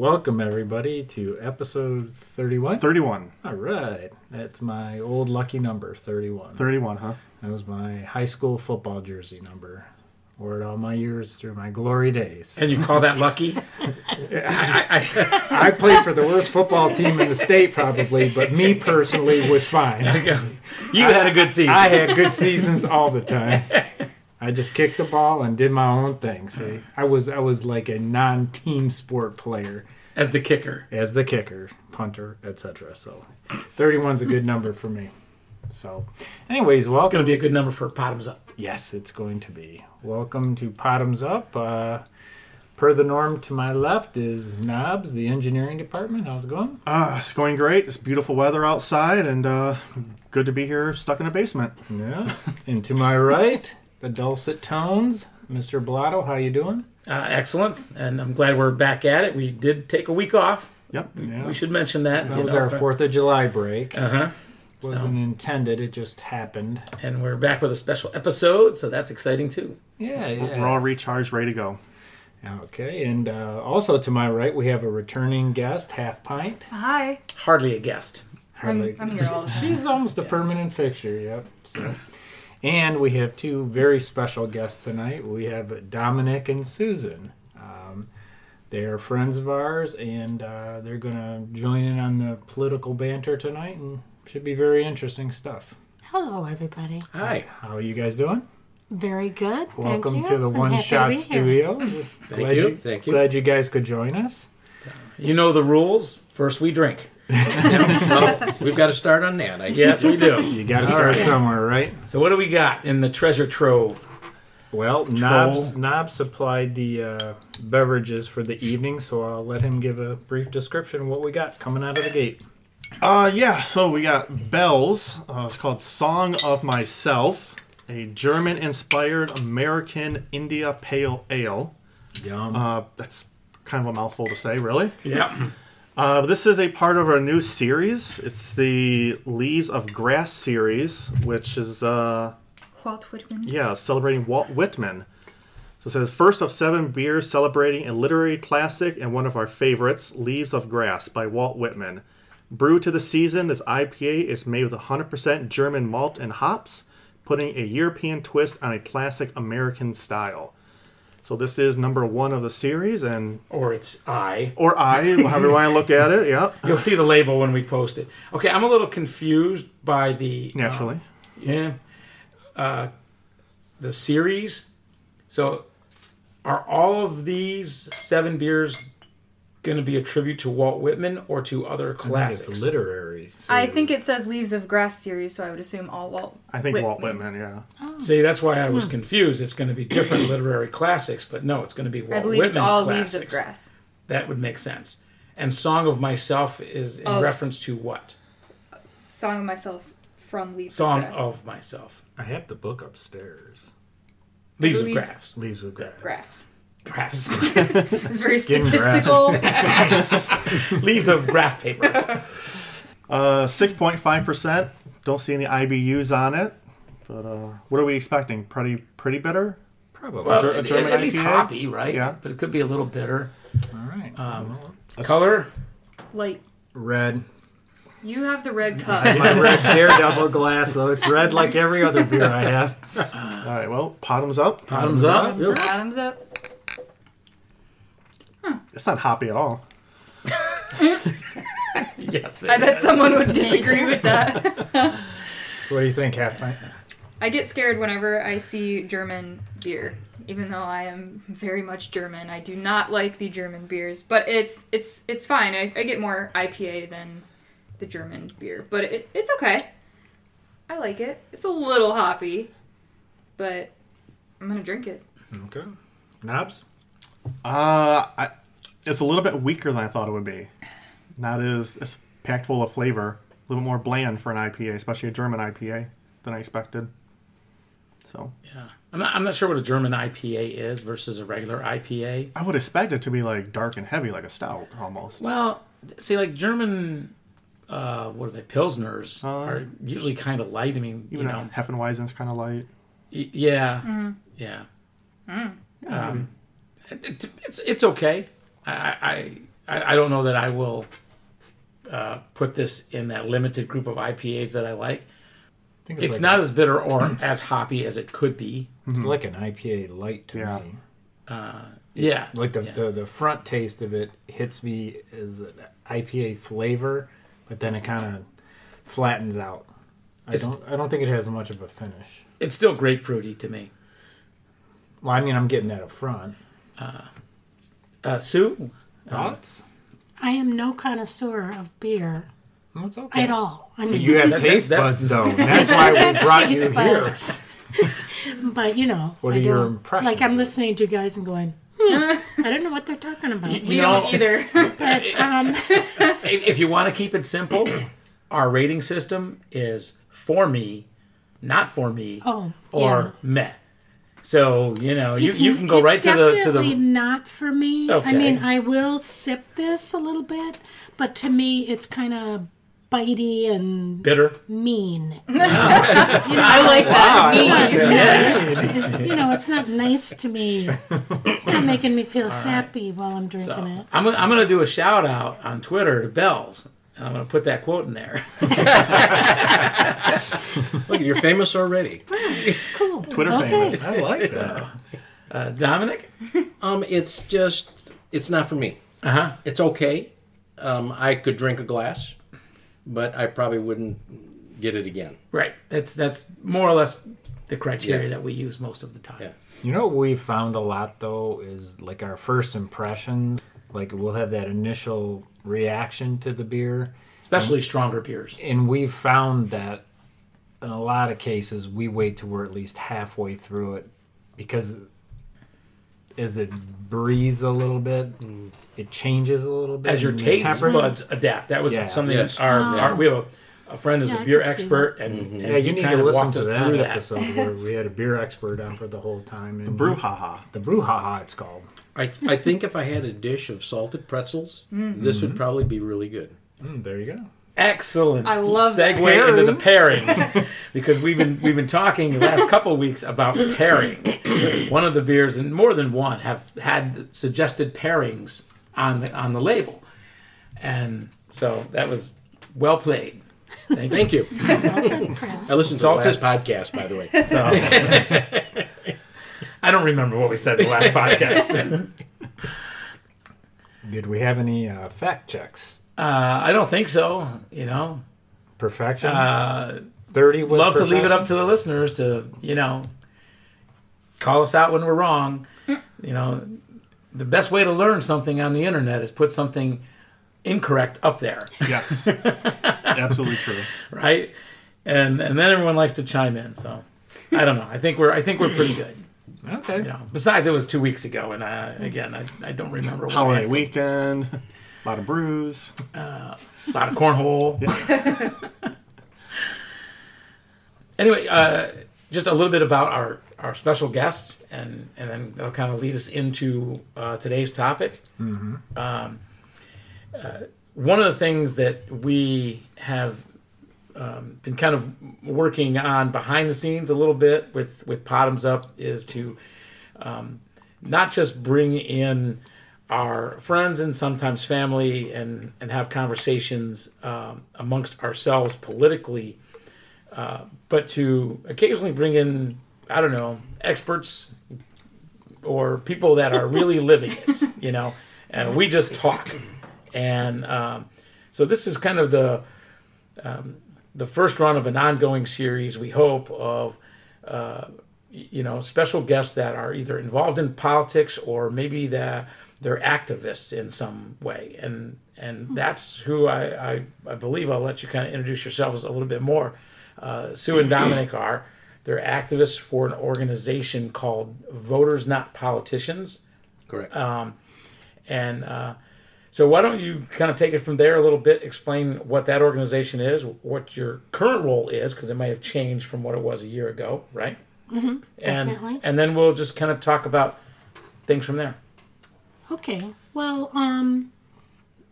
Bottoms up. Welcome everybody to episode 31. 31. All right. That's my old lucky number, 31. 31, huh? That was my high school football jersey number. Wore it all my years through my glory days. And you call that lucky? I, I, I played for the worst football team in the state probably, but me personally was fine. You had a good season. I had good seasons all the time. I just kicked the ball and did my own thing. See, I was I was like a non-team sport player as the kicker. as the kicker, punter, etc. So, 31's a good number for me. So, anyways, well, It's going to be a good number for bottoms up. Yes, it's going to be. Welcome to Bottoms Up. Uh, per the norm, to my left is Knobs, the engineering department. How's it going? Uh, it's going great. It's beautiful weather outside, and uh, good to be here stuck in a basement. Yeah. and to my right, the dulcet tones, Mr. Blotto. How you doing? Uh, excellent. And I'm glad we're back at it. We did take a week off. Yep. Yeah. We should mention that. That was our Fourth of July break. Uh huh. Wasn't intended. It just happened. And we're back with a special episode, so that's exciting too. Yeah, We're all recharged, ready to go. Okay, and uh, also to my right, we have a returning guest, Half Pint. Hi. Hardly a guest. I'm, Hardly- I'm here all the time. She's almost a permanent fixture. Yep. So, and we have two very special guests tonight. We have Dominic and Susan. Um, they are friends of ours, and uh, they're going to join in on the political banter tonight, and should be very interesting stuff. Hello, everybody. Hi. How are you guys doing? Very good. Thank Welcome you. to the One Shot be here. Studio. glad you. Thank you. Glad you guys could join us. You know the rules. First, we drink. Well, we've got to start on that. I Yes, we do. You got to start right. somewhere, right? So, what do we got in the treasure trove? Well, Knobs, Knobs supplied the uh, beverages for the evening, so I'll let him give a brief description of what we got coming out of the gate. Uh, yeah, so we got Bells. Uh, it's called Song of Myself, a German inspired American India Pale Ale. Yum. Uh, that's kind of a mouthful to say, really. Yeah. Uh, this is a part of our new series. It's the Leaves of Grass series, which is uh, Walt Whitman. Yeah, celebrating Walt Whitman. So it says first of seven beers celebrating a literary classic and one of our favorites, Leaves of Grass by Walt Whitman. Brewed to the season, this IPA is made with 100% German malt and hops, putting a European twist on a classic American style. So this is number one of the series, and Or it's I. or I, however you want to look at it. Yeah, You'll see the label when we post it. Okay, I'm a little confused by the. uh, naturally. Yeah. Uh, the series. So, are all of these seven beers going to be a tribute to Walt Whitman or to other I think classics? it's literary. I think it says Leaves of Grass series, so I would assume all Walt. I think Walt Whitman. Whitman. Yeah. Oh. See, that's why I was hmm. confused. It's going to be different literary classics, but no, it's going to be Walt I believe Whitman it's all classics. Leaves of Grass. That would make sense. And Song of Myself is in Of- reference to what? Song of Myself from Leaves Song of Grass. Song of Myself. I have the book upstairs. Leaves of Grass. Leaves of Grass. Graphs. Graphs. It's very Skin statistical. Leaves of graph paper. Uh, six point five percent. Don't see any IBUs on it. But uh, what are we expecting? Pretty pretty bitter. Probably. Well, Ger- a at, German at least IPA? hoppy, right? Yeah. But it could be a little bitter. All right. Um, Well, Color? Light. red. You have the red cup. My red Daredevil glass, though. It's red like every other beer I have. All right. Well, bottoms up. Bottoms up. Bottoms up. Bottoms up. It's not hoppy at all. Yes. I it bet is. someone would disagree with that. So, what do you think, Half Pint? I get scared whenever I see German beer. Even though I am very much German, I do not like the German beers. But it's it's it's fine. I, I get more IPA than the German beer, but it, it's okay. I like it. It's a little hoppy, but I'm gonna drink it. Okay. Knobs? Uh, I, it's a little bit weaker than I thought it would be. Not as, as packed full of flavor. A little more bland for an IPA, especially a German IPA, than I expected. So Yeah. I'm not, I'm not sure what a German IPA is versus a regular IPA. I would expect it to be like dark and heavy, like a stout almost. Well, see, like German, uh, what are they? Pilsners are usually kind of light. I mean, Even you a know, Heffenweizen's kind of light. y- yeah, yeah. Um, it, it- it's it's okay. I, I, I I don't know that I will uh, put this in that limited group of IPAs that I like. I think It's like not as bitter or as hoppy as it could be. It's like an IPA light to Yeah. me. Yeah, Like the, yeah. the the front taste of it hits me as an IPA flavor, but then it kind of flattens out. I It's- don't I don't think it has much of a finish. it's still grapefruity to me. Well, I mean, I'm getting that up front. Uh, Sue, Thoughts? I am no connoisseur of beer Well, it's okay. at all. I mean, You have That- taste that's- buds though. That's why we brought you taste here. buds. but you know, What I are your don't- impressions Like I'm listening to you guys and going, hmm, I don't know what they're talking about. You We know- don't either. But um, if, if you want to keep it simple, our rating system is for me, not for me, oh, or yeah. meh. So you know you, It's- you can go right to the to the not for me. Okay. I mean, I will sip this a little bit, but to me, it's kind of bitey and bitter. mean. Ah. you know, I like that. It's not Yes. nice. you know, it's not nice to me. It's not making me feel happy while I'm drinking So it. I'm, I'm going to do a shout out on Twitter to Bells. And I'm going to put that quote in there. Look, you're famous already. Cool. Twitter okay. famous. I like that. Uh, Dominic? Um, it's just, it's not for me. Uh huh. It's okay. Um, I could drink a glass, but I probably wouldn't get it again. Right. That's that's more or less the criteria Yeah. that we use most of the time. Yeah. You know what we found a lot though is like our first impressions. Like we'll have that initial reaction to the beer, Especially stronger beers. and we've found that in a lot of cases we wait till we're at least halfway through it because as it breathes a little bit, mm. it changes a little bit. As your taste temper- buds adapt. That was Yeah. something Yes. our, Oh. our we have a, a friend is Yeah, a I beer could see expert and, mm-hmm. and Yeah, you need kind to listen to that that. episode where we had a beer expert on for the whole time. And Brouhaha. The brouhaha, it's called. I, I think if I had a dish of salted pretzels, this would probably be really good. Mm, there you go. Excellent. I love that. segue into the pairings because we've been we've been talking the last couple of weeks about pairings. one of the beers and more than one have had suggested pairings on the on the label, and so that was well played. Thank you. Thank you. I listened to Salted- the last podcast, by the way. So I don't remember what we said in the last podcast. Did we have any uh, fact checks? Uh, I don't think so. You know, Perfection. uh, 30 was love to leave it up to the listeners to you know call us out when we're wrong you know the best way to learn something on the internet is put something incorrect up there Yes. Absolutely true. right and and then everyone likes to chime in so i don't know i think we're i think we're pretty good Okay. you know besides it was two weeks ago and uh, again I, I don't remember what Holiday happened. weekend. A lot of brews. a lot of cornhole anyway uh, just a little bit about our our special guest and and then that'll kind of lead us into uh, today's topic um, uh, one of the things that we have um, been kind of working on behind the scenes a little bit with with Bottoms Up is to um, not just bring in our friends and sometimes family and and have conversations um, amongst ourselves politically, uh, but to occasionally bring in I don't know experts or people that are really living it, you know, and we just talk. And um, so this is kind of the um, the first run of an ongoing series. We hope of uh, you know special guests that are either involved in politics or maybe that they're activists in some way. And and that's who I I, I believe I'll let you kind of introduce yourselves a little bit more. Uh, Sue and Dominic are. They're activists for an organization called Voters Not Politicians. Correct. And uh, so, why don't you kind of take it from there a little bit? Explain what that organization is, what your current role is, because it may have changed from what it was a year ago, right? Mm-hmm, and definitely. and then we'll just kind of talk about things from there. Okay. Well, um,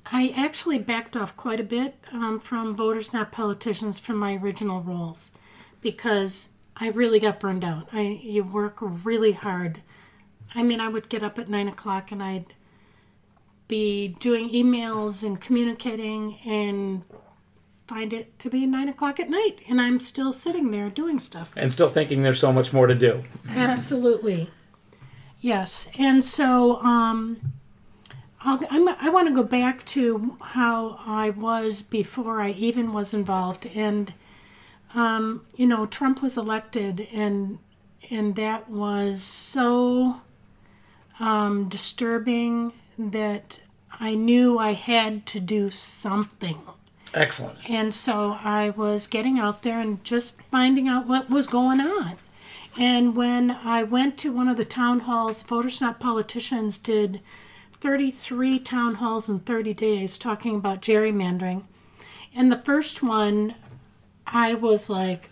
I actually backed off quite a bit um, from Voters Not Politicians from my original roles because I really got burned out. I you work really hard. I mean, I would get up at nine o'clock and I'd be doing emails and communicating and find it to be nine o'clock at night and I'm still sitting there doing stuff. And still thinking there's so much more to do. Absolutely. Yes. And so um, I'll, I'm, I want to go back to how I was before I even was involved. And, um, you know, Trump was elected, and, and that was so um, disturbing that I knew I had to do something. Excellent. And so I was getting out there and just finding out what was going on. And when I went to one of the town halls, Voters Not Politicians did 33 town halls in 30 days talking about gerrymandering. And the first one, I was like,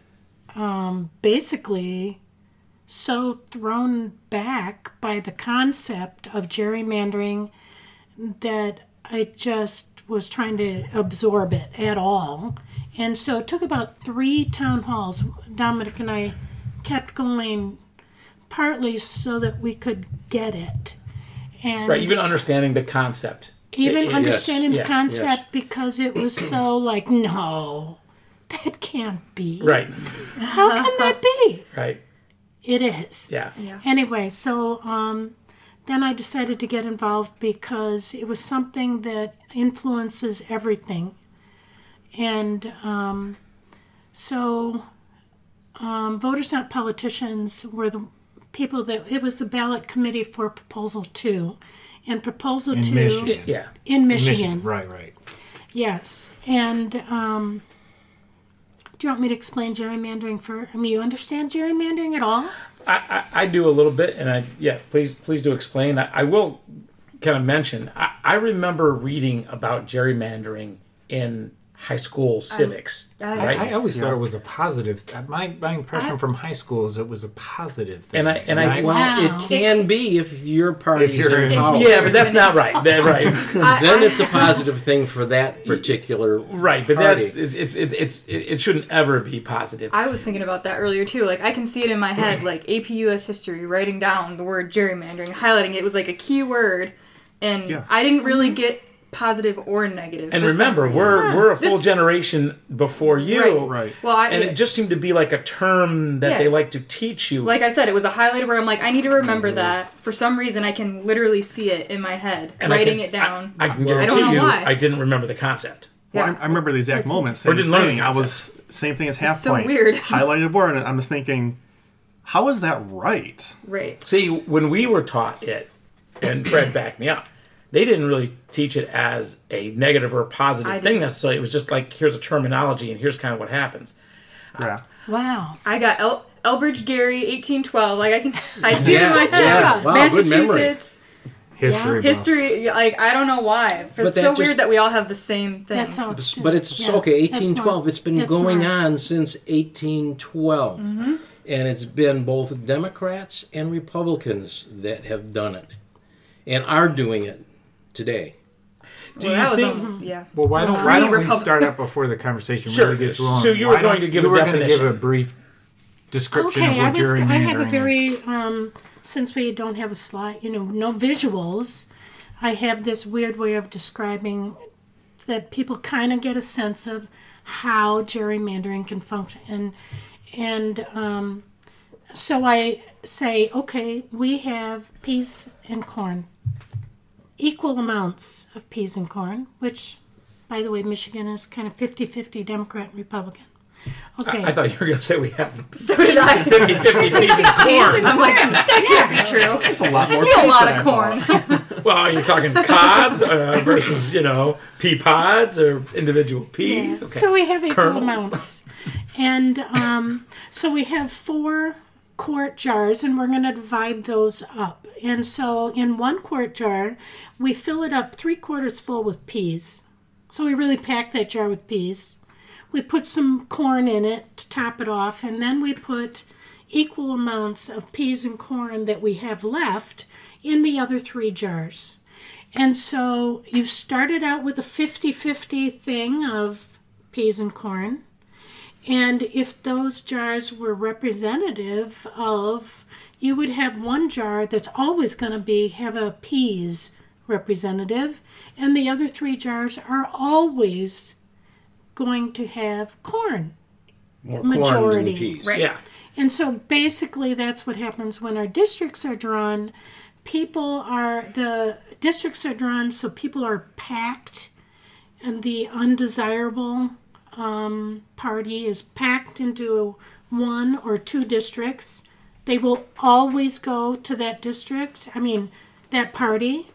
um, basically so thrown back by the concept of gerrymandering that I just was trying to absorb it at all. And so it took about three town halls. Dominic and I kept going partly so that we could get it. And Right, even understanding the concept. even It- it- understanding yes, the concept because it was so like, no, that can't be. Right, How can that be? right. It is. Yeah. Yeah. Anyway, so um, then I decided to get involved because it was something that influences everything. And um, so um, Voters Not Politicians were the people that, it was the ballot committee for Proposal 2. And Proposal In 2 Michigan. Yeah. in Michigan. Michigan. Right, right. Yes, and um, do you want me to explain gerrymandering for? I mean, you understand gerrymandering at all? I, I, I do a little bit, and I yeah, please please do explain. I, I will kind of mention. I, I remember reading about gerrymandering in high school um, civics. I- right? I always thought it was a positive. My my impression I- from high school is it was a positive thing. And I- and I- Well, Wow. it can be if your party's you're in in- power. yeah, but that's not right. That, right, I- Then I- it's a positive thing for that particular right. But party. that's it's it's it's, it's it, it shouldn't ever be positive. I was thinking about that earlier too. Like I can see it in my head, like AP US history, writing down the word gerrymandering, highlighting it. It was like a key word, and Yeah. I didn't really mm-hmm. Mm-hmm. get positive or negative. and remember, we're we're a full This- generation before you, Right. Right. well, I, and it just seemed to be like a term that Yeah. they like to teach you. like I said, it was a highlighter where I'm like, I need to remember that. For some reason, I can literally see it in my head, and writing can- it down. I, I can I don't know you, why. I didn't remember the concept. Well, Yeah. I, I remember the exact That's- moment. Or Same didn't learn the. I was same thing as half so point. weird. Highlighted word, and I'm just thinking, how is that right? right. See, when we were taught it, and Fred backed me up, they didn't really teach it as a negative or positive I thing didn't. necessarily. It was just like here's a terminology and here's kind of what happens. Yeah. Wow. I got El- Elbridge Gerry, 1812. Like I can, I see it in my head. yeah. Wow, good. Massachusetts history. buff. history. Like I don't know why. But, But it's so just- weird that we all have the same thing. That's how it's. But it's yeah, okay. 1812. It's been That's going smart. on since 1812, Mm-hmm. and it's been both Democrats and Republicans that have done it, and are doing it today. Do well, you that was think? almost yeah. Well, why don't why don't we start out before the conversation Sure. really gets rolling? So you were Why going to give you a were gonna definition. give a brief description Okay, of I what was. I have a very. Um, since we don't have a slide, you know, no visuals. I have this weird way of describing that people kind of get a sense of how gerrymandering can function, and and um, so I say, okay, we have peas and corn, equal amounts of peas and corn, which, by the way, Michigan is kind of 50-50 Democrat and Republican. Okay. I thought you were going to say we have So did I. 50 50 peas and corn. I'm like that can't be true. There's a lot I more. see a lot than of corn. Well, are you talking cobs uh, versus, you know, pea pods or individual peas? Okay. So we have equal Kernels. amounts. And um, so we have four quart jars, and we're going to divide those up. And so in one quart jar, we fill it up three quarters full with peas. So we really pack that jar with peas. We put some corn in it to top it off, and then we put equal amounts of peas and corn that we have left in the other three jars. And so you started out with a 50 50 thing of peas and corn. And if those jars were representative of, you would have one jar that's always going to be have a peas representative, and the other three jars are always going to have corn. More corn than Majority. peas. Right. Yeah. And so basically, that's what happens when our districts are drawn. People are, the districts are drawn so people are packed, and the undesirable um, party is packed into one or two districts. They will always go to that district, I mean, that party.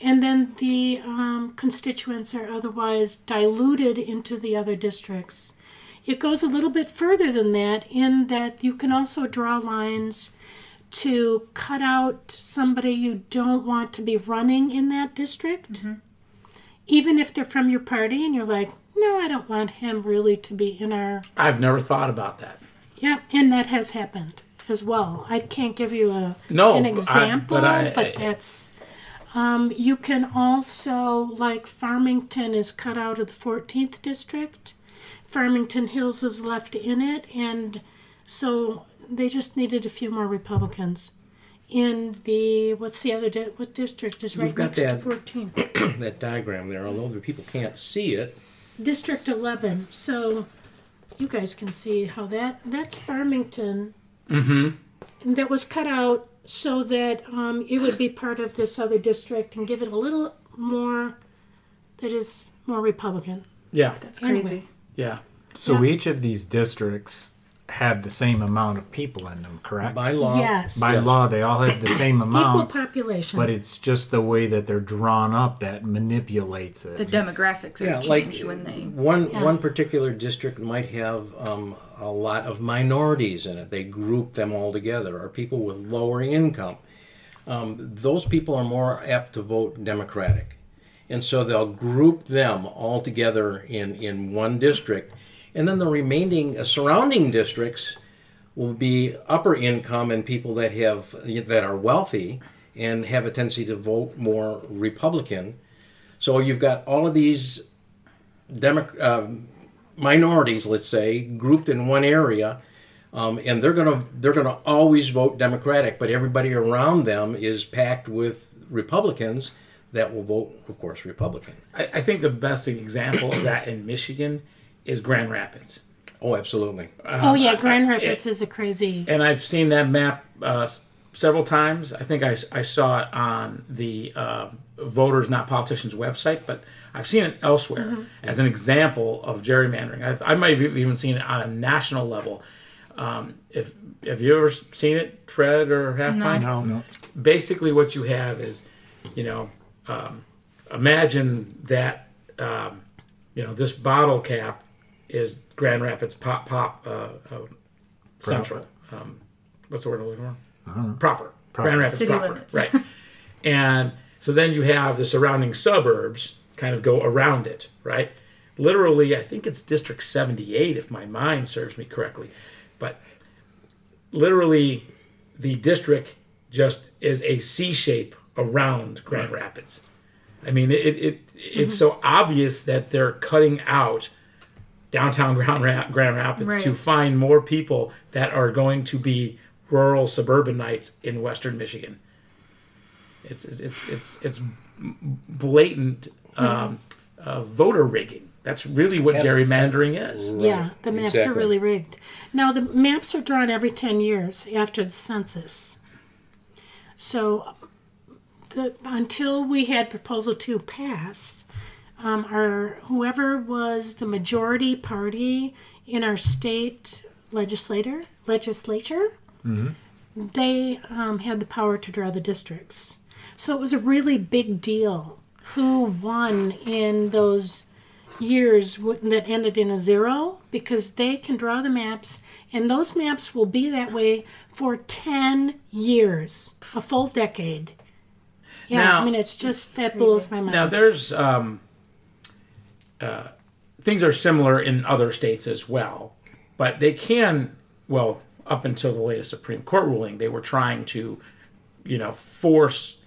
And then the um, constituents are otherwise diluted into the other districts. It goes a little bit further than that in that you can also draw lines to cut out somebody you don't want to be running in that district. Even if they're from your party and you're like, no, I don't want him really to be in our. I've never thought about that. Yeah, and that has happened as well. I can't give you a No, an but I- example, but I- but that's. Um, you can also, like Farmington is cut out of the 14th district. Farmington Hills is left in it, and so they just needed a few more Republicans. In the, what's the other, di- what district is right You've got next that- to 14? that diagram there, although the people can't see it. District 11. So you guys can see how that, that's Farmington. Mm-hmm. That was cut out so that um, it would be part of this other district and give it a little more, that is more Republican. Yeah. That's Anyway. crazy. Yeah. So Yeah. each of these districts have the same amount of people in them, correct? By law, Yes. By law, they all have the same amount. Equal population. but it's just the way that they're drawn up that manipulates it. The demographics are yeah, like changed when they. one Yeah. one particular district might have um, a lot of minorities in it. They group them all together, or people with lower income. Um, those people are more apt to vote Democratic, and so they'll group them all together in in one district, and then the remaining uh, surrounding districts will be upper income and people that have that are wealthy and have a tendency to vote more Republican. So you've got all of these Demo- um minorities, let's say, grouped in one area, um, and they're gonna they're gonna always vote Democratic, but everybody around them is packed with Republicans that will vote, of course, Republican. I, I think the best example of that in Michigan is Grand Rapids. Oh, absolutely. oh, yeah, Grand I- Rapids is a crazy. and I've seen that map uh, several times. I think I, I saw it on the uh, Voters Not Politicians website, but I've seen it elsewhere as an example of gerrymandering. I've, I might have even seen it on a national level. Um, if have you ever seen it, Fred or Half Pint? No. No. basically what you have is, you know, um, imagine that, um, you know, this bottle cap is Grand Rapids Pop Pop uh, uh, Central. Um, what's the word I'm looking for? Proper. Grand Rapids City proper. limits. Right. and so then you have the surrounding suburbs kind of go around it, right? Literally, I think it's District 78, if my mind serves me correctly. But literally, the district just is a C shape around Grand Rapids. I mean, it, it it's so obvious that they're cutting out downtown Grand, Ra- Grand Rapids to find more people that are going to be rural suburbanites in Western Michigan. It's it's it's it's, it's blatant um, uh, voter rigging. That's really what gerrymandering is. Yeah, the maps are really rigged. Now, the maps are drawn every 10 years after the census. So, the, until we had Proposal 2 pass, um, our, whoever was the majority party in our state legislator, legislature, they um, had the power to draw the districts. So it was a really big deal who won in those years w- that ended in a zero because they can draw the maps and those maps will be that way for 10 years, a full decade. Yeah, Now- I mean, it's just, that blows my mind. Now there's um, uh, things are similar in other states as well, but they can well up until the latest Supreme Court ruling, they were trying to, you know, force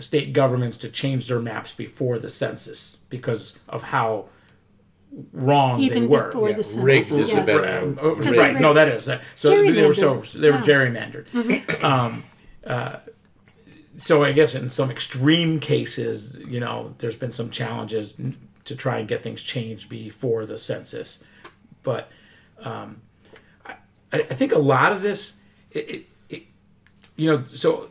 state governments to change their maps before the census because of how wrong Even they were. before Yeah, the census. rigged is yes. better- Uh, oh, right. No, were that is. So they were so gerrymandered. they were Yeah. gerrymandered. Um, uh, so I guess in some extreme cases, you know, there's been some challenges to try and get things changed before the census, but um, I, I think a lot of this, it, it, it, you know, so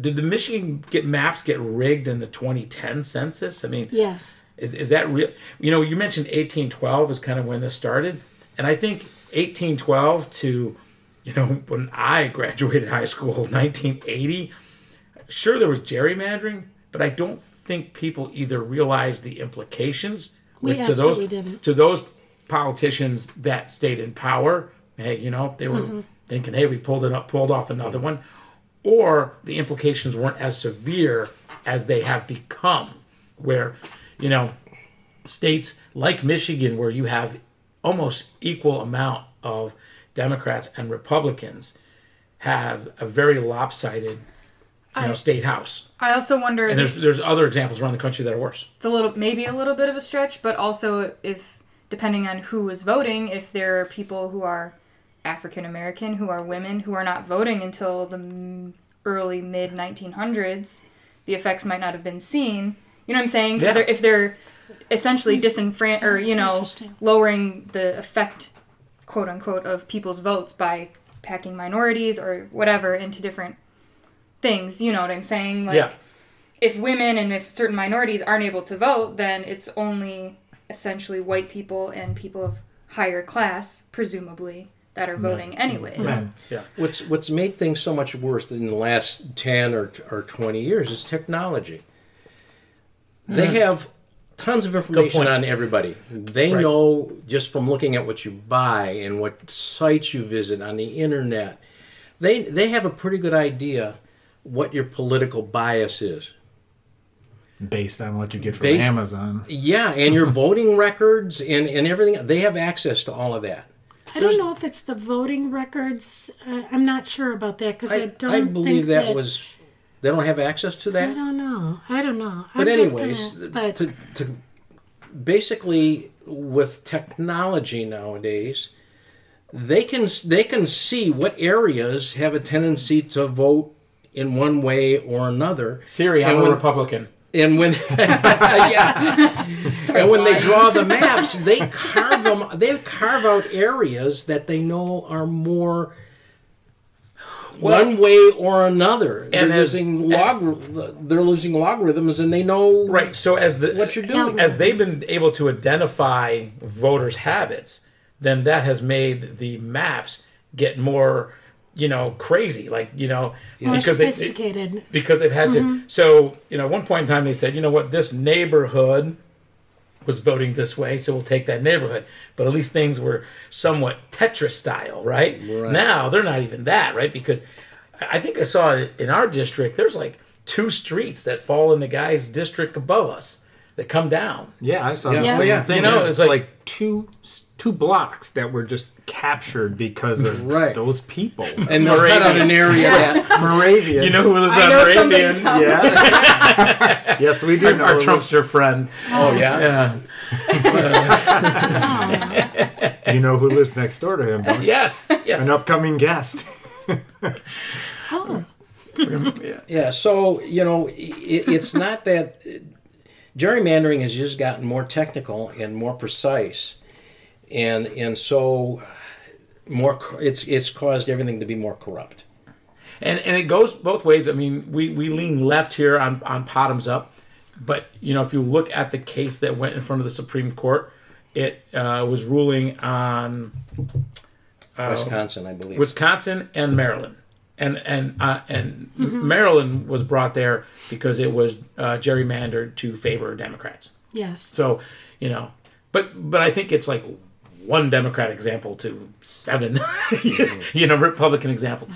did the Michigan get maps get rigged in the 2010 census? I mean, Yes. is, is that real? You know, you mentioned 1812 is kind of when this started. And I think 1812 to, you know, when I graduated high school, 1980, sure there was gerrymandering, but I don't think people either realized the implications with- to those didn't. to those politicians that stayed in power. Hey, you know, they were Mm-hmm. thinking, hey, we pulled it up, pulled off another one, or the implications weren't as severe as they have become, where, you know, states like Michigan, where you have almost equal amount of Democrats and Republicans, have a very lopsided, you know, I- state house. I also wonder. And there's there's other examples around the country that are worse. it's a little maybe a little bit of a stretch but also if depending on who is voting if there are people who are african american who are women who are not voting until the early mid 1900s the effects might not have been seen you know what i'm saying? Yeah. they're, if they're essentially hmm. disenfranchised or you know interesting. lowering the effect quote unquote of people's votes by packing minorities or whatever into different things you know what i'm saying like yeah. if women and if certain minorities aren't able to vote, then it's only essentially white people and people of higher class, presumably, that are voting anyways. Men. Yeah. What's what's made things so much worse in the last ten or or twenty years is technology. They hmm. have tons of information on everybody. They Right. know just from looking at what you buy and what sites you visit on the internet. They they have a pretty good idea what your political bias is. based on what you get from Based- Amazon. Yeah, and your voting records and, and everything. They have access to all of that. I don't know if it's the voting records. Uh, I'm not sure about that because I, I, don't I believe think that, was. They don't have access to that. I don't know. I don't know. But I'm anyways, gonna, but to, to basically with technology nowadays, they can they can see what areas have a tendency to vote in one way or another. Siri, I'm And a Republican. And when yeah, and when they draw the maps, they carve them. They carve out areas that they know are more one way or another. They're And as- using log. They're using logarithms, and they know Right. So as the what you're doing. as they've been able to identify voters' habits, then that has made the maps get more, you know, crazy. Like you know, more because they, sophisticated. because they've had to. Mm-hmm. So you know, at one point in time, they said, you know what, this neighborhood was voting this way, so we'll take that neighborhood. But at least things were somewhat Tetris style, right? Right. Now they're not even that, right? Because I I think I saw it in our district. There's like two streets that fall in the guy's district above us that come down. Yeah, I saw Yeah. the Yeah. same Yeah. thing. You know, it's it's like, like- two two blocks that were just captured because of Right. those people. and they'll cut out an area that Moravian. You know who lives I on Moravian? Yeah. yes, we do Our, know. our who Trumpster friend. oh yeah Yeah. You know who lives next door to him, don't? Yes. yes. An upcoming guest. Oh, Yeah. yeah so you know it, it's not that gerrymandering has just gotten more technical and more precise. And and so more it's it's caused everything to be more corrupt. And and it goes both ways. I mean, we we lean left here on on bottoms up, but you know, if you look at the case that went in front of the Supreme Court, it uh, was ruling on wisconsin i believe. Wisconsin and Maryland, and and uh, and Maryland was brought there because it was uh, gerrymandered to favor Democrats. yes. So you know, but but I think it's like one Democrat example to seven, you know, Republican examples.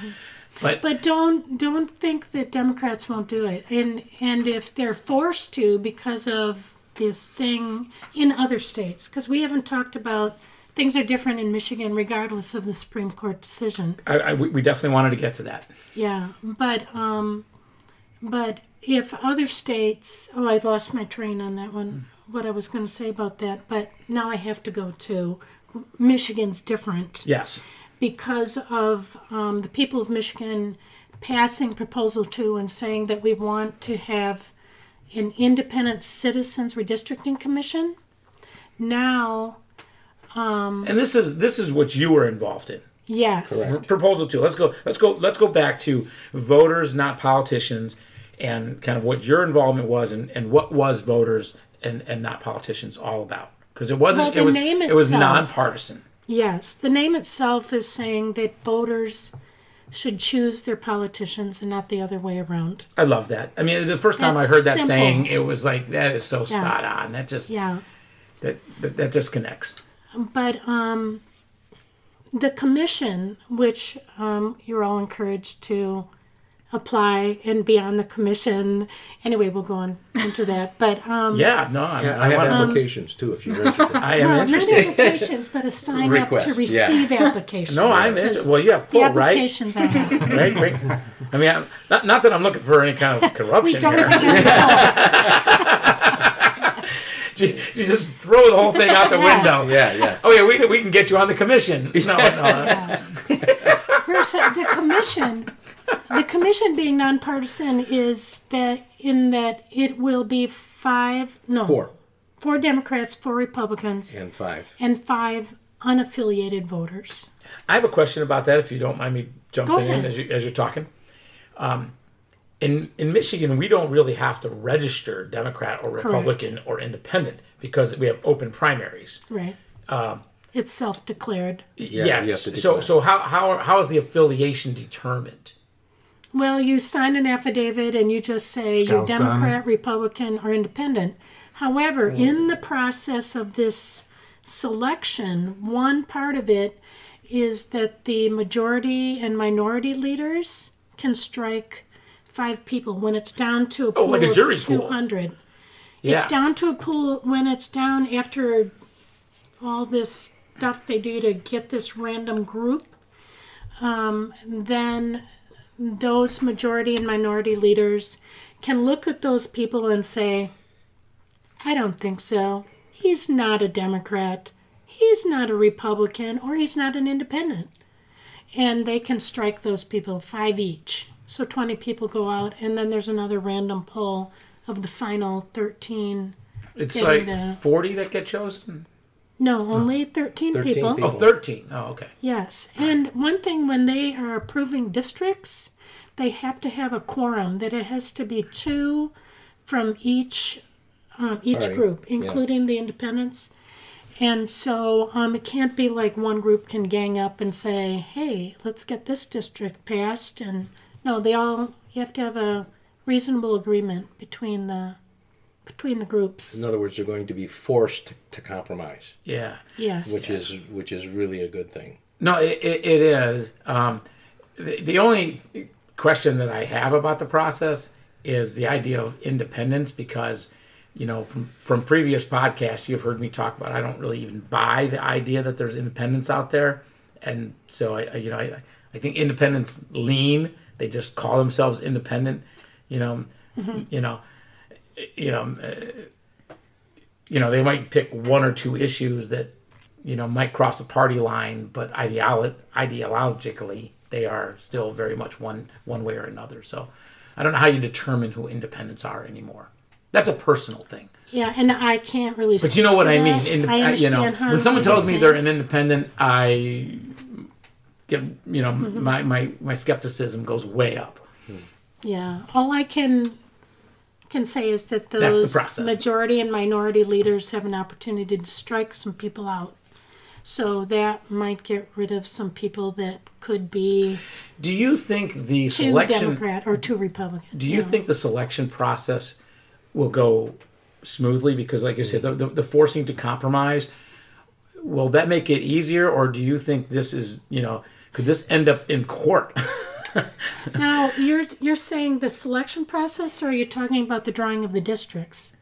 But But don't don't think that Democrats won't do it. And and if they're forced to because of this thing in other states, because we haven't talked about things are different in Michigan regardless of the Supreme Court decision. I, I, we definitely wanted to get to that. Yeah, but um, but if other states, oh, I lost my train on that one. What I was going to say about that, but now I have to go to Michigan's different Yes. because of um, the people of Michigan passing proposal two and saying that we want to have an independent citizens redistricting commission. Now, Um, and this is this is what you were involved in. yes, Proposal two. Let's go. Let's go. Let's go back to voters, not politicians, and kind of what your involvement was, and, and what was voters and, and not politicians all about. Because it wasn't. Well, the it was. name it was nonpartisan. yes. The name itself is saying that voters should choose their politicians and not the other way around. I love that. I mean, the first time That's I heard that simple. saying, it was like that is so Yeah. spot on. That just Yeah. that, that that just connects. But um, the commission, which um, you're all encouraged to apply and be on the commission. Anyway, we'll go on into that. But um, Yeah. No. I, Yeah, I, I have wanna- applications too if you're interested. I am no, interested. not applications, but a sign up to Request, yeah. receive applications. No, I'm Because interested. Well, you have the pull, right? applications I have. Right. Right. I mean, I'm, not not that I'm looking for any kind of corruption We corruption don't here. Have you, you just throw the whole thing out the Yeah. window. yeah, yeah. Oh yeah, we, we can get you on the commission. No, no. First, the commission, the commission being nonpartisan is that in that it will be five, no, Four four Democrats, four Republicans, and five. and five unaffiliated voters. I have a question about that. If you don't mind me jumping in ahead. as you as you're talking. Um, in in Michigan, we don't really have to register Democrat or Republican or Independent because we have open primaries. Right. Um, it's self-declared. Yeah, yeah. you so so how how how is the affiliation determined? Well, you sign an affidavit and you just say you're Scouts on Democrat, Republican, or Independent. However, in the process of this selection, one part of it is that the majority and minority leaders can strike five people when it's down to a pool Oh, like a of jury pool. 200. Yeah. It's down to a pool when it's down after all this stuff they do to get this random group. Um, then those majority and minority leaders can look at those people and say, I don't think so. He's not a Democrat. He's not a Republican, or he's not an independent. And they can strike those people five each. So 20 people go out, and then there's another random poll of the final 13. It's like the- 40 that get chosen? No, only 13, 13 people. people. Oh, 13. Oh, okay. Yes, and one thing when they are approving districts, they have to have a quorum. That it has to be two from each um, each Party, group, yeah. including the independents. And so um, it can't be like one group can gang up and say, "Hey, let's get this district passed." And no, they all you have to have a reasonable agreement between the between the groups. In other words, they're going to be forced to, to compromise, Yeah. Yes. which is which is really a good thing. No, it, it, it is. Um, the, the only question that I have about the process is the idea of independence because, you know, from, from previous podcasts, you've heard me talk about I don't really even buy the idea that there's independence out there. And so, I, I you know, I, I think independence lean. They just call themselves independent, you know, you know, you know, uh, you know, they might pick one or two issues that you know, might cross a party line, but ideolo- ideologically, they are still very much one one way or another. So, I don't know how you determine who independents are anymore. That's a personal thing. yeah, and I can't really. But you know what I mean. Inde- I uh, you know, understand when someone tells me they're an independent, I get you know Mm-hmm. my, my my skepticism goes way up. Yeah, all I can can say is that the those process. majority and minority leaders have an opportunity to strike some people out. So that might get rid of some people that could be Do you think the selection? Democrat or two Republican. Do you think the selection process will go smoothly? Because, like you said, the, the, the forcing to compromise will that make it easier, or do you think this is you know could this end up in court? now you're you're saying the selection process, or are you talking about the drawing of the districts?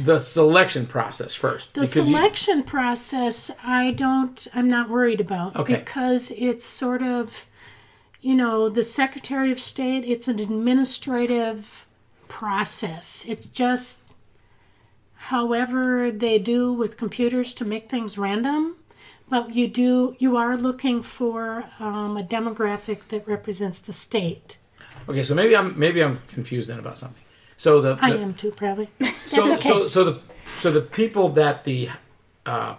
the selection process first. The because you- selection process, I don't, I'm not worried about Okay. because it's sort of, you know, the Secretary of State, it's an administrative process. It's just however they do with computers to make things random. But you do you are looking for um, a demographic that represents the state. Okay, so maybe I'm maybe I'm confused then about something. So the, I am too, probably. That's so okay. so so the so the people that the uh,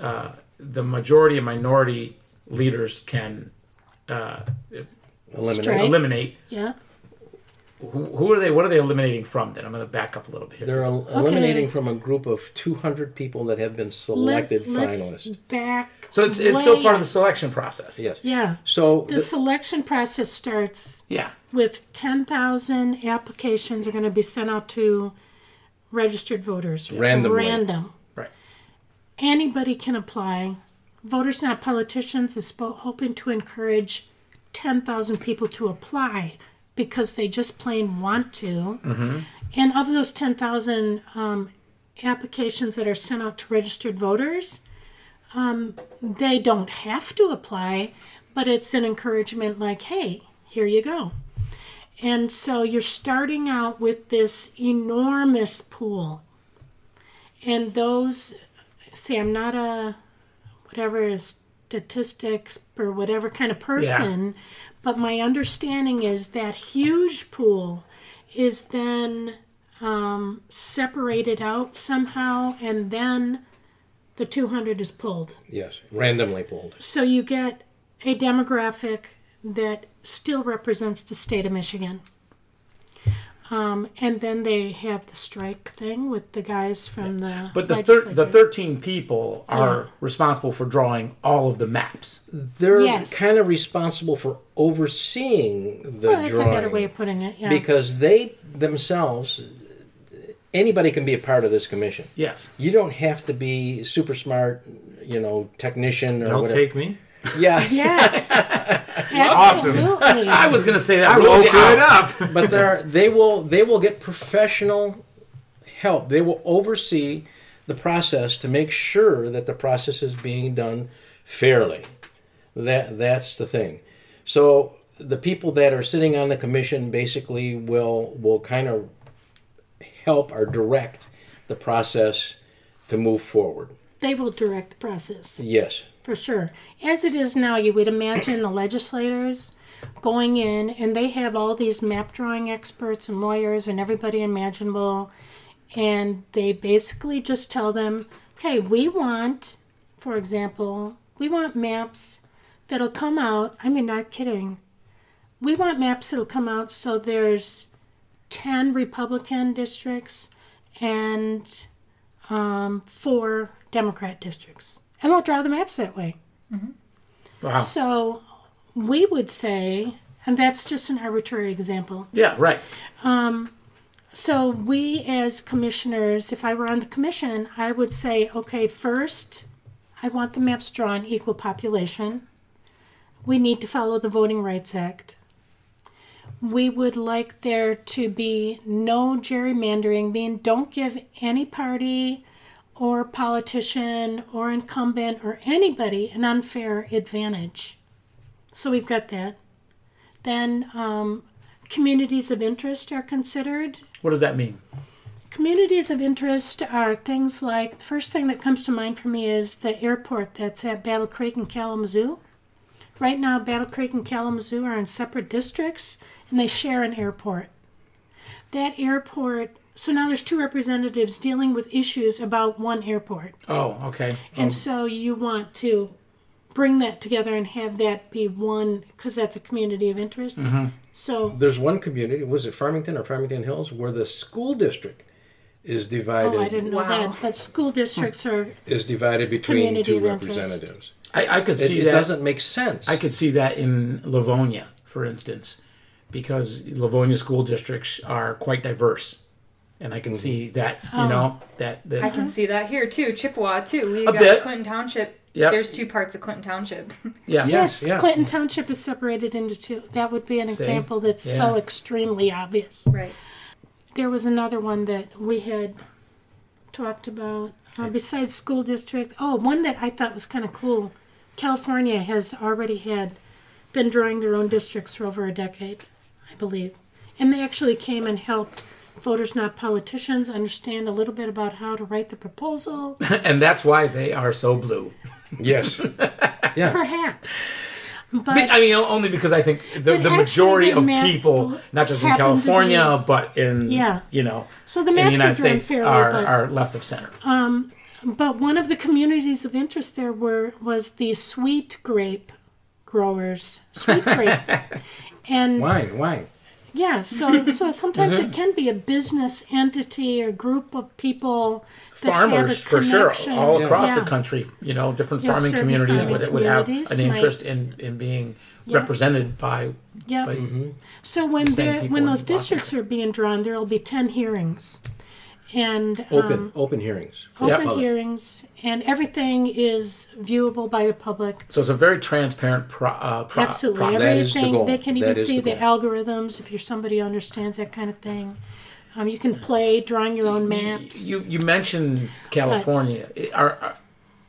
uh, the majority and minority leaders can uh, Eliminate. Strike. eliminate. yeah. Who, who are they? What are they eliminating from? Then I'm going to back up a little bit here. They're el- eliminating from a group of 200 people that have been selected Let, finalists. let's back. so it's, it's still part of the selection process. Yes. Yeah. So The the- selection process starts Yeah. with 10,000 applications are going to be sent out to registered voters. Randomly. Random. Right. Anybody can apply. Voters Not Politicians is spo- hoping to encourage 10,000 people to apply because they just plain want to. And of those 10,000 um, applications that are sent out to registered voters, um, they don't have to apply, but it's an encouragement like, hey, here you go. And so you're starting out with this enormous pool. And those, see, I'm not a whatever statistics or whatever kind of person, but my understanding is that huge pool is then um, separated out somehow, and then the 200 is pulled. yes, randomly pulled. So you get a demographic that still represents the state of Michigan. Um, and then they have the strike thing with the guys from the But the thir- the 13 people are Yeah. responsible for drawing all of the maps. They're Yes. kind of responsible for overseeing the well, that's a drawing better way of putting it. Yeah. because they themselves, anybody can be a part of this commission. Yes. You don't have to be super smart, you know, technician or They'll whatever. take me. Yeah, yes, Awesome. absolutely. I was going to say that. I rules woke it out. up. but they're, they will they will get professional help. They will oversee the process to make sure that the process is being done fairly. That that's the thing. So the people that are sitting on the commission basically will will kind of help or direct the process to move forward. They will direct the process. Yes. For sure. As it is now, you would imagine the legislators going in and they have all these map drawing experts and lawyers and everybody imaginable. And they basically just tell them, okay, we want, for example, we want maps that'll come out. I mean, not kidding. We want maps that'll come out so there's 10 Republican districts and um, four Democrat districts. And we'll draw the maps that way. Wow. So we would say, and that's just an arbitrary example. Yeah, right. Um, so we as commissioners, if I were on the commission, I would say, okay, first, I want the maps drawn equal population. We need to follow the Voting Rights Act. We would like there to be no gerrymandering, meaning don't give any party or politician or incumbent or anybody an unfair advantage. So we've got that. Then um, communities of interest are considered. What does that mean? Communities of interest are things like the first thing that comes to mind for me is the airport that's at Battle Creek and Kalamazoo. Right now, Battle Creek and Kalamazoo are in separate districts and they share an airport. That airport, so now there's two representatives dealing with issues about one airport. Oh, okay. And um, so you want to bring that together and have that be one, because that's a community of interest. Mm-hmm. So There's one community, was it Farmington or Farmington Hills, where the school district is divided Oh, I didn't know Wow. that. But school districts are is divided between two representatives. I, I could It, see it that. doesn't make sense. I could see that in Livonia, for instance, because Livonia school districts are quite diverse, and I can see that. You know that. that I can see that here too. Chippewa too. We A got bit. Clinton Township. Yep. There's two parts of Clinton Township. yeah. Yes, yeah. Clinton Township is separated into two. That would be an See? example that's so extremely obvious. right. There was another one that we had talked about uh, besides school district. Oh, one that I thought was kind of cool. California has already had been drawing their own districts for over a decade, I believe, and they actually came and helped voters not politicians understand a little bit about how to write the proposal. and that's why they are so blue. Yes. yeah. Perhaps. But, But I mean, only because I think the, the majority the of people, not just in happened to California, but in Yeah. you know, so the in the United are States, fairly, are, but, are left of center. Um, but one of the communities of interest there were was the sweet grape growers, sweet grape, and Wine, wine. Yeah, so so sometimes Mm-hmm. it can be a business entity or group of people that have a farmers for sure connection. all across Yeah. the country you know different Yeah, farming communities farming would, would have communities an might- interest in, in being Yeah. represented by Yeah. by So when the same when in those Washington. districts are being drawn, there will be ten hearings, and Open, um, open hearings. open public. hearings, and everything is viewable by the public. so it's a very transparent pro, uh, pro, Absolutely, process That is the everything. goal. They can even see the the, algorithms if you're somebody who understands that kind of thing. Um, you can play drawing your own maps. you you mentioned California it, our, our-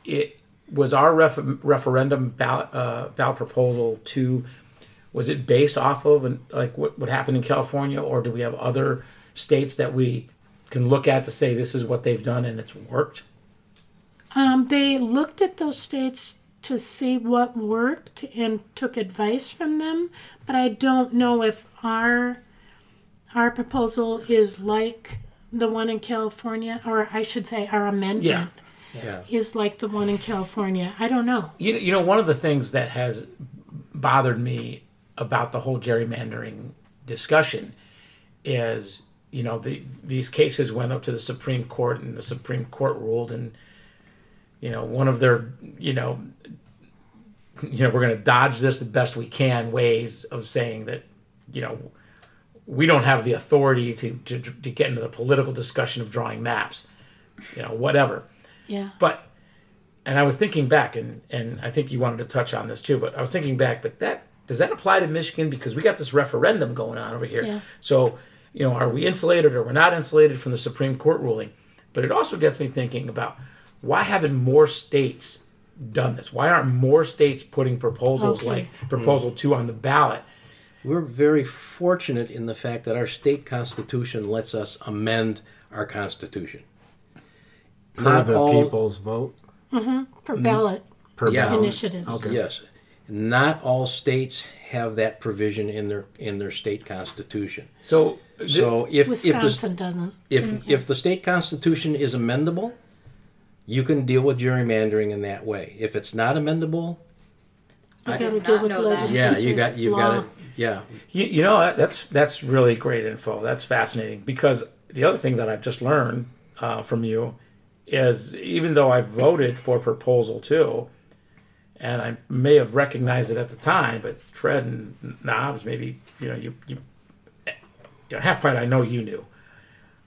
it was our ref, referendum ballot uh, ballot proposal to was it based off of an, like what, what happened in California or do we have other states that we can look at to say this is what they've done and it's worked Um, they looked at those states to see what worked and took advice from them, but I don't know if our our proposal is like the one in California, or I should say, our amendment Yeah. Yeah. is like the one in California. I don't know. You, you know, one of the things that has bothered me about the whole gerrymandering discussion is, you know, the, these cases went up to the Supreme Court and the Supreme Court ruled, and you know, one of their, you know, you know, we're going to dodge this the best we can ways of saying that, you know, we don't have the authority to, to, to get into the political discussion of drawing maps, you know, whatever. Yeah. But and I was thinking back, and and I think you wanted to touch on this too. But I was thinking back, but that does that apply to Michigan because we got this referendum going on over here. Yeah. So you know, are we insulated or we're not insulated from the Supreme Court ruling? But it also gets me thinking about why haven't more states done this? Why aren't more states putting proposals Okay. like Proposal Two on the ballot? We're very fortunate in the fact that our state constitution lets us amend our constitution. per Not the all- people's vote Mm-hmm. Per ballot per Yeah. ballot. initiatives. Okay. Yes. Not all states have that provision in their in their state constitution. So, th- So if if the, doesn't. if if the state constitution is amendable, you can deal with gerrymandering in that way. If it's not amendable, You I- got to deal with know legislature. yeah, you got you've got to yeah. You, you know that's that's really great info. That's fascinating because the other thing that I've just learned uh, from you is even though I voted for proposal two, and I may have recognized it at the time, but Fred and Knobs maybe you know you you, you know, half part I know you knew.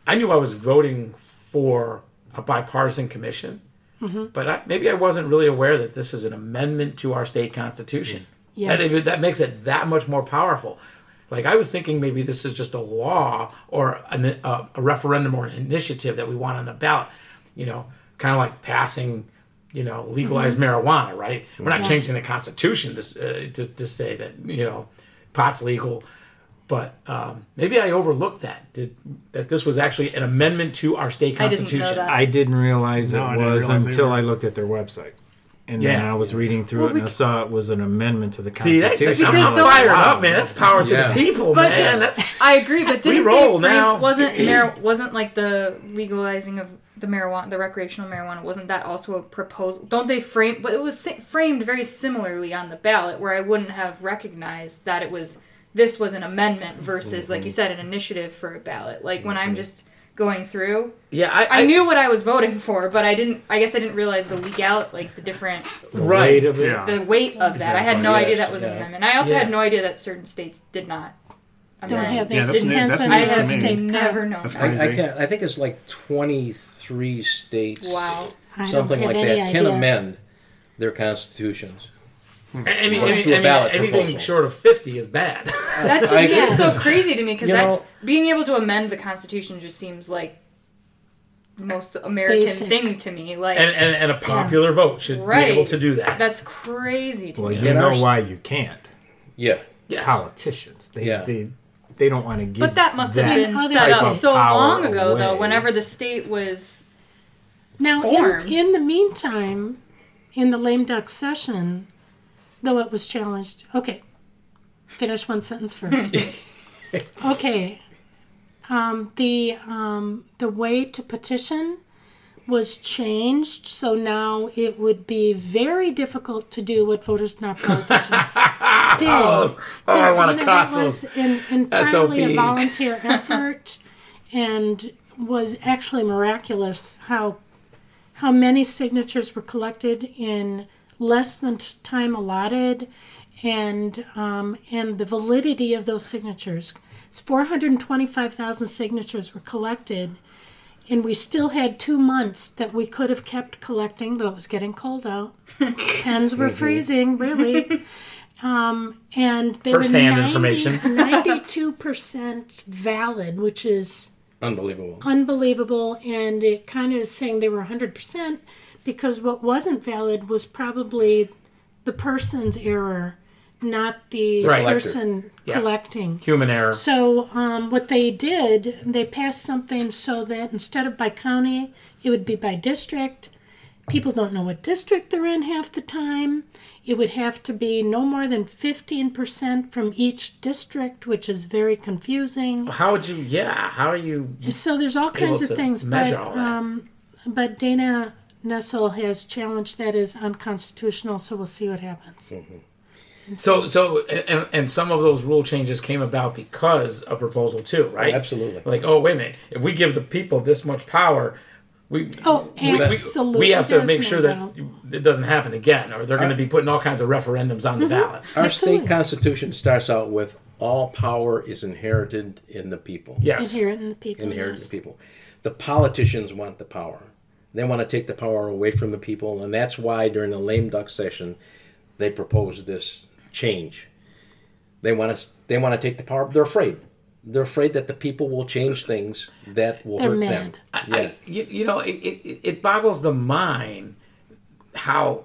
I knew I was voting for a bipartisan commission, but I, maybe I wasn't really aware that this is an amendment to our state constitution. That, Yes. is- that makes it that much more powerful. Like I was thinking, maybe this is just a law or an, uh, a referendum or an initiative that we want on the ballot. You know, kind of like passing, you know, legalized marijuana, right? We're not Yeah. changing the Constitution to, uh, to to say that you know pot's legal, but um, maybe I overlooked that. Did that this was actually an amendment to our state I didn't know constitution? that. I didn't realize No, I it didn't was realize until either. I looked at their website. And then Yeah. I was reading through Well, it we and I c- saw it was an amendment to the See, that, Constitution. that, Because I'm the- fired up, man. That's power to Yeah. the people, But man. the- That's I agree, but didn't roll they frame, now. Wasn't mar- wasn't like the legalizing of the marijuana, the recreational marijuana, wasn't that also a proposal? Don't they frame? But it was si- framed very similarly on the ballot, where I wouldn't have recognized that it was this was an amendment versus, like you mm-hmm. said, an initiative for a ballot. Like when I'm mm-hmm. just going through, yeah. I, I knew what I was voting for, but I didn't. I guess I didn't realize the legal, like the different, the right. weight of it. Yeah. the weight of that. I had no Yes, idea that was an amendment. I also Yeah. had no idea that certain states did not. Don't amend. have Yeah, that's new- that's I have state. never known that. I, I can't. I think it's like twenty three states. Wow. I don't Something have like any that can idea. amend their constitutions. Any, Or any, through any- anything short of 50 is bad. That just seems so crazy to me because that know- being able to amend the Constitution just seems like the most American Basic. thing to me. Like and, and, and a popular vote should Right. be able to do that. that's crazy to Well, me. you In know our- why you can't. Yeah. yes. Politicians. They, Yeah. they they don't want to give. But that must have been set up so long ago, though. Whenever the state was Now, form. in, in the meantime, in the lame duck session, though it was challenged, okay, finish one sentence first. okay, um, the um, the way to petition was changed, so now it would be very difficult to do what voters not politicians did. Oh, I 'Cause, wanna you know, that was an, entirely a volunteer effort, and was actually miraculous how how many signatures were collected in less than time allotted, and um, and the validity of those signatures. It's 425,000 signatures were collected, and we still had two months that we could have kept collecting, though it was getting cold out. Pens were freezing, really. Um, and they First-hand were 90, information. 92% valid, which is Unbelievable. unbelievable and it kind of is saying they were 100% because what wasn't valid was probably the person's error not the Right. person Yeah. collecting Human error. so um, what they did they passed something so that instead of by county it would be by district people don't know what district they're in half the time it would have to be no more than 15% from each district which is very confusing How would you? Yeah. How are you? so there's all kinds of things, but all that. um, but Dana Nessel has challenged that as unconstitutional. So we'll see what happens. Mm-hmm. So so and, and some of those rule changes came about because of proposal two, oh, right? absolutely. Like, oh wait a minute, if we give the people this much power, we Oh, we, we- absolutely. we have to There's make no sure that doubt. it doesn't happen again, or they're going to be putting all kinds of referendums on the mm-hmm. ballots. Our Absolutely. state constitution starts out with all power is inherited in the people. Yes. Inherent in the people. Inherited in the people. The politicians want the power. They want to take the power away from the people, and that's why during the lame duck session, they proposed this change. They want to. They want to take the power. They're afraid. They're afraid that the people will change things that will They're hurt mad. them. I, Yeah. I, you, you know, it, it, it boggles the mind how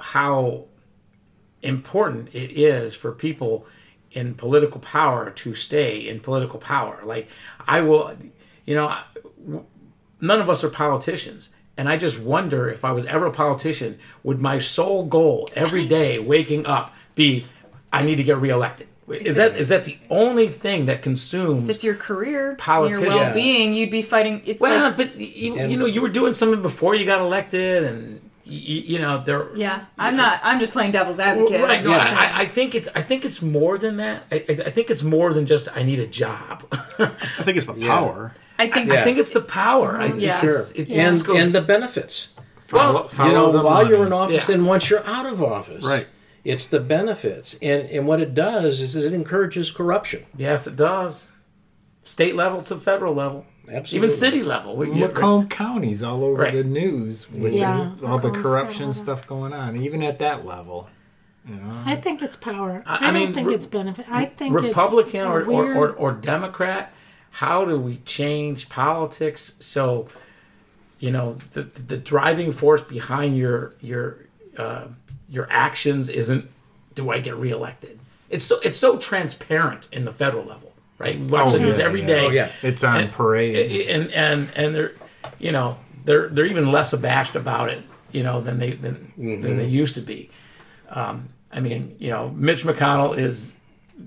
how important it is for people in political power to stay in political power. Like I will, you know, I- w- none of us are politicians. And I just wonder if I was ever a politician, would my sole goal every day waking up be, I need to get reelected? Is that is that the only thing that consumes if it's your career, Politician. your well-being, you'd be fighting. It's well, like, but you, you know, you were doing something before you got elected, and you, you know, there. yeah, I'm not. I'm just playing devil's advocate. Right. I'm No, just. I, I think it's. I think it's more than that. I, I I think it's more than just I need a job. I think it's the power. I think. I think it's the power. I, Yeah. it's- It, and just goes- and the benefits. Follow, follow you know, the while you're in office Yeah. and once you're out of office. Right. It's the benefits. And and what it does is it encourages corruption. yes, it does. State level to federal level, Absolutely. even city level. We, Macomb County's all over Right. the news with Yeah, the, all the corruption a lot of- stuff going on, even at that level. You know, I think it's power. I- I, I don't think re- it's benefit. I think Republican it's or, a or, or, or Democrat, how do we change politics so you know the, the driving force behind your your uh, your actions isn't do I get reelected? It's so it's so transparent in the federal level, right? We watch Oh, the news yeah, every yeah. day. Oh, yeah. it's on and, parade. and and and they're you know they're they're even less abashed about it you know than they than than they used to be. Um, I mean, you know, Mitch McConnell is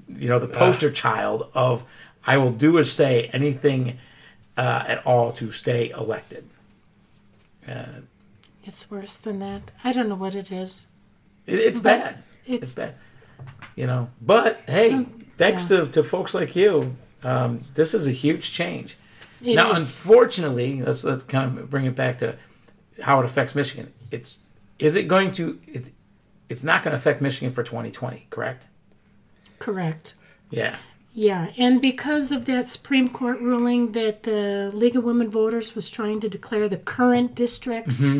you know the poster child of I will do or say anything uh, at all to stay elected. It's worse than that. I don't know what it is. It, it's But bad. it's- It's, bad. You know, but hey, thanks to, to folks like you, um, this is a huge change. It now, is. unfortunately, let's let's kind of bring it back to how it affects Michigan. It's is it going to? It, it's not going to affect Michigan for 2020, correct? correct. Yeah. Yeah, and because of that Supreme Court ruling that the League of Women Voters was trying to declare the current districts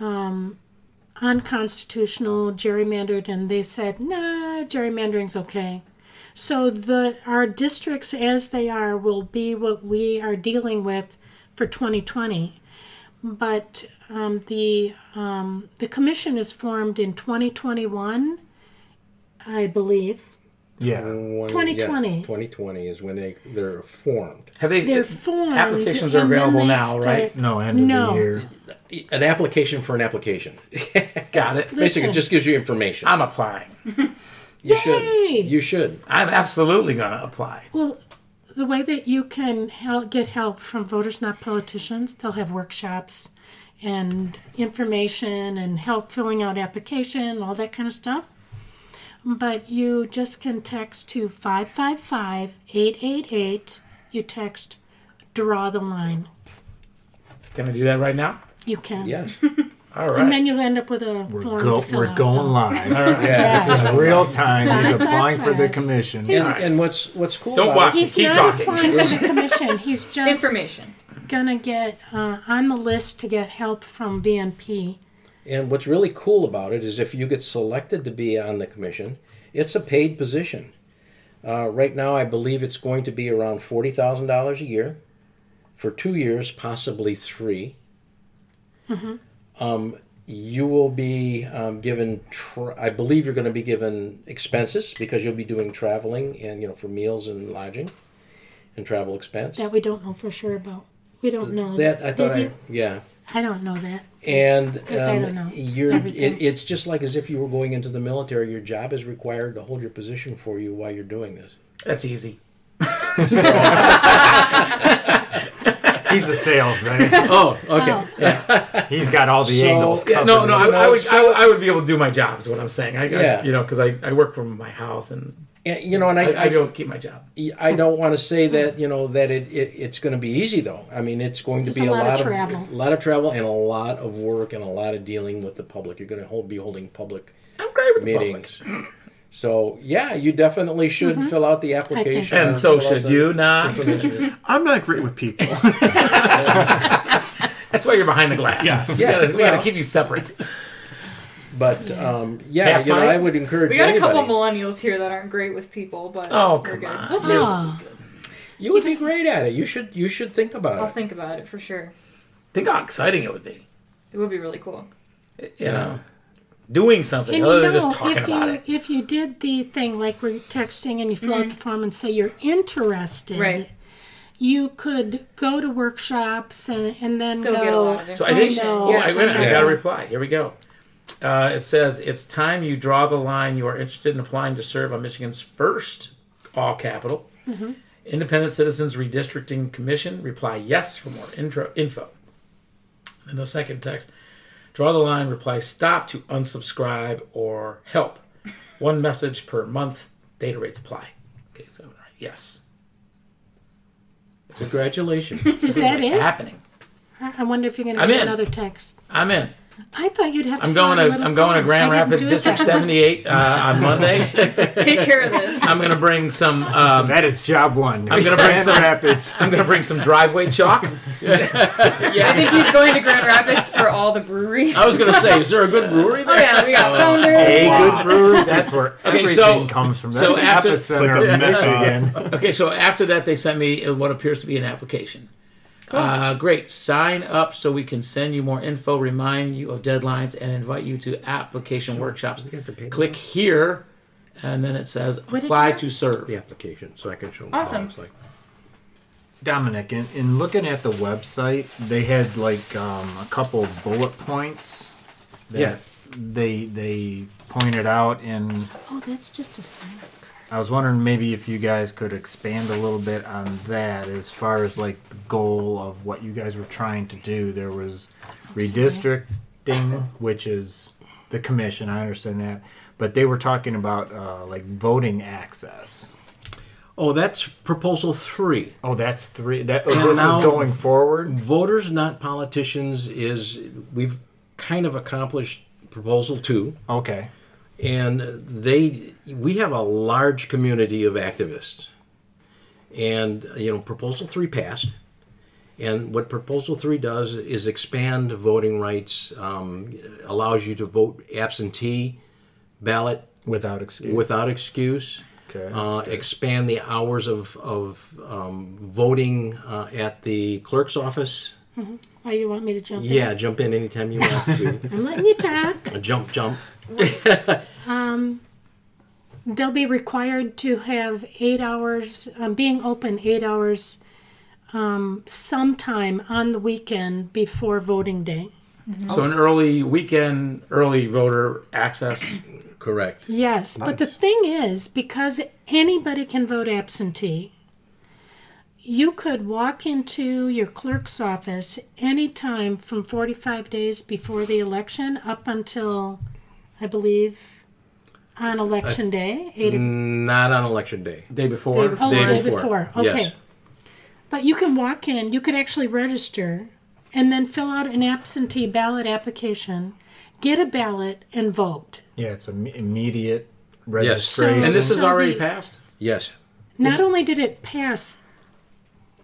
um, unconstitutional, gerrymandered, and they said, nah, gerrymandering's okay. So the our districts as they are will be what we are dealing with for 2020. But um, the um, the commission is formed in 2021, I believe. Yeah. 2020. 2020 is when they they're formed. Have they? They're formed. applications are and then available they now, start- right? No, end of No. the year. An application for an application. Got it. Basically, Listen. it just gives you information. I'm applying. you should. Yay! You should. I'm absolutely gonna apply. Well, the way that you can help, get help from Voters Not Politicians, they'll have workshops and information and help filling out application, all that kind of stuff. But you just can text to 555 888. You text draw the line. Can I do that right now? You can. Yes. All right. And then you'll end up with a We're, form go, to fill we're out. going though. live. Yeah. This is real time. He's Five, applying for the commission. And, Alright. and what's what's cool Don't about watch it, He's Keep not talking. applying for the commission. He's just Information. gonna get uh, on the list to get help from VNP. And what's really cool about it is if you get selected to be on the commission, it's a paid position. Uh, right now, I believe it's going to be around forty thousand dollars a year for two years, possibly 3 Um, you will be um, given. Tra- I believe you're going to be given expenses because you'll be doing traveling and you know for meals and lodging, and travel expense. That we don't know for sure about. We don't know That I thought Did I you? yeah. I don't know that. And I don't um, know you're, it, it's just like as if you were going into the military. Your job is required to hold your position for you while you're doing this. That's easy. He's a salesman. Oh, okay. Yeah. He's got all the So- angles covered. no, no, I, I would, I would, I would be able to do my job. Is what I'm saying. I, Yeah. I you know, because I, I work from my house and And, you know, and I, I, I'd be I, able to keep my job. I don't want to say that you know that it, it it's going to be easy though. I mean, it's going to be a a lot lot of of travel. a lot of travel and a lot of work and a lot of dealing with the public. You're going to hold, be holding public I'm great with the meetings. public. So yeah, you definitely should Mm-hmm. fill out the application. and so should you not. I'm not great with people. That's why you're behind the glass. Yes. we gotta, we gotta keep you separate. But um, yeah, Half you know. I would encourage you. We got a anybody. couple millennials here that aren't great with people, but Oh, come good. on. We'll see. Oh, You would be great at it. You should you should think about it. I'll think about it for sure. Think how exciting it would be. It would be really cool. You know, doing something and other you than just talking if about you it. if you did the thing like we're texting and you fill out the form and say you're interested, Right. You could go to workshops and, and then Still go. get a lot of So I did. I know. Oh, I, wait a I got a reply. Here we go. Uh, it says it's time you draw the line. You are interested in applying to serve on Michigan's first all capital Independent Citizens Redistricting Commission. Reply yes for more intro info. And the second text: draw the line. Reply stop to unsubscribe or help. One message per month. Data rates apply. Okay, so yes. This Congratulations. Is that it? happening. I I wonder if you're going to I'm get in. another text. I'm in. I thought you'd have to. I'm going to little I'm going to. Grand Rapids District that. 78 uh, on Monday. Take care of this. I'm going to bring some. Um, That is job one. I'm gonna bring Grand some- Rapids. I'm going to bring some driveway chalk. Yeah, I think he's going to Grand Rapids for all the breweries. I was going to say, is there a good brewery oh there? yeah, we got Founder. A good brewery. That's where Okay, everything so- comes from. That's so the after- epicenter of Michigan. Okay, so after that, they sent me what appears to be an application. Uh, great. Sign up so we can send you more info, remind you of deadlines, and invite you to application workshops. have to Click here, and then it says What apply to serve. The application, so I can show them. Awesome. It's like, Dominic, in, in looking at the website, they had like um, a couple bullet points that Yeah. they they pointed out, and Oh, that's just a sign up card. I was wondering maybe if you guys could expand a little bit on that as far as like the goal of what you guys were trying to do. There was redistricting, which is the commission. I understand that, but they were talking about uh, like voting access. oh, that's proposal three. Oh, that's three. That oh, this is going forward. Voters, not politicians, is we've kind of accomplished proposal two. Okay. And they we have a large community of activists. And you know proposal 3 passed. And what proposal 3 does is expand voting rights um, allows you to vote absentee ballot Without excuse. without excuse Okay, uh, expand the hours of, of um, voting uh, at the clerk's office. Oh, you want me to jump in? yeah jump in anytime you want to. I'm letting you talk. jump jump they'll be required to have eight hours, um, being open eight hours um, sometime on the weekend before voting day. So an early weekend, early voter access. Correct. Yes, but the thing is, because anybody can vote absentee, you could walk into your clerk's office anytime from 45 days before the election up until, I believe, on election day. Eight o- Not on election day. Day before. Day before. oh, day day before. before. Okay. Yes. But you can walk in, you could actually register and then fill out an absentee ballot application, get a ballot, and vote. Yeah, it's an immediate registration. Yes, And this is So already the- passed? Yes. Not only did it pass,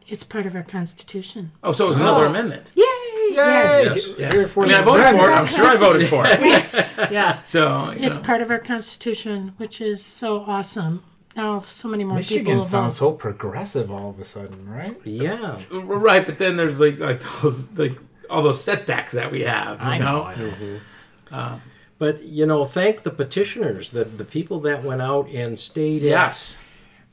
it's part of our Constitution. Oh, so it was another Oh. amendment. Yay! Yes. Yeah. Here for I mean, I voted for it. I'm sure I voted for it. Yes. Yeah. So, It's know. part of our Constitution, which is so awesome. Now, so many more people Michigan sounds vote. so progressive all of a sudden, right? Yeah. right, but then there's like like those like all those setbacks that we have. You I know. know. I know. But you know, thank the petitioners, the the people that went out and stayed. at- Yes.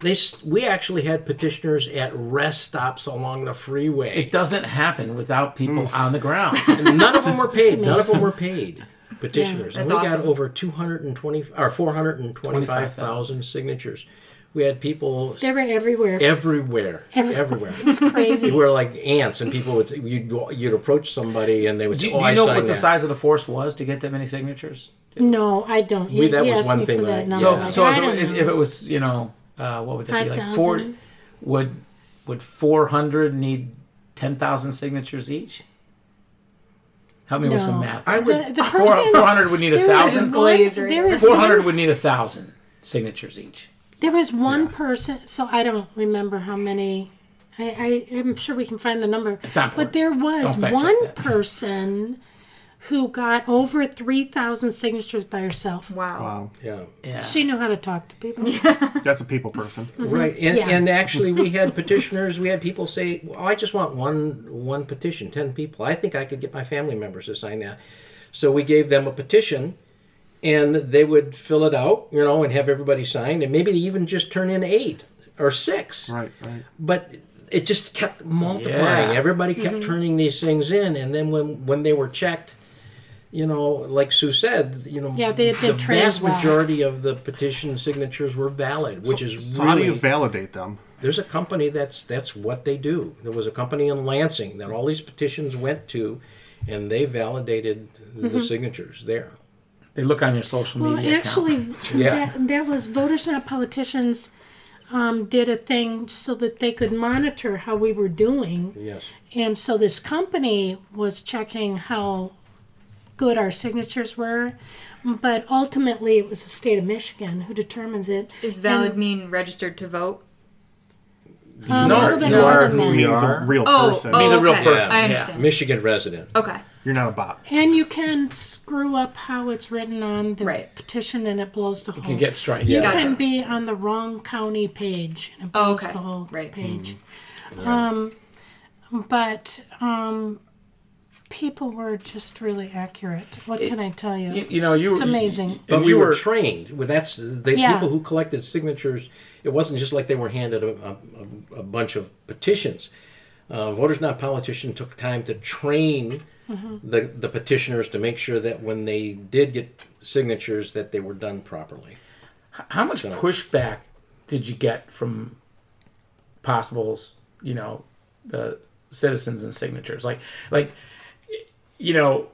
They we actually had petitioners at rest stops along the freeway. It doesn't happen without people mm. on the ground. And none of them were paid. None of them were paid. Petitioners. Yeah, and that's we got over 220 or 425,000 signatures. We had people They were everywhere. everywhere, Everywhere. everywhere. It's crazy. we were like ants, and people would you'd you'd approach somebody, and they would Do, say, oh, do "Oh, you I know signed what the size of the force was to get that many signatures? no, I don't. We- that you was asked one me thing that I- that number. So, Yeah. so if, don't it, know. if it was, you know, uh, what would that be like? 5,000? Forty would would four hundred need ten thousand signatures each? Help me with some math. I would- the, the Four person, hundred would need a thousand. one, Glaze right there was Four hundred one, would need a thousand signatures each. there was one person, so I don't remember how many. I, I am sure we can find the number. It's not But there was Don't one that. person who got over 3,000 signatures by herself. Wow. Wow, Yeah. Yeah. She knew how to talk to people. that's a people person. Mm-hmm. Right, and, Yeah. and actually, we had petitioners. We had people say, well, "I just want one one petition, ten people. I think I could get my family members to sign that." So we gave them a petition, and they would fill it out, you know, and have everybody sign, and maybe they even just turn in eight or six. Right, right. But it just kept multiplying. Yeah. Everybody kept mm-hmm. turning these things in, and then when when they were checked, you know, like Sue said, you know, Yeah, they had the been trained vast well. majority of the petition signatures were valid, which is So really how do you validate them? there's a company that's that's what they do. There was a company in Lansing that all these petitions went to, and they validated the signatures there. They look on your social Well, media actually, account. Yeah. that, that was Voters Not Politicians um, did a thing so that they could monitor how we were doing. Yes. And so this company was checking how good our signatures were. But ultimately, it was the state of Michigan who determines it. Is valid mean registered to vote? Um, No, a you are who that. you are. a real Oh, person. oh, Means a real okay. person, I yeah. Michigan resident. Okay. You're not a bot. And you can screw up how it's written on the Right. petition and it blows the whole. You can get strike. You Yeah. can Gotcha. be on the wrong county page and it Oh, blows okay. the whole Right. page. Um, but um, people were just really accurate. What can I tell you? You, you know, you It's amazing. But we were, were trained. With that's the Yeah. people who collected signatures. It wasn't just like they were handed a, a, a, a bunch of petitions. Uh, Voters Not Politicians took time to train Mm-hmm. the the petitioners to make sure that when they did get signatures, that they were done properly. How much pushback did you get from possibles, you know, the citizens and signatures? Like, like, you know,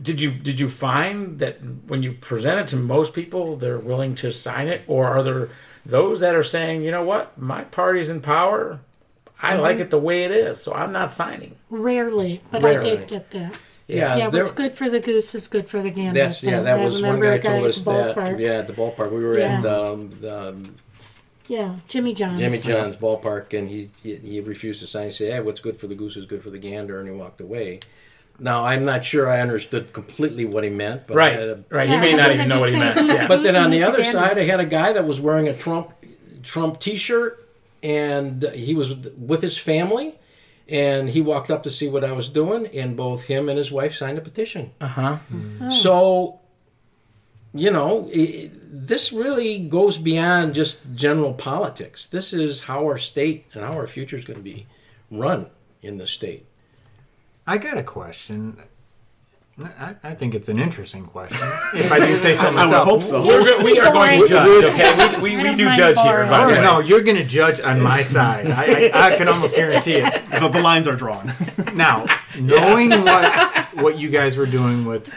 did you did you find that when you present it to most people, they're willing to sign it, or are there those that are saying, you know what, my party's in power, I like it the way it is, so I'm not signing. Rarely, but Rarely. I did get that. Yeah, yeah, what's good for the goose is good for the gander. That's yeah. That I was one remember guy told us that. Yeah, at the ballpark. We were Yeah. at um, the um, Yeah, Jimmy John's. Jimmy John's ballpark, and he, he he refused to sign. He said, "Hey, what's good for the goose is good for the gander," and he walked away. Now I'm not sure I understood completely what he meant, but Right, had a- right. Yeah, he may not even know what he meant. Yeah. But then on the other side, I had a guy that was wearing a Trump Trump T-shirt, and he was with his family, and he walked up to see what I was doing, and both him and his wife signed a petition. Uh huh. So you know, i this really goes beyond just general politics. This is how our state and how our future is going to be run in the state. I got a question. I, I think it's an interesting question. If I do say so I would myself. hope so. We're go- we are going to judge. Okay, we, we, we don't do mind judge here. By the way. no, you're going to judge on my side. I, I, I can almost guarantee it. the, the lines are drawn. Now, knowing what what you guys were doing with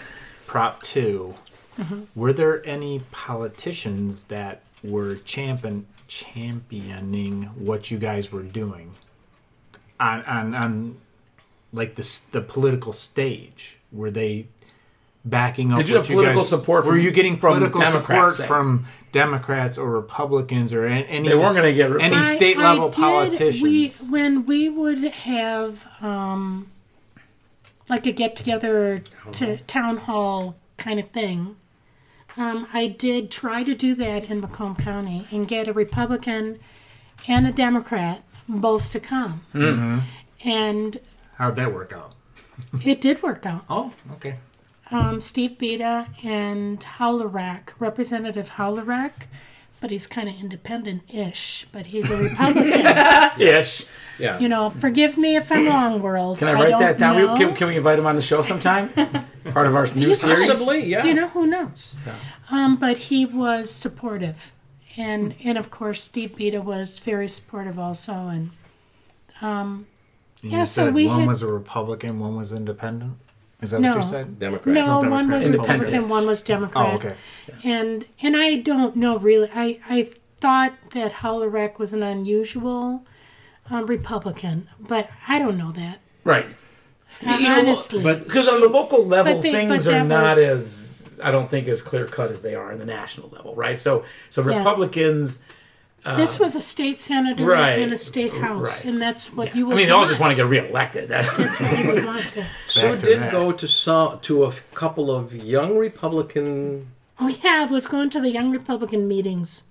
Prop 2 mm-hmm. were there any politicians that were champion championing what you guys were doing on on on like the the political stage? Were they backing up? Did you what have political guys- support Were you getting from political Democrats, support say? from Democrats or Republicans or any? They weren't going to get rid any of state level politicians. We, when we would have um, like a get together to town hall kind of thing, um, I did try to do that in Macomb County and get a Republican and a Democrat both to come. Mm-hmm. And How'd that work out? it did work out. Oh, okay. um, Steve Bieda and Howrylak, Representative Howrylak, but he's kind of independent-ish, but he's a Republican. ish. Yeah. you know, forgive me if I'm wrong, world. Can I write don't that down? Know. Can, can we invite him on the show sometime? Part of our new series. Possibly, yeah. You know, who knows? Um, but he was supportive. And, and of course, Steve Bieda was very supportive also. And And Yeah, you so said we one had- was a Republican, one was independent. Is that No. what you said? Democrat. no, Democrat. one was Independent. Republican, one was Democrat. Oh, okay. and and I don't know really. I I thought that Howrylak was an unusual um, Republican, but I don't know that Right. Uh, You know, honestly. but- Because on the local level, they- things are not was- as I don't think as clear cut as they are in the national level, right? So, so Yeah. Republicans. this was a state senator right, and a state house, right. and that's what Yeah. you. Would I mean, they all just want want to get reelected. That's what You would want to. Sue Back did that. go to some to a couple of young Republican Oh yeah, I was going to the Young Republican meetings.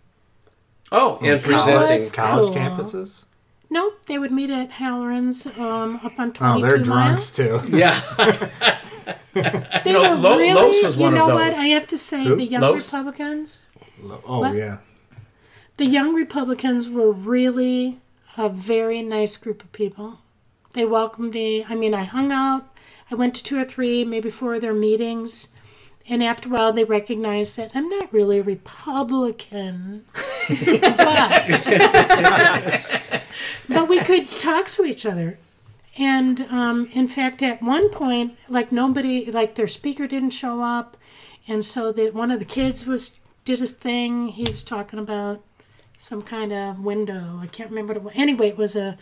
oh, and presenting. College Cool. campuses? No, they would meet at Halloran's um, up on Oh, twenty-two they're mile. drunks too. Yeah, They know, were Lo- really, Los was one you of know what? I have to say, Who? the Young Los? Republicans. Oh What? yeah. The Young Republicans were really a very nice group of people. They welcomed me. I mean, I hung out. I went to two or three, maybe four of their meetings. And after a while, they recognized that I'm not really a Republican. but, but we could talk to each other. And um, in fact, at one point, like nobody, like their speaker didn't show up. And so that one of the kids was did his thing. He was talking about some kind of window. I can't remember what. Anyway, it was a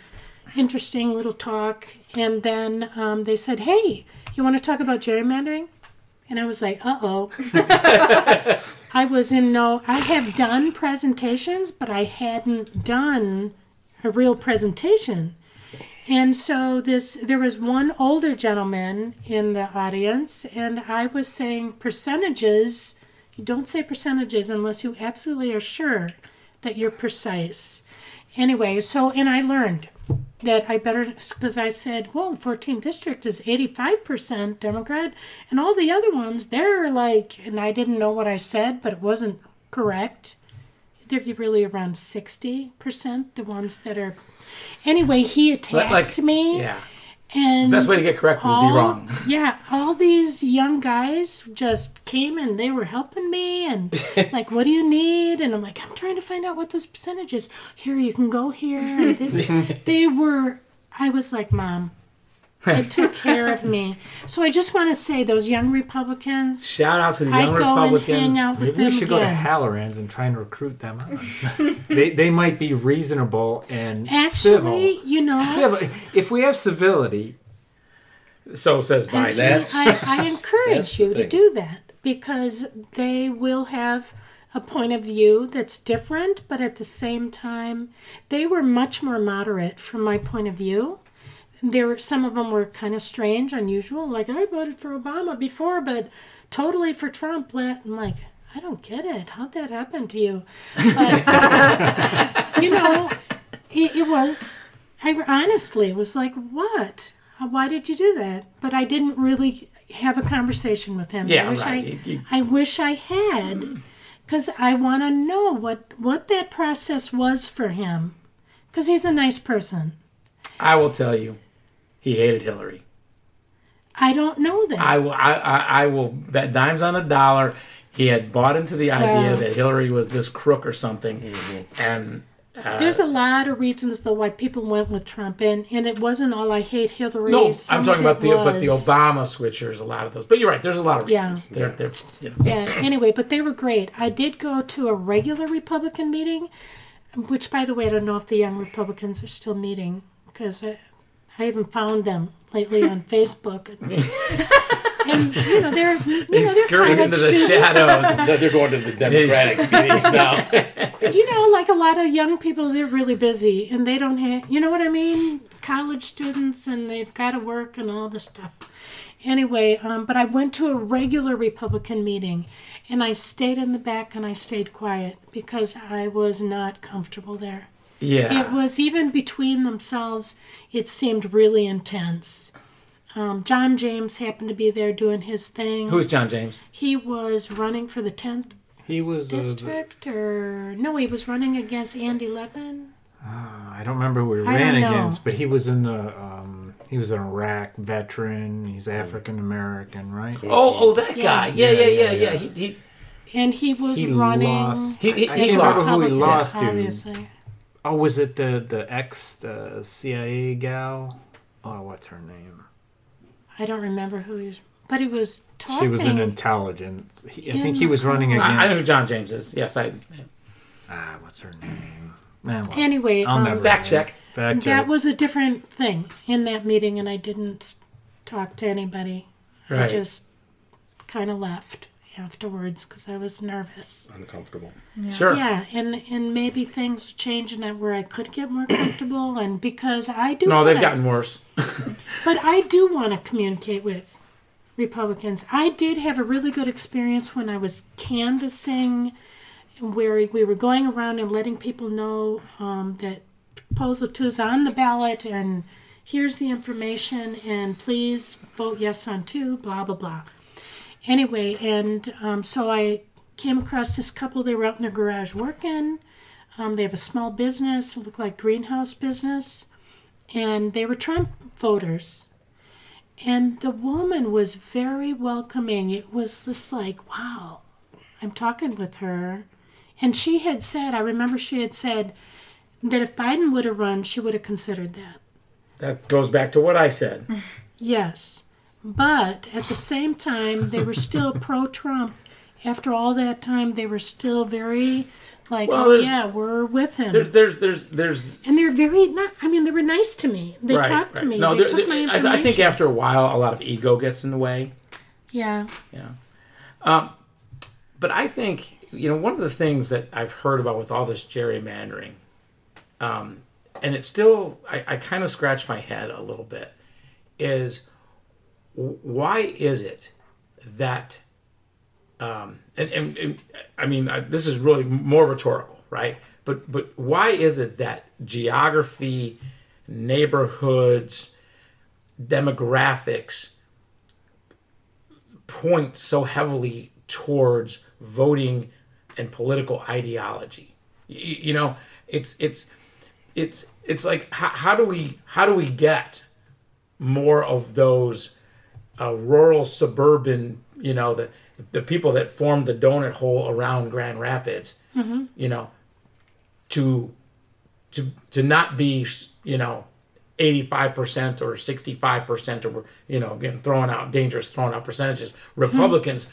interesting little talk. And then um, they said, "Hey, you want to talk about gerrymandering?" And I was like, "Uh oh." I was in no. I have done presentations, but I hadn't done a real presentation. And so this there was one older gentleman in the audience and I was saying percentages you don't say percentages unless you absolutely are sure that you're precise. Anyway, so and I learned that I better because I said, well, 14th district is 85% Democrat, and all the other ones they're like, and I didn't know what I said, but it wasn't correct. They're really around 60%, the ones that are. Anyway, he attacked like me, yeah. And the Best way to get corrected is to be wrong. Yeah, all these young guys just came and they were helping me and like, what do you need? And I'm like, I'm trying to find out what those percentages. Here, you can go here. And this, they were. I was like, Mom, it took care of me. So I just want to say, those young Republicans. Shout out to the I young go and Republicans. hang out with Maybe we them should go to. Halloran's and try and recruit them on. they they might be reasonable and Actually, civil. you know, Civil. If we have civility, So says Biden. That's- I, I encourage you to do that because they will have a point of view that's different, but at the same time, they were much more moderate from my point of view. There were some of them were kind of strange, unusual. Like I voted for Obama before, but totally for Trump. I'm like, I don't get it. How'd that happen to you? But, you know, it, it was. I honestly was like, what? Uh, why did you do that? But I didn't really. have a conversation with him. Yeah, I wish right. I, I wish I had, mm. because I want to know what what that process was for him, because he's a nice person. I will tell you, he hated Hillary. I don't know that. I will. I, I, I will bet dimes on a dollar. He had bought into the idea Wow. that Hillary was this crook or something, Mm-hmm. and uh, There's a lot of reasons though why people went with Trump, and and it wasn't all I hate Hillary. no, Some I'm talking about it the but the Obama switchers. A lot of those, but you're right. There's a lot of Yeah. reasons. They're they're you know. Yeah. Anyway, but they were great. I did go to a regular Republican meeting, which, by the way, I don't know if the young Republicans are still meeting because I, I haven't found them lately on Facebook. and you know they're you They know, they're scurried college into the students. shadows. They're going to the Democratic meetings now. you know, like a lot of young people, they're really busy and they don't have, you know what I mean? College students and they've got to work and all this stuff. Anyway, um, but I went to a regular Republican meeting and I stayed in the back and I stayed quiet because I was not comfortable there. Yeah, It was even between themselves, it seemed really intense. Um, John James happened to be there doing his thing. who's John James? he was running for the 10th He was. Uh, district or no he was running against andy levin I don't remember who he I ran against, but he was in the. Um, he was an Iraq veteran. He's African American, right? Oh, oh, that guy. Yeah, yeah, yeah, yeah. yeah. He, he, and he was He running lost. He- he- I he can't remember lost. who he Republican, lost to. obviously Oh, was it the the ex uh, CIA gal? Oh, what's her name? i don't remember who he was but he was talking She was an intelligence. He, I think he was running against. I, I know who John James is. Yes, I Ah, what's her name? Man, well, anyway I'll um, never fact check. Fact that check. was a different thing in that meeting and i didn't talk to anybody i Right. just kind of left afterwards because i was nervous Uncomfortable. Sure. yeah and and maybe things would change and that where i could get more comfortable and because i do No, they've gotten worse. But I do want to communicate with Republicans. I did have a really good experience when I was canvassing, where we were going around and letting people know um, that Proposal 2 is on the ballot and here's the information and please vote yes on 2, blah, blah, blah. Anyway, and um, so I came across this couple. They were out in their garage working. Um, they have a small business, it looked like greenhouse business and they were Trump voters. And the woman was very welcoming. It was just like, wow, I'm talking with her. And she had said, I remember she had said that if Biden would have run, she would have considered that. That goes back to what I said. Yes. But at the same time, they were still pro Trump. After all that time, they were still very like, Well, oh, yeah, we're with him. There's, there's, there's, there's. and they're very not, I mean, they were nice to me. They right, talked to me. No, they took my I, information. I think after a while, a lot of ego gets in the way. yeah. Yeah. Um, but I think, you know, one of the things that I've heard about with all this gerrymandering, um, and it's still, I, I kind of scratch my head a little bit, is why is it that, um, and, and, and I mean, I, this is really more rhetorical, right? But, but why is it that geography, neighborhoods, demographics, point so heavily towards voting and political ideology. You, you know, it's it's it's it's like how, how do we how do we get more of those uh, rural suburban you know the the people that formed the donut hole around Grand Rapids you know to to to not be you know 85% or 65% or you know again throwing out dangerous throwing out percentages republicans.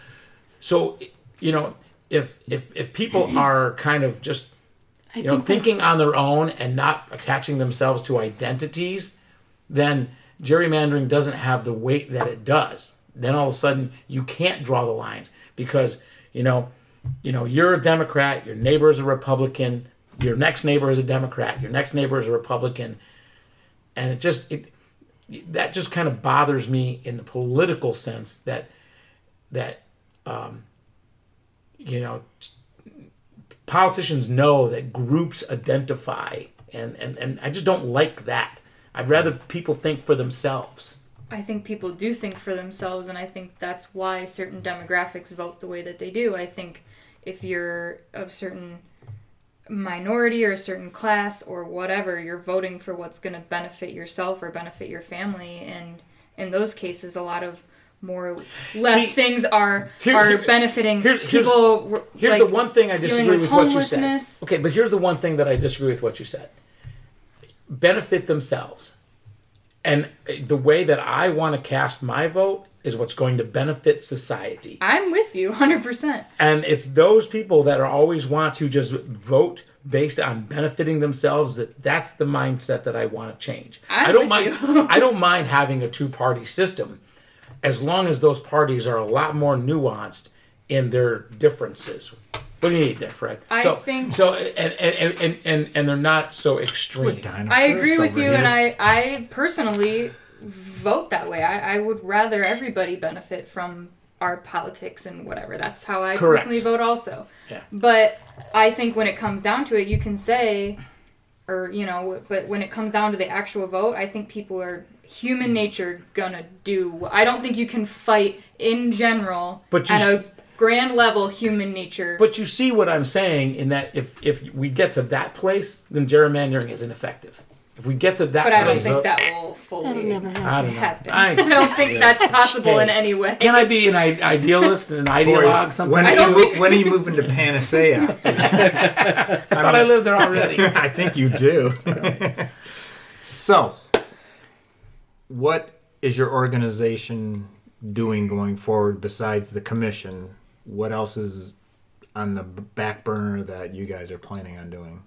So you know if if if people are kind of just I you know think thinking that's- on their own and not attaching themselves to identities then gerrymandering doesn't have the weight that it does then all of a sudden you can't draw the lines because you know you know you're a democrat your neighbor is a republican your next neighbor is a democrat your next neighbor is a republican and it just it that just kind of bothers me in the political sense that that um, you know politicians know that groups identify and, and and I just don't like that. I'd rather people think for themselves. I think people do think for themselves, and I think that's why certain demographics vote the way that they do. I think if you're of certain minority or a certain class or whatever, you're voting for what's going to benefit yourself or benefit your family, and in those cases, a lot of more left See, things are here- are here- benefiting here's- here's- people. Here's like, the one thing I disagree with with what you said. Okay, but here's the one thing that I disagree with what you said. Benefit themselves. And the way that I want to cast my vote is what's going to benefit society. I'm with you, hundred percent. And it's those people that are always want to just vote based on benefiting themselves that that's the mindset that I want to change. I'm I don't with mind. I don't mind having a two-party system as long as those parties are a lot more nuanced in their differences. What do you need there, Fred? I so, think- so and and, and, and and they're not so extreme. I agree with you, and I, I personally vote that way. I, I would rather everybody benefit from our politics and whatever. That's how I Correct. personally vote, also. Yeah. But I think when it comes down to it, you can say, or you know, but when it comes down to the actual vote, I think people are human hmm. nature gonna do. I don't think you can fight in general But you at s- a grand level human nature. But you see what I'm saying in that if if we get to that place, then gerrymandering is ineffective. If we get to that place but I don't place, think that will fully That'll never happen. I don't know. I- I, don't think that's possible in any way. Can I be an i- idealist and an Boy, ideologue when, sometimes? are you, when are you moving to Panacea? I thought I lived there already. I think you do. so, what is your organization doing going forward besides the commission? What else is on the back burner that you guys are planning on doing?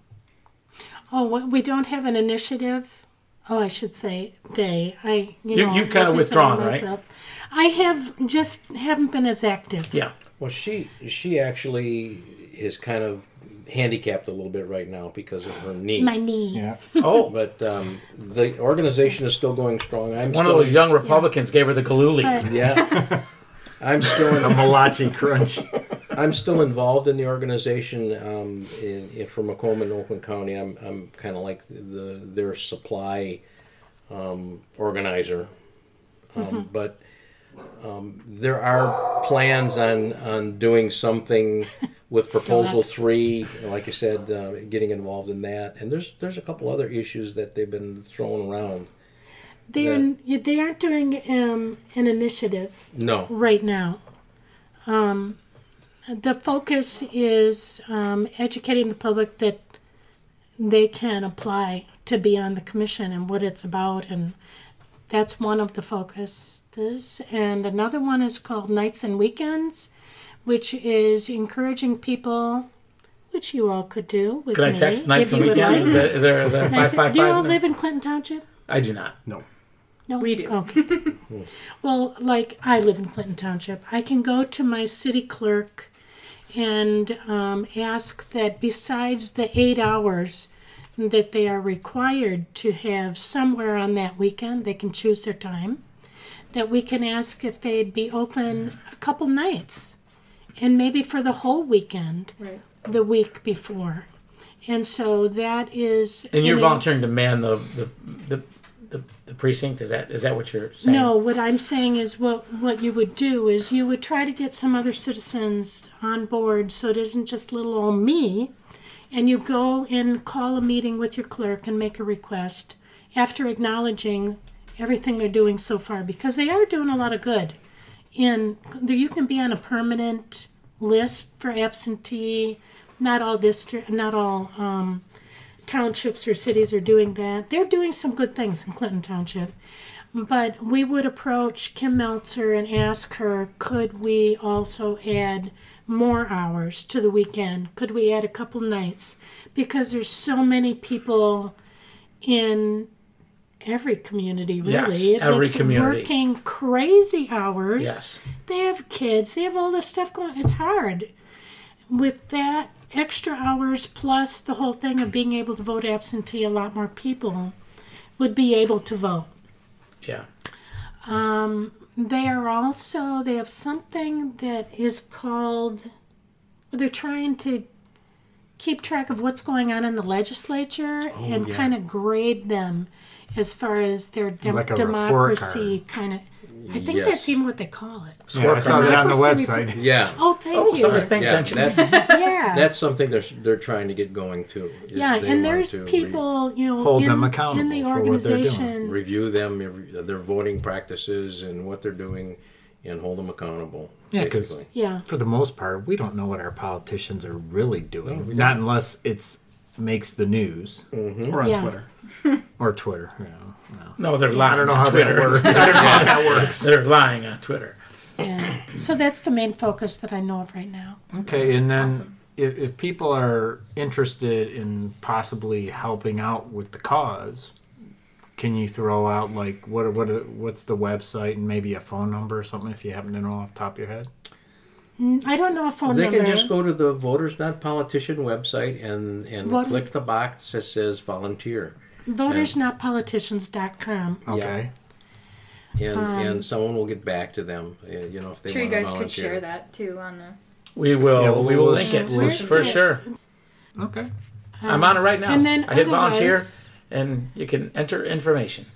Oh, we don't have an initiative. Oh, I should say they. I you, You- know you've kinda representing withdrawn, right? I have just haven't been as active. Yeah. Well, she she actually is kind of handicapped a little bit right now because of her knee. My knee. Yeah. Oh, But um, the organization is still going strong. I'm one of those young Republicans gave her the galooly. But- Yeah. I'm still A in, Malachi crunch. I'm still involved in the organization um, in, in for Macomb and Oakland County. I'm I'm kind of like the their supply um, organizer, um, but um, there are plans on on doing something with proposal three. Like I said, uh, getting involved in that, and there's there's a couple other issues that they've been throwing around. They are they aren't doing um, an initiative No, right now. Um, the focus is um, educating the public that they can apply to be on the commission and what it's about, and that's one of the focuses. And another one is called Nights and Weekends, which is encouraging people, which you all could do. With Can I me, text nights if and you would weekends? like. Is there, is there, is there a Nights- five five do you all live in Clinton Township? I do not. No. No, We do. Okay. well, like I live in Clinton Township, I can go to my city clerk and um, ask that besides the eight hours that they are required to have somewhere on that weekend, they can choose their time. That we can ask if they'd be open a couple nights, and maybe for the whole weekend, Right. the week before. And so that is. And you're volunteering to man the the, the the precinct. Is that is that what you're saying? No, what I'm saying is what what you would do is you would try to get some other citizens on board so it isn't just little old me. And you go and call a meeting with your clerk and make a request after acknowledging everything they're doing so far because they are doing a lot of good. In you can be on a permanent list for absentee. Not all district, not all um, townships or cities are doing that. They're doing some good things in Clinton Township. But we would approach Kim Meltzer and ask her, could we also add more hours to the weekend? Could we add a couple nights? Because there's so many people in every community, really. Yes, every that's community. working crazy hours. Yes. They have kids, they have all this stuff going It's hard. With that extra hours plus the whole thing of being able to vote absentee, a lot more people would be able to vote. Yeah. Um, they are also, they have something that is called, they're trying to keep track of what's going on in the legislature and kind of grade them. as far as their dem- Like democracy kind of. I think Yes. that's even what they call it. Yeah, I saw that on the Democracy website. Yeah. Oh, thank Oh, you. somebody's paying Yeah, attention. that, yeah. that's something they're they're trying to get going too. yeah, and there's to re- people, you know, Hold in, them accountable in the for what organization. review them, every- their voting practices and what they're doing, and hold them accountable. Yeah, because Yeah, For the most part, we don't know what our politicians are really doing. Not unless it's makes the news mm-hmm. Or on Yeah. Twitter. or Twitter. You know, no. No, they're lying. I don't know on how Twitter. that works. I don't know how that works. They're lying on Twitter. yeah. So that's the main focus that I know of right now. Okay, and then if, if people are interested in possibly helping out with the cause, can you throw out like what what what's the website and maybe a phone number or something if you happen to know off the top of your head? Mm, I don't know a phone They number. can just go to the Voters Not Politician website and and What- click the box that says volunteer, VotersNotPoliticians.com. Okay. and Um, and someone will get back to them. Uh, you know if they sure you want to guys volunteer. could share that too on the. We will. Yeah, we we'll- will link it we'll- for we'll- sure. Okay. I'm on it right now. And then I hit volunteer, otherwise- and you can enter information.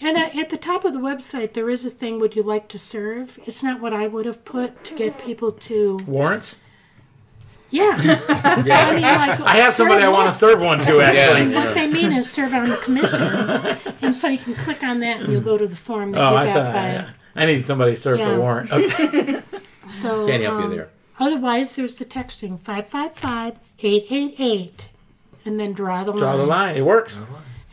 And at, at the top of the website, there is a thing, would you like to serve? It's not what I would have put to get people to. Warrants. Yeah. I, mean, like, I have somebody I want to serve one to actually. Yeah. What they mean is serve on the commission. and so you can click on that and you'll go to the form that Oh, you I got thought by. yeah. I need somebody to serve Yeah. the warrant. Okay. So, Can't help you um, there. Otherwise, there's the texting 555 888 and then draw the Draw line. the line. It works.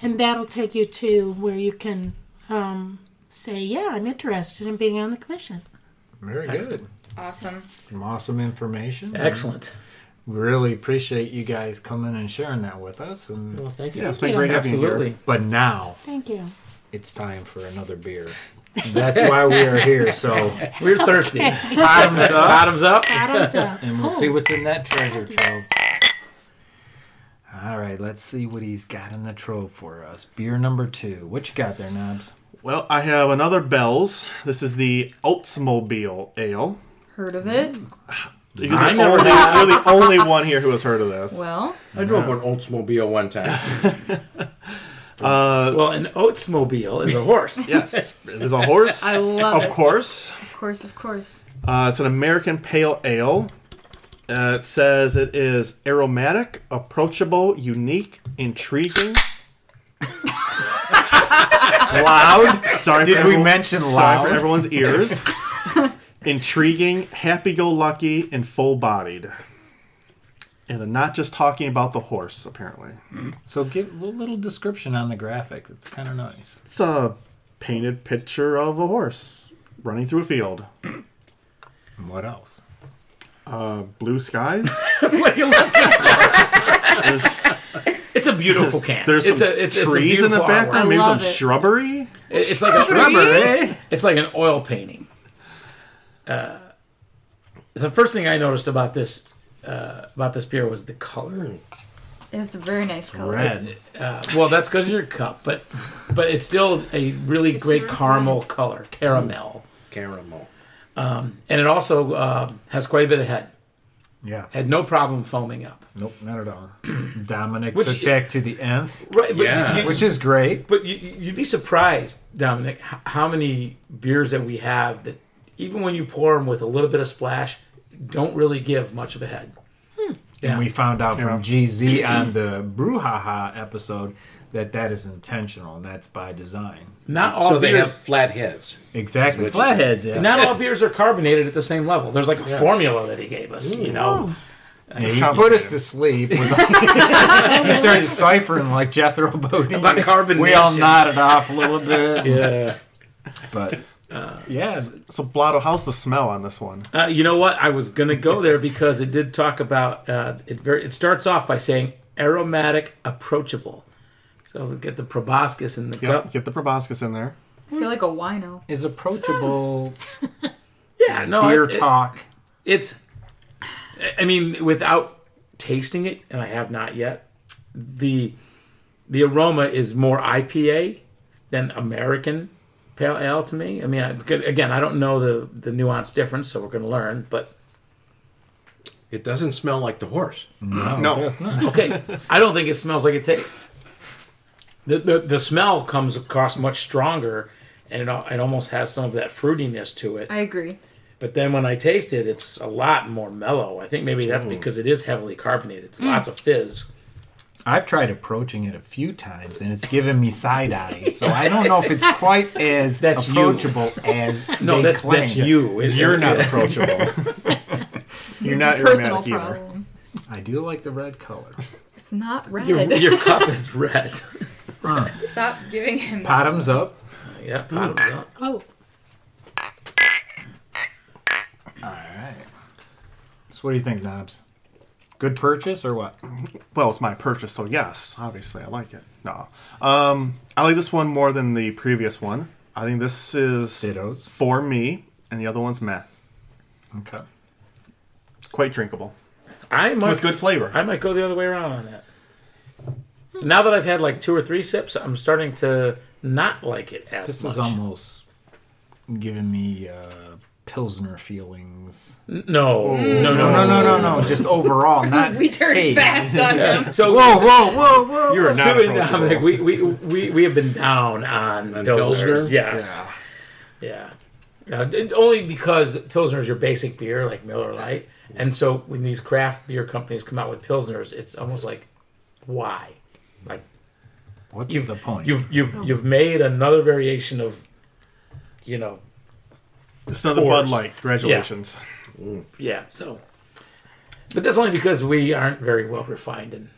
And that'll take you to where you can um, say, Yeah, I'm interested in being on the commission. Very good. Awesome. Some awesome information. Excellent. We really appreciate you guys coming and sharing that with us. And Well, thank you. Yeah, it's been you. great having you here. Absolutely. but now Thank you. it's time for another beer. That's why we are here. So We're thirsty. bottoms up, Bottoms up. Bottoms up. and we'll Oh, see what's in that treasure trove. All right, let's see what he's got in the trove for us. Beer number two. What you got there, Knobs? Well, I have another Bell's. This is the Oatsmobile Ale. Heard of it? You're I the, never only, have. you're the only one here who has heard of this. Well, I drove an Oldsmobile one time. Well, an Oatsmobile is a horse. Yes, it is a horse. I love of it. course. of course, of course. Uh, it's an American Pale Ale. Uh, it says it is aromatic, approachable, unique, intriguing. Loud. Sorry, Did for we everyone- mention Sorry loud? for everyone's ears. intriguing, happy-go-lucky, and full-bodied. And they're not just talking about the horse, apparently. So give a little description on the graphics. It's kind of nice. It's a painted picture of a horse running through a field. And what else? Uh, blue skies. There's, it's a beautiful can. there's it's a, it's, trees it's a in the background. artwork. Maybe some it. shrubbery. It- It's like a Rubber, It's like an oil painting. Uh, the first thing I noticed about this uh, about this beer was the color. It's a very nice color. Red. Uh, well, that's because of your cup, but but it's still a really great not caramel color, caramel, Caramel. And it also uh, has quite a bit of head. Yeah. Had no problem foaming up. Nope, not at all. Dominic Which- took that to the nth, Right, but Yeah. you, which is great. But you, you'd be surprised, Dominic, how many beers that we have that even when you pour them with a little bit of splash, don't really give much of a head. Yeah. And we found out Yeah. from GZ on the Brouhaha episode that that is intentional and that's by design. Not all So they beers. have flat heads. Exactly. Which is- Flatheads, yeah. not all beers are carbonated at the same level. There's like a formula that he gave us, you know. Yeah, he put us to sleep. He started ciphering like Jethro Bodine. About carbonation. We all nodded off a little bit. Yeah. But yeah, So, Blotto, how's the smell on this one? Uh, you know what? I was gonna go there because it did talk about uh, it. Very. It starts off by saying aromatic, approachable. So get the proboscis in the Yep, cup. get the proboscis in there. I feel like a wino. is approachable Yeah, no, beer it- it- talk. it's i mean without tasting it and i have not yet the the aroma is more ipa than american pale ale to me i mean I, again i don't know the the nuance difference so we're going to learn but It doesn't smell like the horse. No, No. that's not. okay i don't think it smells like it tastes the, the the smell comes across much stronger, and it it almost has some of that fruitiness to it. I agree. But then when I taste it, it's a lot more mellow. I think maybe that's because it is heavily carbonated. It's mm. lots of fizz. I've tried approaching it a few times and it's given me side eye. So I don't know if it's quite as That's you. approachable as No, they that's claim. that's you. It- You're not approachable. You're not Personal aromatic either. I do like the red color. It's not red. Your, your cup is red. Stop giving him. Bottoms up. yeah, bottoms up. Oh, All right. So what do you think, Knobs? Good purchase or what? Well, it's my purchase, so yes, obviously I like it. No, um, I like this one more than the previous one. I think this is Dittos. for me, and the other one's meh. Okay. Quite drinkable I might with good flavor. I might go the other way around on that. Now that I've had like two or three sips, I'm starting to not like it as much. This much. is almost giving me uh, Pilsner feelings. no, no, no, No, no, no, no, no. Just overall, not We turned taste. fast on him. So Whoa, whoa, whoa, whoa. You're not So, approachable. Dominic, we, we, we, we have been down on, On Pilsners. Pilsner? Yes. Yeah. Uh, it- only because Pilsner is your basic beer, like Miller Lite. And so when these craft beer companies come out with Pilsners, it's almost like, why? Like, What's you've, the point? you've, you've, you've made another variation of, you know, It's another Coors. Bud Light. Congratulations. yeah, so. But that's only because we aren't very well refined in,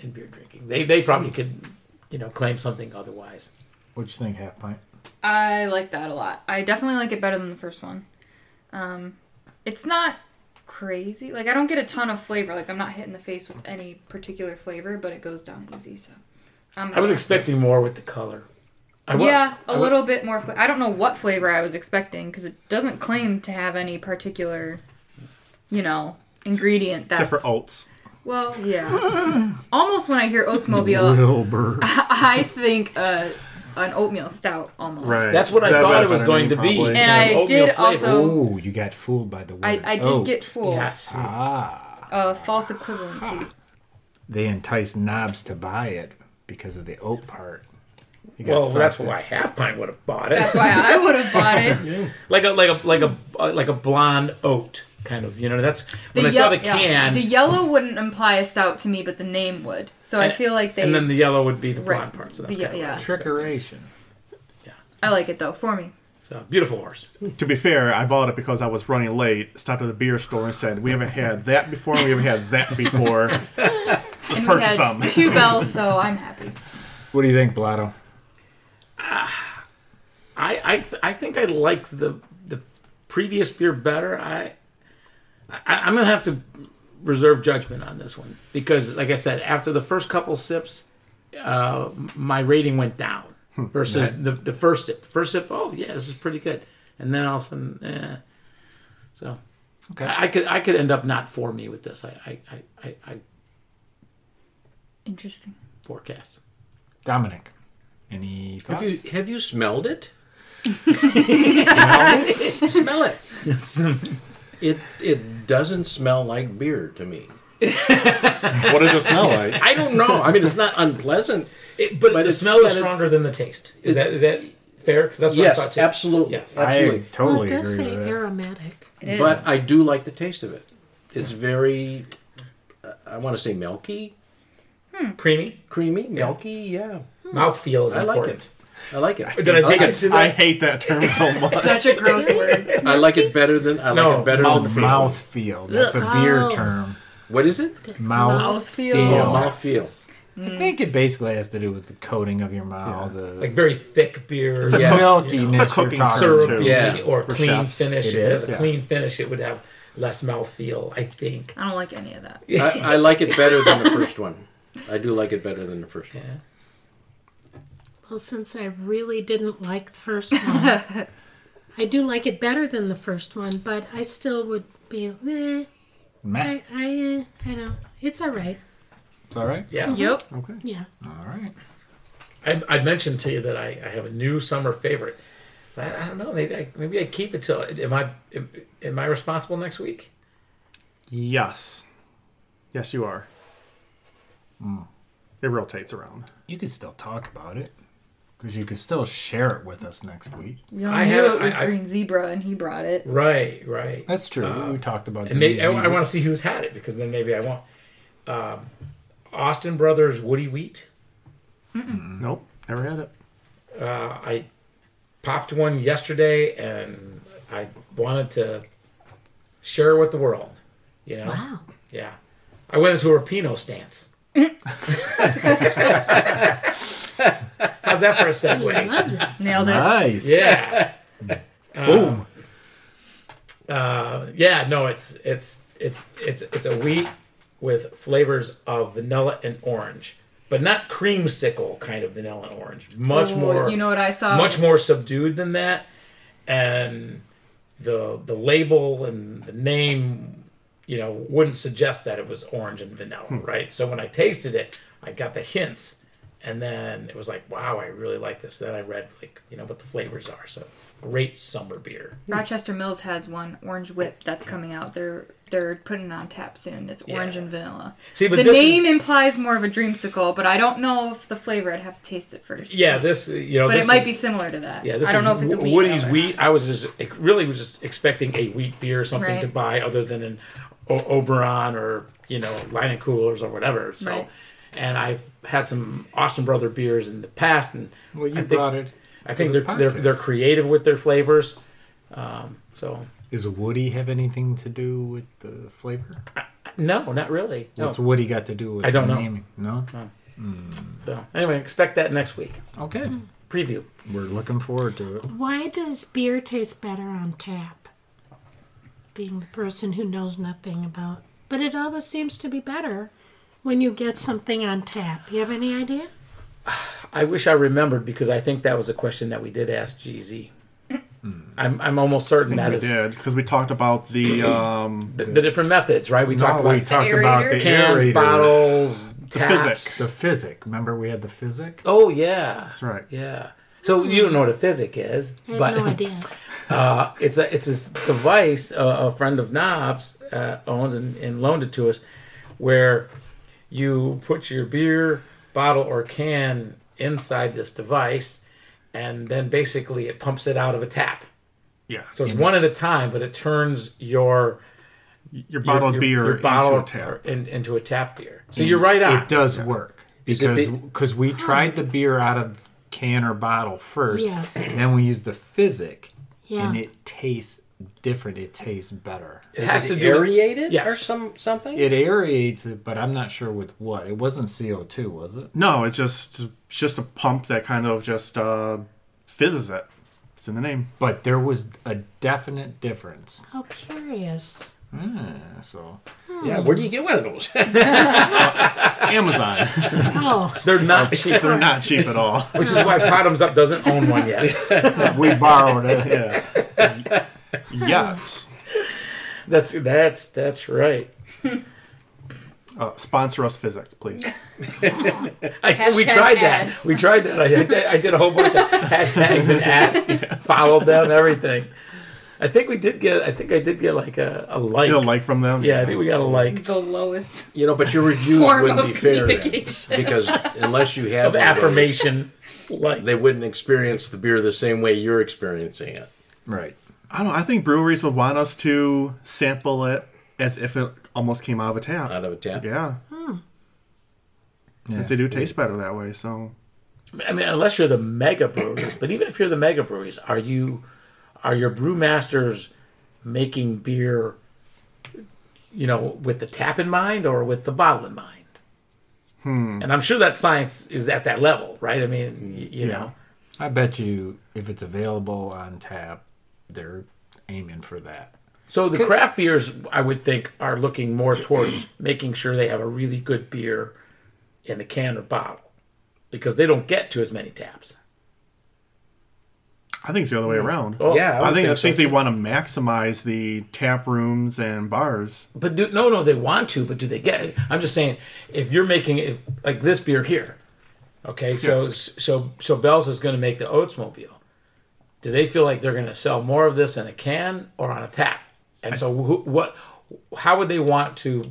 in beer drinking. They, they probably could, you know, claim something otherwise. what do you think, Half Pint? I like that a lot. I definitely like it better than the first one. Um, it's not crazy. Like I don't get a ton of flavor. Like I'm not hitting the face with any particular flavor, but it goes down easy. So I'm I was okay. expecting more with the color. I was. yeah, a I was- little bit more. Fla- I don't know what flavor I was expecting because it doesn't claim to have any particular, you know, ingredient. That's Except for oats. well, yeah. Almost when I hear Oatsmobile, Wilbur. I think uh, an oatmeal stout almost. Right. That's what I That thought would've it was been going to be. probably. And I oatmeal did flavor. also- Oh, you got fooled by the word. I, I did oat. get fooled. Yes. Ah. Uh, false equivalency. They entice Knobs to buy it because of the oat part. He got Well, that's sucked in. why Half Pint would have bought it. That's why I would have bought it. like a like a like a uh, like a blonde oat kind of. You know, that's when I saw the ye- yeah. can. the yellow wouldn't imply a stout to me, but the name would. So I feel like they. and then the yellow would be the Right. blonde part. So that's The- kind of yeah. trickeration. I like it though. For me, So beautiful horse. To be fair, I bought it because I was running late. Stopped at the beer store and said, "We haven't had that before. We haven't had that before. Let's and we purchase had some." two bells, so I'm happy. What do you think, Blotto? Ah, I I, th- I think I like the the previous beer better. I, I I'm gonna have to reserve judgment on this one because, like I said, after the first couple sips, uh, my rating went down versus the the first sip. First sip, oh yeah, this is pretty good, and then all of a sudden, eh. So Okay. I, I could I could end up not for me with this. I I I, I, I Interesting. forecast. Dominic, any thoughts? Have you have you smelled it? smell it? Smell it. It it doesn't smell like beer to me. what does it smell like? I don't know. I mean, it's not unpleasant. It, but, But the smell is got a- stronger than the taste. Is that is that fair? Because that's what I thought Yes, too. absolutely. Yes. absolutely. I totally well, it does agree say with that. aromatic. It is. But I do like the taste of it. It's very, uh, I want to say milky, Creamy. creamy, milky. Yeah, Mouthfeel is I like important. it. I like it. Did I like it. it I hate that term so much. Such a gross word. I like it better than I No, like it better mouth than the Mouth feel. That's a beer Oh. term. What is it? Mouth. Mouthfeel. feel. Oh, mouth feel. I think it basically has to do with the coating of your mouth, the like very thick beer, It's a Yeah. milkiness It's a cooking syrup, syrupy. Yeah. or clean chefs. finish. It If it has is, a clean finish, it would have less mouthfeel. I think. I don't like any of that. I, I like it better than the first one. I do like it better than the first one. Yeah. Well, since I really didn't like the first one, I do like it better than the first one, but I still would be, eh, Meh. I, I, eh, I don't. It's all right. It's all right. Yeah. Yep. Okay. Yeah. All right. I, I mentioned to you that I, I have a new summer favorite. I, I don't know. Maybe I maybe I keep it till. Am I am, am I responsible next week? Yes. Yes, you are. it rotates around. You could still talk about it because you could still share it with us next week. We all I knew have- it was I- I- Green Zebra, and he brought it. Right, right. That's true. we talked about And the may, I, museum. want to see who's had it because then maybe I won't. Um, Austin Brothers Woody Wheat. Nope, never had it. Uh, I popped one yesterday and I wanted to share it with the world. You know? Wow. Yeah. I went into a Rapinoe stance. How's that for a segue? Nailed it. Nice. Yeah. Boom. Uh, yeah, no, it's it's it's it's it's a wheat with flavors of vanilla and orange, but not creamsicle kind of vanilla and orange. Much Oh, more You know what I saw? much more subdued than that. And the the label and the name, you know, wouldn't suggest that it was orange and vanilla, right? So when I tasted it, I got the hints, and then it was like, wow, I really like this. Then I read like, you know, what the flavors are. So great summer beer. Rochester Mills has one orange whip that's coming out. They're they're putting it on tap soon. It's orange Yeah. and vanilla. See, but the name is, implies more of a dreamsicle, but I don't know if the flavor. I'd have to taste it first. yeah, this uh, you know, but it might is- be similar to that. Yeah, this I don't know if it's a wheat Woody's wheat. I was just really was just expecting a wheat beer, something Right. to buy other than an o- Oberon or you know Leinenkugels or whatever. So, Right. And I've had some Austin Brother beers in the past, and Well, you I think- brought it. I think For they're the they're they're creative with their flavors. Um, so Does Woody have anything to do with the flavor? no, not really. No. What's Woody got to do with I don't the know. naming? No. So anyway, expect that next week. Okay. Preview. We're looking forward to it. Why does beer taste better on tap? Being the person who knows nothing about. But it always seems to be better when you get something on tap. You have any idea? I wish I remembered because I think that was a question that we did ask GZ. I'm I'm almost certain that we is did because we talked about the um, the, the different methods, right? We talked No, we about talked about the cans, aerator. bottles, taps. Fizzics. The Fizzics. Remember we had the Fizzics? Oh yeah, That's right. yeah. So you don't know what a Fizzics is, I have but no idea. uh, it's a it's this device uh, a friend of Knobs uh, owns and, and loaned it to us, where you put your beer bottle or can inside this device, and then basically it pumps it out of a tap. Yeah. So it's one at a time, but it turns your Your bottled your, beer your bottle into a tap. in- into a tap beer. So you're right on. It does work Is because be- because we tried the beer out of can or bottle first, Yeah. and then we used the Fizzics, Yeah. and it tastes different. It tastes better. It Is has it to do. aerated Yes. or some something? It aerates it, but I'm not sure with what. It wasn't CO two, was it? No, it's just it's just a pump that kind of just uh, fizzes it. It's in the name. But there was a definite difference. How curious. Ah, so yeah, where do you get one of those? Amazon. Oh, They're not cheap, They're not cheap at all. which is why Bottoms Up doesn't own one yet. we borrowed it. Yeah. Yes. That's that's that's right. Uh, sponsor us, Fizzics, please. I, we Hashtag tried ad. that. We tried that. I, did- I did a whole bunch of hashtags and ads. Followed them, everything. I think we did get. I think I did get like a, a like. You don't like from them? yeah, I think we got a like The lowest. you know, but your reviews Form wouldn't of be fair then, communication. because unless you have of one those, affirmation. Like they wouldn't experience the beer the same way you're experiencing it. Right. I don't know. I think breweries would want us to sample it as if it almost came out of a tap. Out of a tap. Yeah. Yeah. Since they do taste better that way. So I mean, unless you're the mega breweries, but even if you're the mega breweries, are you are your brewmasters making beer, you know, with the tap in mind or with the bottle in mind? Hmm. And I'm sure that science is at that level, right? I mean, y- you know, I bet you if it's available on tap, they're aiming for that. so the craft beers, I would think, are looking more towards making sure they have a really good beer in a can or bottle because they don't get to as many taps. I think it's the other way around. Oh, Yeah, I, would think I so, think they too. want to maximize the tap rooms and bars. But do, no, no, they want to, but do they get it? I'm just saying, if you're making if like this beer here, okay, so so so Bell's is going to make the Oatsmobile. Do they feel like they're going to sell more of this in a can or on a tap? And so, who, what? How would they want to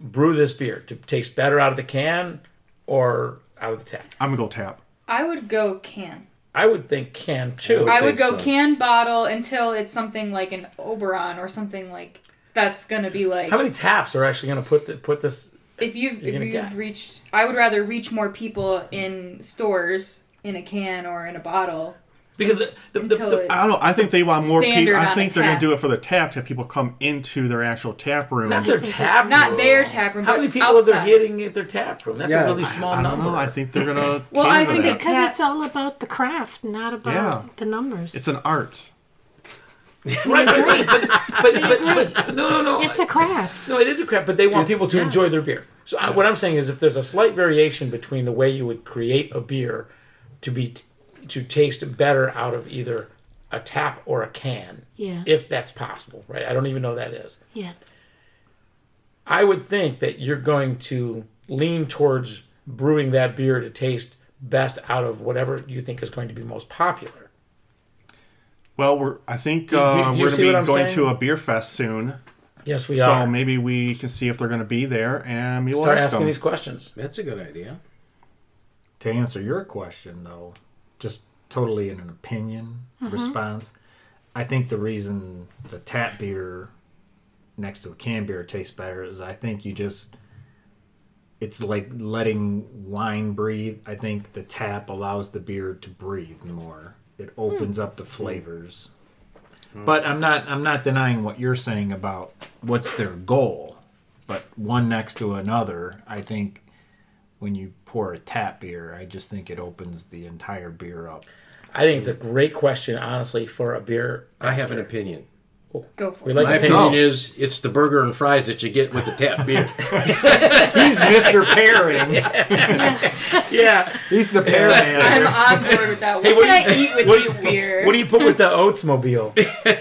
brew this beer to taste better out of the can or out of the tap? I'm gonna go tap. I would go can. I would think can too. I would think go so. can bottle until it's something like an Oberon or something like that's gonna be like How many taps are actually going to put the, put this? if you've if you've get? reached I would rather reach more people in stores in a can or in a bottle Because the, the, the, the- I don't know. I think they want more people. I think they're gonna do it for the tap to have people come into their actual tap room. not their tap not room. their tap room, How but many people are they outside. hitting at their tap room? That's Yeah, a really small I don't number. know. I think they're gonna. Well, I think that. it- Because Tap- it's all about the craft, not about Yeah. the numbers. it's an art. right, right, right. But, but, but, but no, no, no. It's a craft. No, it is a craft, but they want people to enjoy their beer. So I, what I'm saying is, if there's a slight variation between the way you would create a beer to be to taste better out of either a tap or a can, Yeah. if that's possible, right? I don't even know that is. Yeah. I would think that you're going to lean towards brewing that beer to taste best out of whatever you think is going to be most popular. Well, we're. I think Do- do- uh, do you we're gonna be going saying? to a beer fest soon, Yes, we so are. maybe we can see if they're gonna be there, and we will Start ask asking them. these questions. That's a good idea. To answer your question, though, just totally in an opinion mm-hmm. response, I think the reason the tap beer next to a can beer tastes better is I think you just it's like letting wine breathe. I think the tap allows the beer to breathe more. It opens hmm. up the flavors. Hmm. But I'm not I'm not denying what you're saying about what's their goal. But one next to another, I think when you pour a tap beer, I just think it opens the entire beer up. I think it's a great question, honestly, for a beer. I have an opinion. go for We it. like My opinions. opinion is it's the burger and fries that you get with the tap beer. He's Mr. Pairing. Yeah. He's the pair man. I'm on board with that. What Hey, what can do I you- eat with what do this you- beer? What do you put with the Oatsmobile?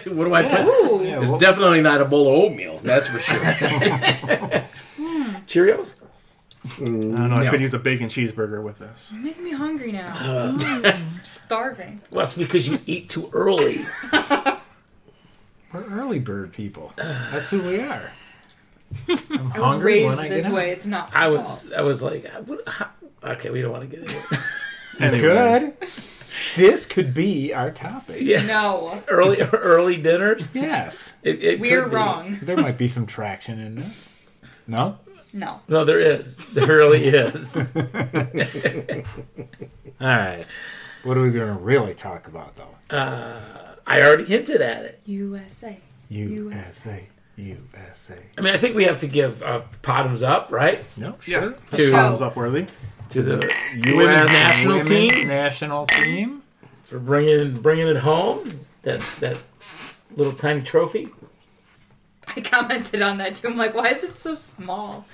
what do I put? Ooh, Yeah, It's well, definitely not a bowl of oatmeal. That's for sure. Cheerios? I don't know. I could use a bacon cheeseburger with this. you're making me hungry now. Uh. I'm starving. Well, that's because you eat too early. we're early bird people. That's who we are. I'm I was hungry raised when I this get way. It's not. I was, fault. I was like, what, how, okay, we don't want to get into it. You could. This could be our topic. Yeah, No, early, early dinners. Yes. It, it we're be. wrong. There might be some traction in this. No? No. No, there is. There really is. All right. What are we going to really talk about, though? I already hinted at it. USA. USA. USA. I mean, I think we have to give uh, bottoms up, right, No, Yeah, sure. To- thumbs up worthy. to the US women's national women's team National team. for bringing bringing it home. That that little tiny trophy. I commented on that too. I'm like, why is it so small?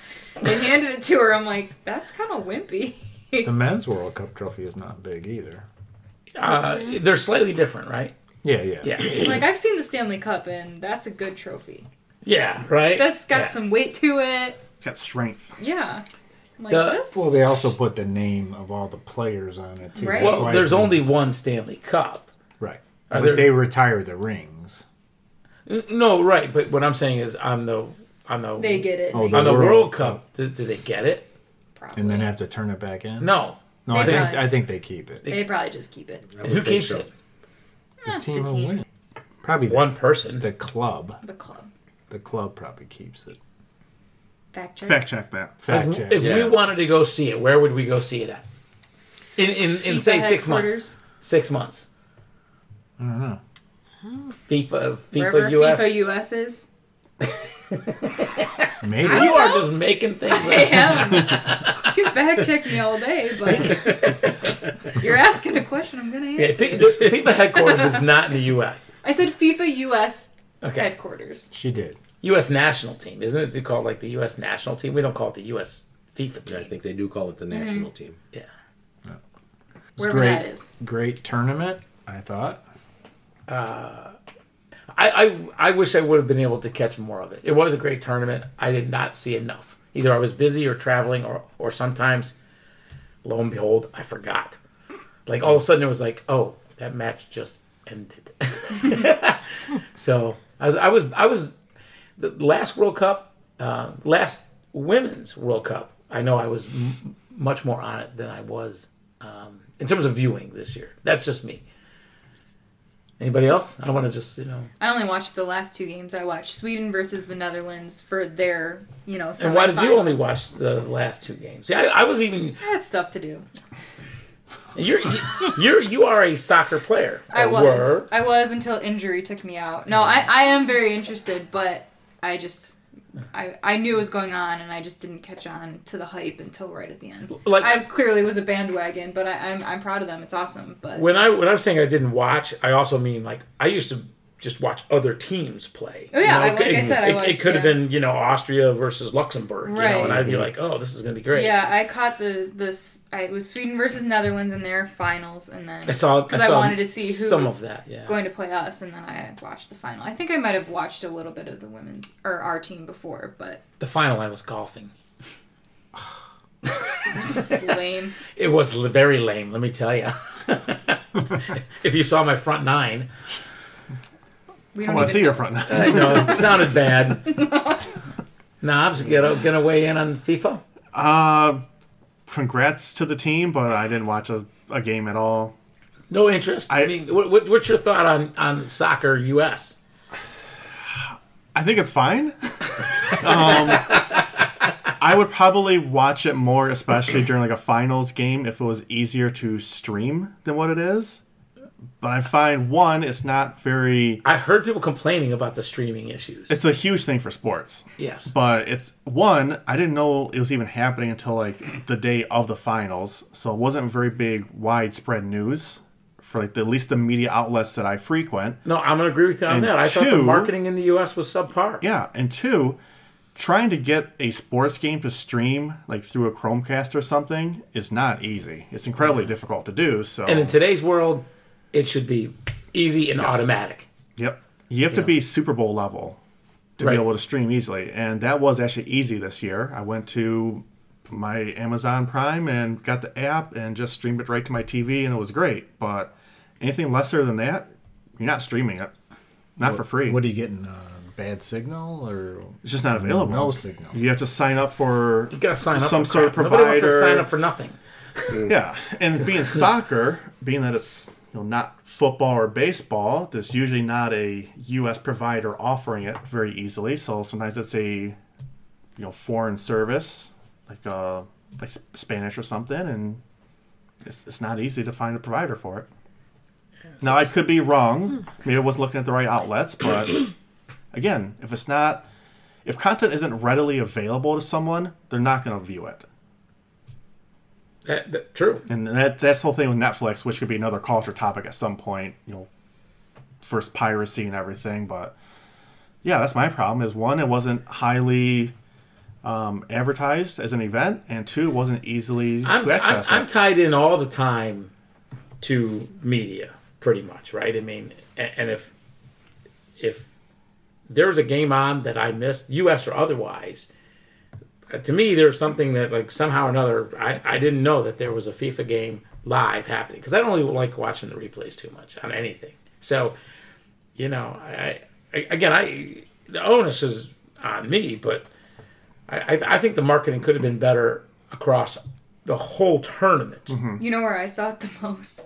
They handed it to her. I'm like, that's kind of wimpy. The men's World Cup trophy is not big either. Uh, they're slightly different, right? Yeah, yeah. Yeah, like I've seen the Stanley Cup, and that's a good trophy. yeah, right. That's got Yeah. some weight to it. It's got strength. Yeah. Like The- this. Well, they also put the name of all the players on it too. Right. Well, there's only one Stanley Cup. right, Are but there- they retire the rings. N- No, right. But what I'm saying is, on the on the they get it. Oh, They on the World World, Cup. Cup, do, do they get it? probably. and then have to turn it back in. No. no, They I think probably- I think they keep it. They probably just keep it. And who keeps so. it? The Eh, team the will team. win. Probably the, One person. the club. The club. The club probably keeps it. Fact check. Fact check that. Fact if check. if Yeah. we wanted to go see it, where would we go see it at? In in, in FIFA say six months. headquarters. Six months. I don't know. FIFA Wherever FIFA US. FIFA US is. Maybe. you are just making things I up. am. you can fact check me all day, but you're asking a question. I'm gonna answer. Fi- the FIFA headquarters is not in the US. I said FIFA US Okay. headquarters. She did. US national team. Isn't it called like the US national team? We don't call it the US FIFA team. I think they do call it the national Mm-hmm. team. Yeah. It's Wherever great. that is. Great tournament. I thought. I, I I wish I would have been able to catch more of it. It was a great tournament. I did not see enough. Either I was busy or traveling, or or sometimes, lo and behold, I forgot. Like all of a sudden, it was like, oh, that match just ended. so I was I was I was the last World Cup, uh, last women's World Cup. I know I was m- much more on it than I was um, in terms of viewing this year. That's just me. Anybody else? I don't want to just you know. I only watched the last two games. I watched Sweden versus the Netherlands for their, you know. And why did you only watch the last two games? See, I, I was even I had stuff to do. you're you're you are a soccer player. I was. were. I was until injury took me out. No, I, I am very interested, but I just I, I knew what was going on and I just didn't catch on to the hype until right at the end. Like- I clearly was a bandwagon, but I, I'm I'm proud of them. It's awesome. But When I when I'm saying I didn't watch, I also mean like I used to just watch other teams play. Oh, yeah, You know, I- like I it, said, I it, watched- it could have been you know Austria versus Luxembourg, you know, and I'd be like, oh, this is gonna be great. yeah, I caught the this. I it was Sweden versus Netherlands in their finals, and then I saw because I, I, wanted to see who some was of that. Yeah, going to play us, and then I watched the final. I think I might have watched a little bit of the women's or our team before, but the final I was golfing. this is lame. It was very lame, let me tell you. if you saw my front nine, We I don't want to see your know. front. I know it sounded bad. Knobs, get gonna weigh in on FIFA. Uh, congrats to the team, but I didn't watch a, a game at all. No interest. I, I- mean, what, what, what's your thought on on soccer U.S.? I think it's fine. um, I would probably watch it more, especially during like a finals game, if it was easier to stream than what it is. But I find one, it's not very. I heard people complaining about the streaming issues. It's a huge thing for sports. yes, But it's one, I didn't know it was even happening until like the day of the finals. So it wasn't very big, widespread news for like the, at least the media outlets that I frequent. no, I'm gonna agree with you on And that. I thought the marketing in the U.S. was subpar. Yeah, and two, trying to get a sports game to stream like through a Chromecast or something is not easy. It's incredibly mm-hmm. difficult to do. So And in today's world, it should be easy and automatic. Yep. You have to be Super Bowl level to Right. be able to stream easily. And that was actually easy this year. I went to my Amazon Prime and got the app and just streamed it right to my TV and it was great. But anything lesser than that, you're not streaming it. Not for free. What are you getting? Uh, bad signal or it's just not available. no signal? You have to sign up for You gotta sign up some for sort of provider. Nobody wants to sign up for nothing. Yeah, and being soccer, being that it's you know not football or baseball, there's usually not a U.S. provider offering it very easily. So sometimes it's a you know foreign service like uh like Spanish or something, and it's it's not easy to find a provider for it. Now I could be wrong. Maybe I wasn't looking at the right outlets, but again, if it's not if content isn't readily available to someone, they're not going to view it. That, that- true. And that that's the whole thing with Netflix, which could be another culture topic at some point. You know, first piracy and everything, but yeah, that's my problem. Is one, it wasn't highly um, advertised as an event, and two, it wasn't easily I'm, to I'm, access I'm tied in all the time to media, pretty much, right? I mean, and, if if there was a game on that I missed, U.S. or otherwise, Uh, to me, there's something that like somehow or another I, I didn't know that there was a FIFA game live happening because I don't really like watching the replays too much on anything. So, you know, I, I again, I the onus is on me, but I, I, I think the marketing could have been better across the whole tournament. Mm-hmm. You know where I saw it the most?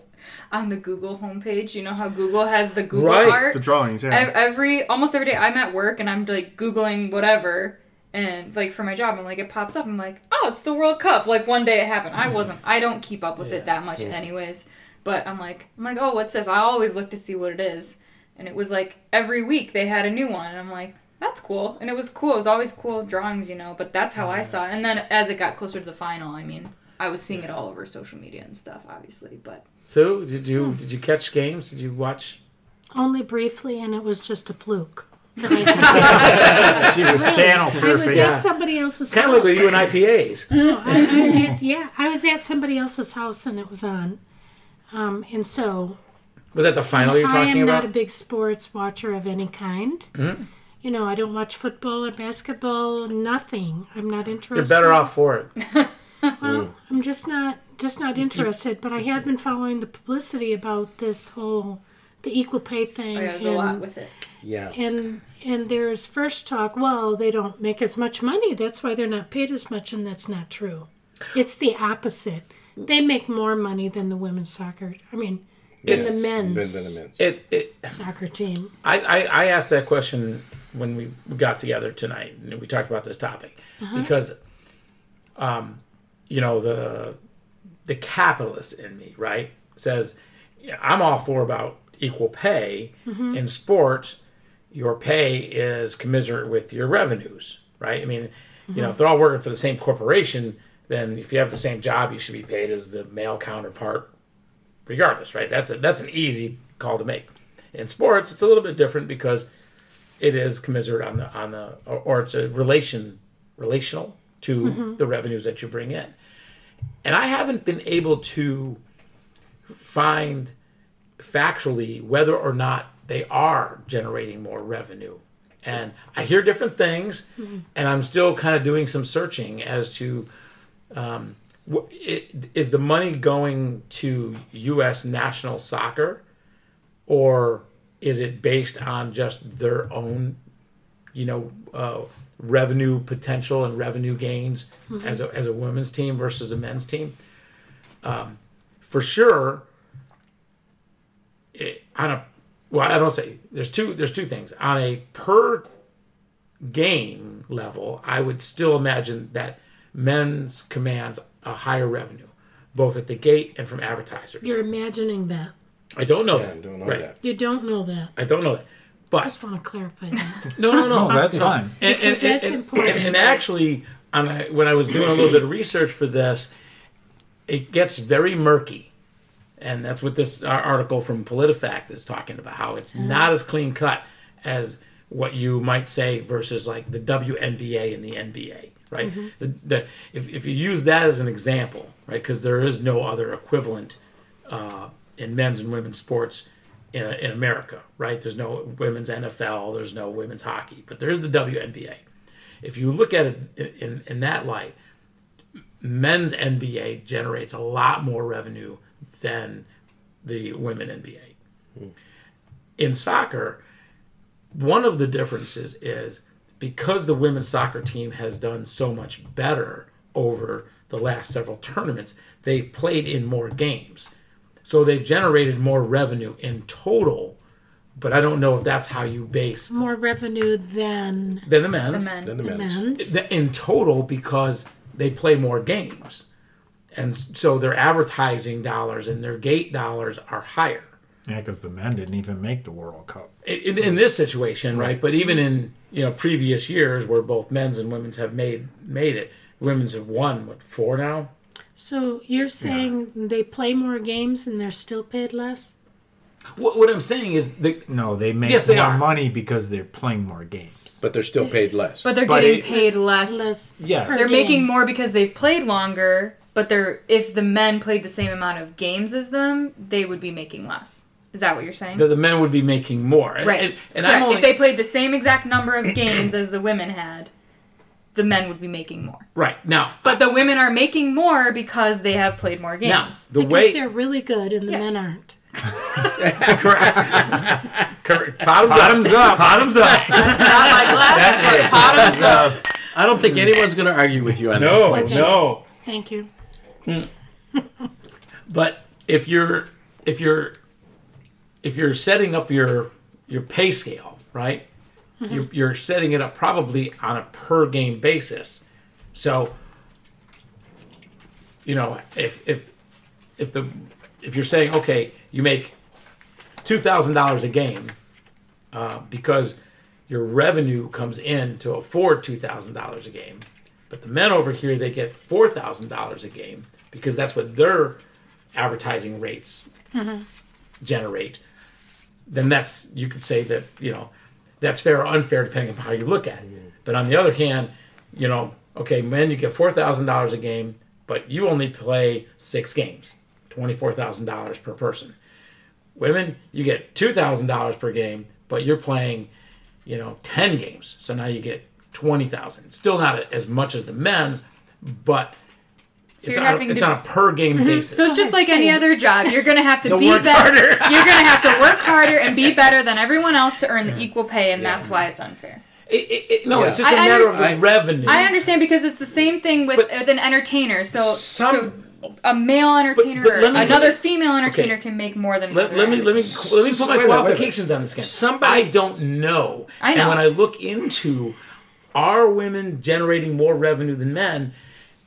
On the Google homepage. You know how Google has the Google Right, art? the drawings, yeah. Every almost every day I'm at work and I'm like googling whatever and like for my job I'm like it pops up I'm like oh it's the World Cup. Like one day it happened. I mm-hmm. wasn't I don't keep up with Yeah, it that much anyways. But I'm like I'm like oh what's this? I always look to see what it is. And it was like every week they had a new one. And I'm like that's cool. And it was cool. It was always cool drawings you know but that's how I mm-hmm. saw it. And then as it got closer to the final I mean I was seeing it all over social media and stuff obviously but So, did you hmm. did you catch games? Did you watch? Only briefly, and it was just a fluke. That I- She was channel I was surfing. At somebody else's Kind house. of like with you and IPAs. No, I, I, I- yeah, I was at somebody else's house and it was on. Um, and so Was that the final you're talking about? I talking am about? not a big sports watcher of any kind. Mm-hmm. You know, I don't watch football or basketball, nothing. I'm not interested. You're better off for it. Well, I'm just not just not interested. But I have been following the publicity about this whole the equal pay thing. oh, yeah, there's a and, lot with it Yeah. and and there's first talk. Well, they don't make as much money. That's why they're not paid as much, and that's not true. It's the opposite. They make more money than the women's soccer. I mean, than the men's than the men's. It, it soccer team. I, I, I asked that question when we got together tonight and we talked about this topic because, um, you know, the the capitalist in me, right, says yeah, I'm all for about equal pay mm-hmm. in sports. Your pay is commensurate with your revenues, right? I mean, you know, mm-hmm. if they're all working for the same corporation, then if you have the same job, you should be paid as the male counterpart regardless, right? That's a, that's an easy call to make. In sports, it's a little bit different because it is commiserate on the on the or, or it's a relation relational to mm-hmm. the revenues that you bring in. And I haven't been able to find factually whether or not they are generating more revenue. And I hear different things, and I'm still kind of doing some searching as to um, wh- it, is the money going to U.S. national soccer, or is it based on just their own, you know, uh, revenue potential and revenue gains as a as a women's team versus a men's team? Um, for sure, on a well, I don't say there's two there's two things on a per game level. I would still imagine that men's commands a higher revenue, both at the gate and from advertisers. You're imagining that. I don't know Yeah, that. don't know right. that. You don't know that. I don't know that. But I just want to clarify that. no, no, no, No, that's no. fine. And, and, Because that's and- important. and- and actually, on a, when I was doing a little bit of research for this, it gets very murky, and that's what this article from PolitiFact is talking about. How it's not as clean cut as what you might say versus like the WNBA and the NBA, right? The, the if if you use that as an example, right? Because there is no other equivalent uh, in men's and women's sports in, in America, right? There's no women's NFL, there's no women's hockey, but there's the WNBA. If you look at it in, in that light, men's NBA generates a lot more revenue than the women NBA. In soccer, one of the differences is because the women's soccer team has done so much better over the last several tournaments, they've played in more games. So they've generated more revenue in total, but I don't know if that's how you base More revenue than than the men's. The men. Then the the men's. men's. in total because they play more games. And so their advertising dollars and their gate dollars are higher. Yeah, because the men didn't even make the World Cup. In, in this situation, right? But even in you know previous years where both men's and women's have made made it, women's have won what four now. So you're saying they play more games and they're still paid less? What, what I'm saying is the No, they make Yes, they more are. money because they're playing more games. But they're still paid less. But they're But getting it- paid less. Less. Yes. They're game. making more because they've played longer. But they're if the men played the same amount of games as them, they would be making less. Is that what you're saying? the, the men would be making more. Right. And, and Correct. I'm only if they played the same exact number of games as the women had, the men would be making more. right now. But the women are making more because they have played more now games. the because way they're really good and the Yes. men aren't. correct. correct. Bottoms, Bottoms up. Bottoms up. That's not my glass, but bottoms up. I don't think anyone's going to argue with you on No, that. Okay. no. Thank you. But if you're if you're if you're setting up your your pay scale, right? You're, you're setting it up probably on a per game basis. So, you know, if if if the if you're saying okay, you make two thousand dollars a game uh, because your revenue comes in to afford two thousand dollars a game, but the men over here they get four thousand dollars a game because that's what their advertising rates generate. Then that's you could say that you know that's fair or unfair depending on how you look at it. Mm-hmm. But on the other hand, you know, okay, men you get four thousand dollars a game, but you only play six games, twenty four thousand dollars per person. Women, you get two thousand dollars per game, but you're playing, you know, ten games. So now you get twenty thousand. Still not as much as the men's, but So it's, on, a, it's to- on a per game mm-hmm. basis. So it's just like Same. any other job. You're gonna have to You'll be work better. harder. You're gonna have to work harder and be better than everyone else to earn the equal pay, and that's why it's unfair. It, it, it, no, Yeah. it's just a I matter of the understand- revenue. I understand because it's the same thing with, But- with an entertainer. So, Some- so a male entertainer but let me- or another me- female entertainer Okay. can make more than Let, let me let me let me put my Wait a minute, wait qualifications on this again. Somebody- I don't know. I know. And when I look into are women generating more revenue than men,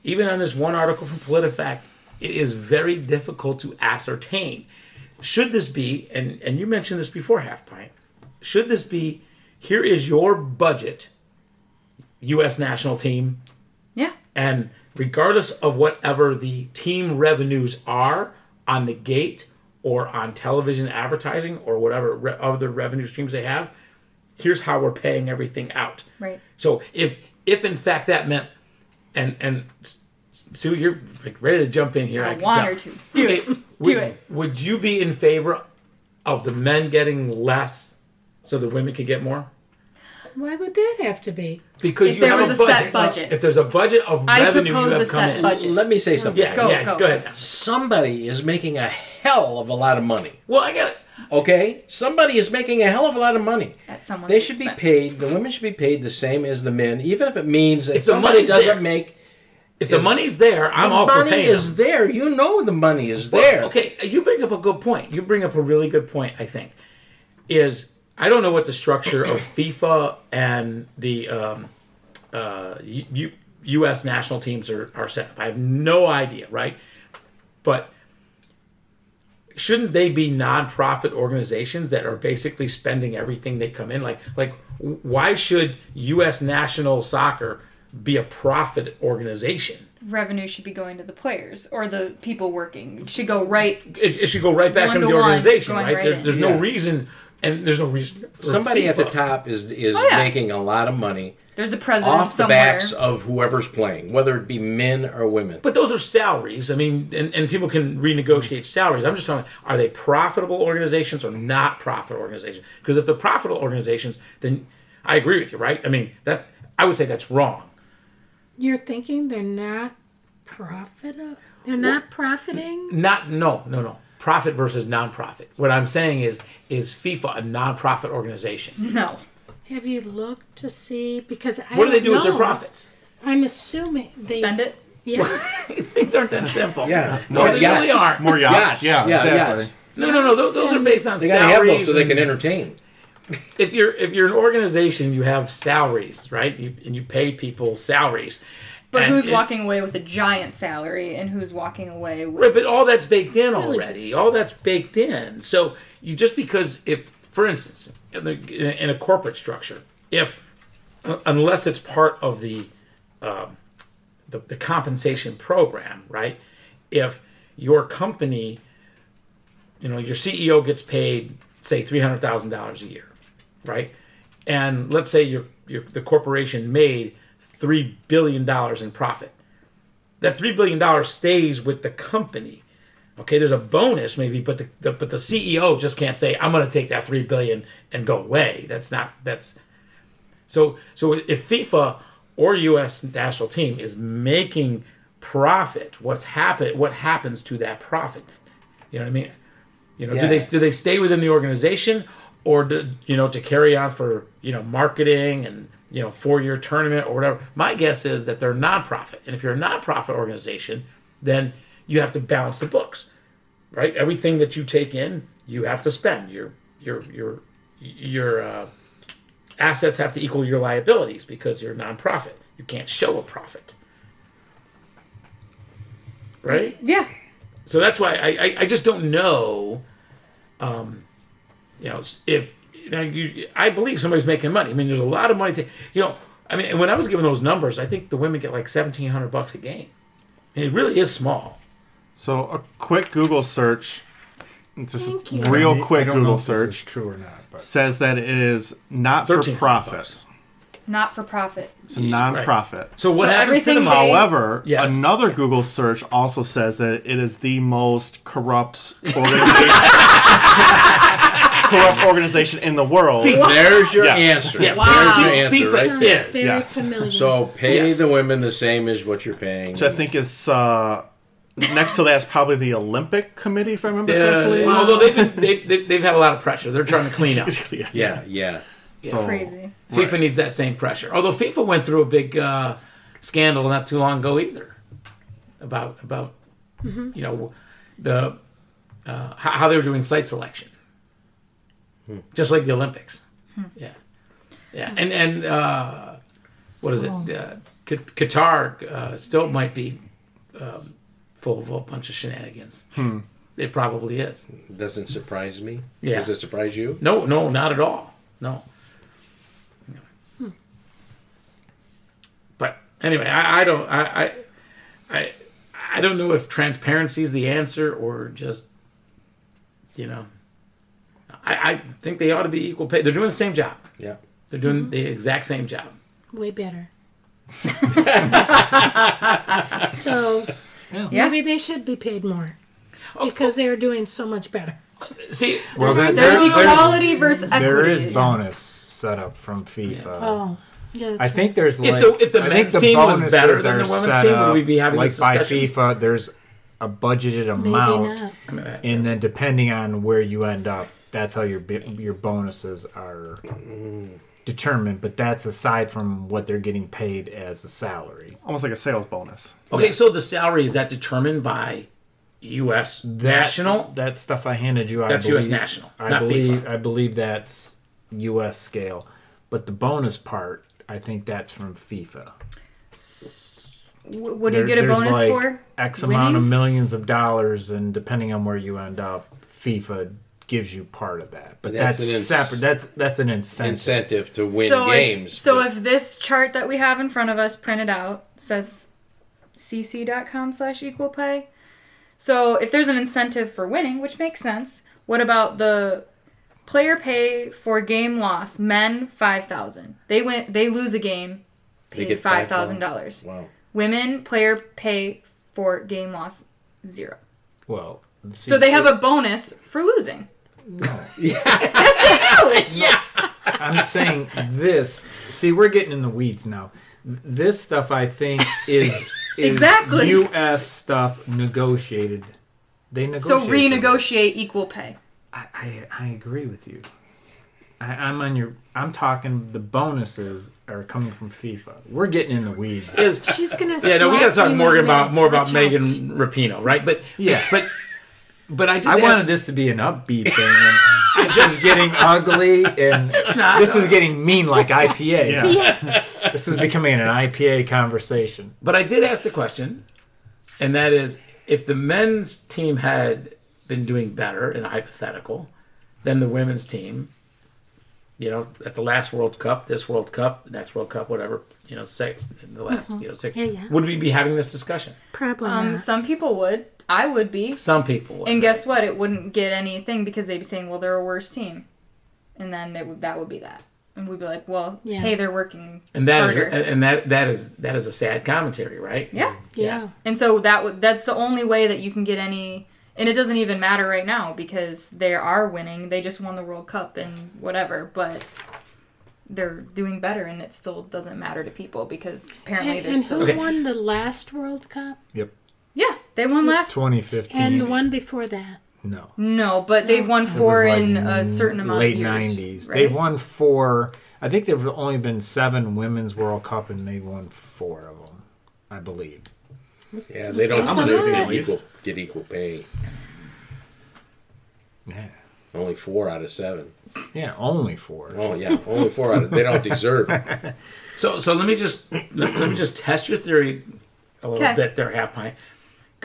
even on this one article from PolitiFact, it is very difficult to ascertain. Should this be, and and you mentioned this before half pint, should this be here is your budget, U.S. national team, Yeah. and regardless of whatever the team revenues are on the gate or on television advertising or whatever re- other revenue streams they have, here's how we're paying everything out. Right. So if if in fact that meant, and and Sue, you're like ready to jump in here. I, I can want tell. her to. Do Okay, it. Would, it. Would you be in favor of the men getting less so the women could get more? Why would that have to be? Because If you there have was a a budget. set budget. If there's a budget of I revenue you have a come set in. budget. Let me say something. Yeah, Go, yeah, go. go ahead. Somebody is making a hell of a lot of money. Well, I got it. Okay? Somebody is making a hell of a lot of money. At someone's They should be paid, the women should be paid the same as the men, even if it means that If the somebody money's doesn't there. make. If the Is- money's there, I'm the all for paid. The money is them. there. You know the money is Well, there. Okay, you bring up a good point. You bring up a really good point. I think is I don't know what the structure of FIFA and the um, uh, U- U- U.S. national teams are, are set up. I have no idea, right? But shouldn't they be nonprofit organizations that are basically spending everything they come in? Like, like why should U.S. national soccer be a profit organization? Revenue should be going to the players or the people working. It should go right. it, it should go right back into to the organization, right? right There, in. there's no Yeah. reason, and there's no reason. For Somebody at the top is is Oh, yeah. making a lot of money There's a president off the somewhere. backs of whoever's playing, whether it be men or women. But those are salaries. I mean, and, and people can renegotiate salaries. I'm just talking, are they profitable organizations or not profit organizations? Because if they're profitable organizations, then I agree with you, right? I mean, that I would say that's wrong. You're thinking they're not profit? They're not profiting? Not no no no profit versus non-profit. What I'm saying is is FIFA a non-profit organization? no. Have you looked to see? Because I What do they don't do with their profits? I'm assuming they Spend it. Yeah, Things aren't that simple. Yeah. no, they Yachts. really aren't. More yachts. Yachts. Yeah, Yeah, exactly. yachts. No, no, no. Those, those are based on They gotta have salaries. those so they can entertain. if you're if you're an organization, you have salaries, right? You, and you pay people salaries. But And who's it- walking away with a giant salary and who's walking away with Right, but all that's baked in already. All that's baked in. So you just because if, for instance, in, the, in a corporate structure, if unless it's part of the, um, the the compensation program, right? If your company, you know, your CEO gets paid say three hundred thousand dollars a year, right? And let's say your your the corporation made three billion dollars in profit that three billion dollars stays with the company. Okay, there's a bonus maybe, but the, the but the CEO just can't say I'm going to take that three billion and go away. That's not that's so so if FIFA or U.S. national team is making profit, what's happen what happens to that profit? You know what I mean? You know, do they do they stay within the organization or do, you know to carry on for you know marketing and you know four year tournament or whatever? My guess is that they're nonprofit, and if you're a nonprofit organization, then you have to balance the books, right? Everything that you take in, you have to spend. Your your your your uh, assets have to equal your liabilities because you're a nonprofit. You can't show a profit, right? yeah. So that's why I, I, I just don't know, um, you know, if now you, I believe somebody's making money. I mean, there's a lot of money to, you know, I mean, when I was given those numbers, I think the women get like seventeen hundred bucks a game. And it really is small. So a quick Google search, just Thank you. real I quick don't know Google if this is search true or not, but says that it is not for 13 profit. bucks. Not for profit. It's a non-profit. So what So happens to everything the they- However, Yes. another Yes. Google search also says that it is the most corrupt organization, corrupt organization in the world. There's your Yes. answer. Yeah, There's your FIFA answer right sounds very Yes. familiar. So pay Yes. the women the same as what you're paying. Which I think is uh, next to that is probably the Olympic Committee, if I remember Uh, correctly. Although they've, been, they, they, they've had a lot of pressure, they're trying to clean up. yeah. yeah, yeah. So Crazy. FIFA needs that same pressure. Although FIFA went through a big uh, scandal not too long ago either about about you know the uh, how, how they were doing site selection, just like the Olympics. Yeah, yeah, and and uh, what is it? Uh, Qatar uh, still might be um, full of a bunch of shenanigans. Hmm. It probably is. Doesn't surprise me. Yeah. Does it surprise you? No, no, not at all. No. Hmm. But anyway, I, I don't I, I I I don't know if transparency is the answer or just you know I, I think they ought to be equal pay. They're doing the same job. Yeah. They're doing mm-hmm. the exact same job. Way better. so Yeah. maybe they should be paid more oh, because oh. they are doing so much better. See, Well, there, There's there's, there's, equality versus equity. there is bonus set up from FIFA. Oh, yeah. I think there's If like the- if the I men's the team was better than the are women's set team, would we be having like this by? FIFA? There's a budgeted maybe amount, not. I mean, that- and then depending on where you end up, that's how your your bonuses are mm. Determined. But that's aside from what they're getting paid as a salary. almost like a sales bonus. okay, so the salary is that determined by U.S. That, national? that stuff I handed you. I That's believe, US national, I not believe FIFA. I believe that's U.S. scale, but the bonus part, I think that's from FIFA. W- What do you There- get a bonus like for? X amount of millions of dollars, and depending on where you end up, FIFA gives you part of that. But that's that's, an ins- separate. That's that's an incentive. Incentive to win so games. If, so but- if this chart that we have in front of us printed out says cc.com slash equal pay, so if there's an incentive for winning, which makes sense, what about the player pay for game loss? Men five thousand. They win. They lose a game. They Paid get five thousand dollars. Wow. Women player pay for game loss zero. well, So they have a bonus for losing. I'm saying this. See, we're getting in the weeds now. This stuff, I think, is, is Exactly. U.S. stuff negotiated. They negotiate. So negotiate. renegotiate equal pay. I, I, I agree with you. I, I'm on your. I'm talking. The bonuses are coming from FIFA. We're getting in the weeds. is She's gonna. Yeah, no, we got to talk you more about more about Megan out. Rapinoe, right? But Yeah. but but I just I wanted this to be an upbeat thing, and this is getting ugly, and not. this is getting mean like IPA. Yeah. This is becoming an IPA conversation. But I did ask the question, and that is, if the men's team had been doing better in a hypothetical than the women's team, you know, at the last World Cup, this World Cup, next World Cup, whatever, you know, six, the last, you know, six, Yeah, yeah. would we be having this discussion? Probably Um, some people would. I would be. Some people would. And guess what? It wouldn't get anything because they'd be saying, "Well, they're a worse team," and then it would, that would be that, and we'd be like, "Well, Yeah. hey, they're working and that is, harder." and that that is that is a sad commentary, right? yeah. yeah. And so that would that's the only way that you can get any. And it doesn't even matter right now because they are winning. They just won the World Cup and whatever, but they're doing better, and it still doesn't matter to people because apparently And, they're and still. who Okay. won the last World Cup? Yep. Yeah, they won last. 2015. And the one before that. no. No, but they've won four like in a certain amount late of years. 90s. right? They've won four. I think there've only been seven women's World Cup, and they won four of them, I believe. Yeah, they don't That's deserve to alright. get equal, get equal pay. Yeah. Only four out of seven. Yeah, only four. Oh yeah, only four out of. They don't deserve. So so let me just let, let me just test your theory a little Okay. bit there, half pint.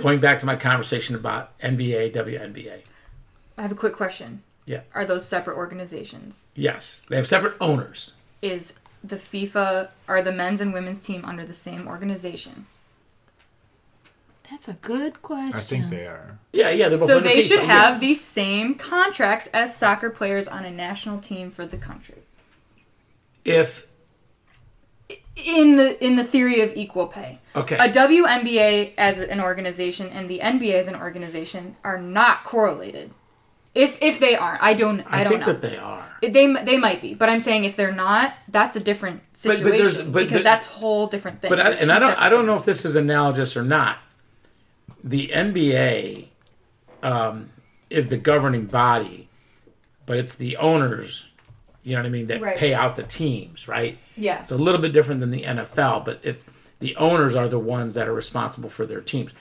Going back to my conversation about NBA, WNBA. I have a quick question. Yeah. Are those separate organizations? Yes, they have separate owners. Is the FIFA are the men's and women's team under the same organization? That's a good question. I think they are. Yeah, yeah, they're both So under they FIFA. should have the same contracts as soccer players on a national team for the country. If In the in the theory of equal pay. okay, A WNBA as an organization and the NBA as an organization are not correlated. If if they are, I don't I, I, don't think know. that they are. They they might be, but I'm saying if they're not, that's a different situation but- because but- that's whole different thing. But I, and I don't I don't know things. if this is analogous or not. The NBA um, is the governing body, but it's the owners, You know what I mean? That Right. pay out the teams, right? Yeah. It's a little bit different than the NFL, but it the owners are the ones that are responsible for their teams.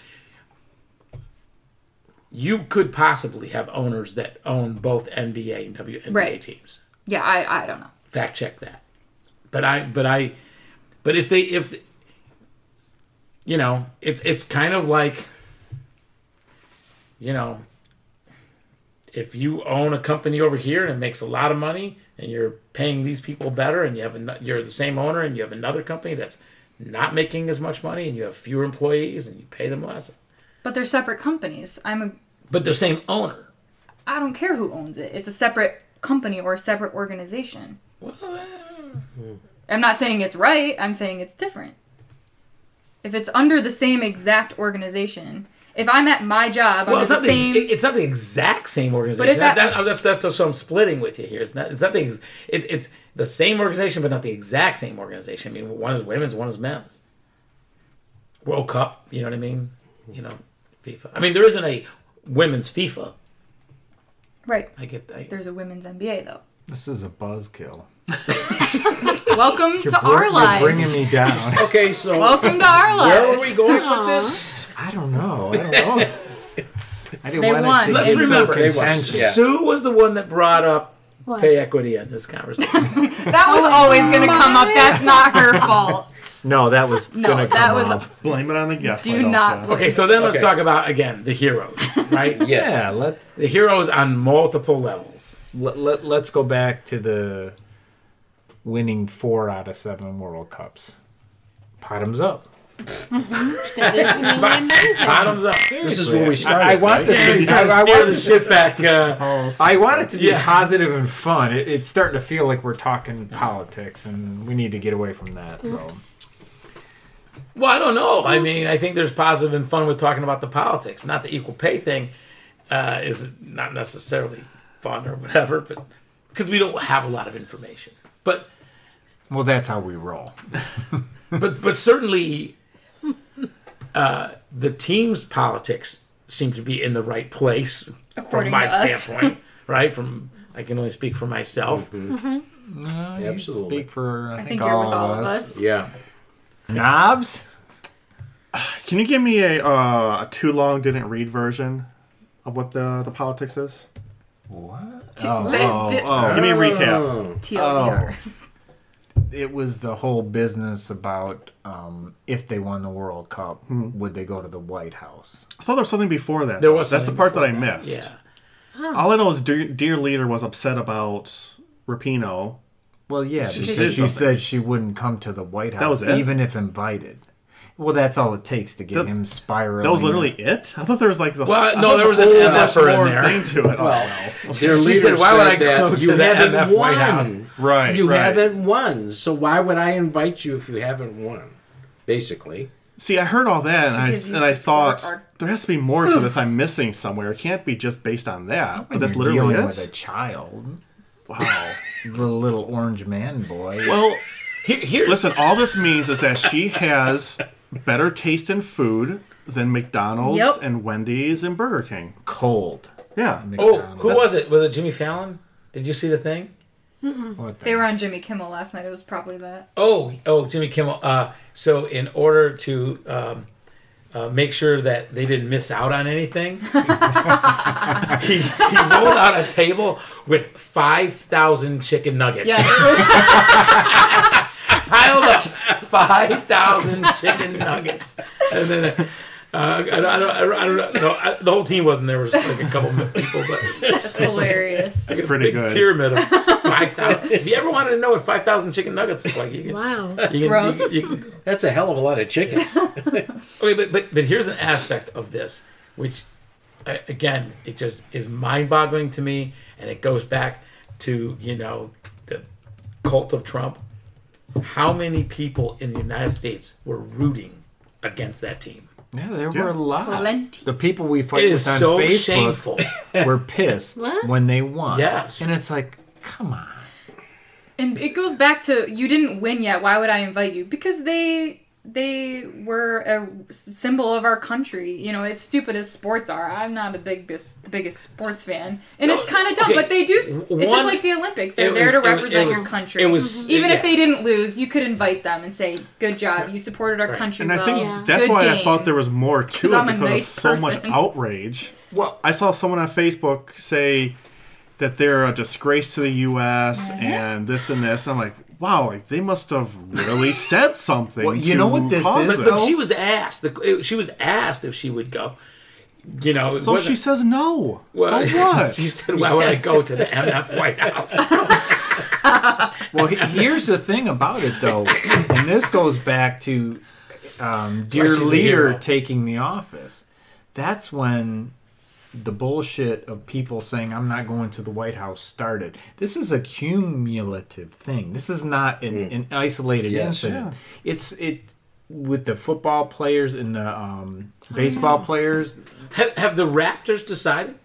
You could possibly have owners that own both NBA and WNBA Right. teams. Yeah, I, I don't know. Fact check that. But I but I but if they if you know, it's it's kind of like you know, if you own a company over here and it makes a lot of money and you're paying these people better and you have an, you're the same owner and you have another company that's not making as much money and you have fewer employees and you pay them less But they're separate companies. I'm a but they're same owner I don't care who owns it. It's a separate company or a separate organization. well, uh, I'm not saying it's right. I'm saying it's different. If it's under the same exact organization, if I'm at my job well under it's the not, same, the, it's not the exact same organization if that- That- that- that's, that's what I'm splitting with you here it's not, it's not the, ex- it, it's the same organization but not the exact same organization I mean one is women's one is men's World Cup you know what I mean you know FIFA I mean there isn't a women's FIFA right? I get I, There's a women's NBA though. This is a buzzkill. Welcome to Br- our you're bringing me down. Okay, so Welcome to our lives. where are we going with this? I don't know. I don't know. I didn't They want won. it to let's get so remember They won. contentious. Yeah. Sue was the one that brought up What? pay equity in this conversation That was always going to oh, come up. That's not her fault. No, that was No, gonna come was- up. Blame it on the guest. Do why don't not okay so then let's Okay. talk about again the heroes right Yes. Yeah, let's the heroes on multiple levels let, let, let's go back to the winning four out of seven World Cups. Bottoms up. Bottoms up This is where we started. I, I want right? this to be. He's trying to I, I steer want the this shit back uh, I want it to be Yeah. positive and fun. It, it's starting to feel like we're talking politics, and we need to get away from that. So, Well, I don't know. I mean, I think there's positive and fun with talking about the politics. Not the equal pay thing uh, is not necessarily fun or whatever, but because we don't have a lot of information. But well, that's how we roll. but but certainly, uh, the team's politics seem to be in the right place According from my standpoint. right? From I can only speak for myself. No, you Absolutely. speak for I, I think, think you're all, with all of of us. us. Yeah. Knobs. Can you give me a, uh, a too long didn't read version of what the the politics is? What? T- Oh, oh, oh. Give me a recap. Oh. TLDR. it was the whole business about um, if they won the World Cup, would they go to the White House? I thought there was something before that. There though. was That's the part that I before missed. Yeah. All I know is dear, dear leader was upset about Rapinoe. Well, yeah, She because did she said she wouldn't come to the White House, was it? even if invited. Well, that's all it takes to get That- him spiraling. That was literally it. I thought there was like the Well, I no, there was the an whole much MFer in more there. thing to it. Well, oh, their She leader said, "Why would I said go to you the haven't MF won. White House?" right, You right. haven't won, so why would I invite you if you haven't won? Basically, See, I heard all that, and I Because you and I thought our- there has to be more to this. I'm missing somewhere. It can't be just based on that. But that's literally dealing it. with a child, Wow. the little orange man boy. well, Here, here, listen. All this means is that she has better taste in food than McDonald's Yep. and Wendy's and Burger King. cold. Yeah. oh, who was it? Was it Jimmy Fallon? Did you see the thing? What the- They were on Jimmy Kimmel last night. It was probably that. Oh, oh, Jimmy Kimmel. Uh, so in order to um, uh, make sure that they didn't miss out on anything, he, he rolled out a table with five thousand chicken nuggets. Yeah. piled up five thousand chicken nuggets, and then. Uh, I, don't, I, don't, I don't- I don't know. I, the whole team wasn't there. It was like a couple of people, but That's hilarious. It's pretty big good. pyramid of five thousand. if you ever wanted to know what five thousand chicken nuggets is like, you can, Wow. you can, Gross. You, can- you can that's a hell of a lot of chickens. Okay, but, but but here's an aspect of this, which uh, again, it just is mind-boggling to me, and it goes back to you know the cult of Trump. How many people in the United States were rooting against that team? Yeah, there Yeah. were a lot. Plenty. The people we fight It is with on so Facebook shameful. were pissed when they won. Yes. and it's like, come on. And it goes back to you didn't win yet. Why would I invite you? Because they they were a symbol of our country. You know, as stupid as sports are, I'm not a big the biggest sports fan, and it's kind of dumb. okay, But they do. It's one- just like the Olympics. They're there was- to it it represent was- your country. it was- even yeah. if they didn't lose, you could invite them and say, "Good job, you supported our country And I well. think Yeah. that's Good why I thought there was more to it I'm because nice of so much outrage. Well, I saw someone on Facebook say that they're a disgrace to the U.S. Mm-hmm. and this and this. I'm like, wow, they must have really said something. Well, you to know what this is, this. But she was asked. The, she was asked if she would go. You know. So wasn't- she says no. well, so what? She said, "Why would I go to the MF White House?" well, here's the thing about it, though, and this goes back to um, dear leader taking the office. That's when the bullshit of people saying I'm not going to the White House started. This is a cumulative thing. This is not an, an isolated Yes. incident. It's it with the football players and the um, baseball players. have, have the Raptors decided?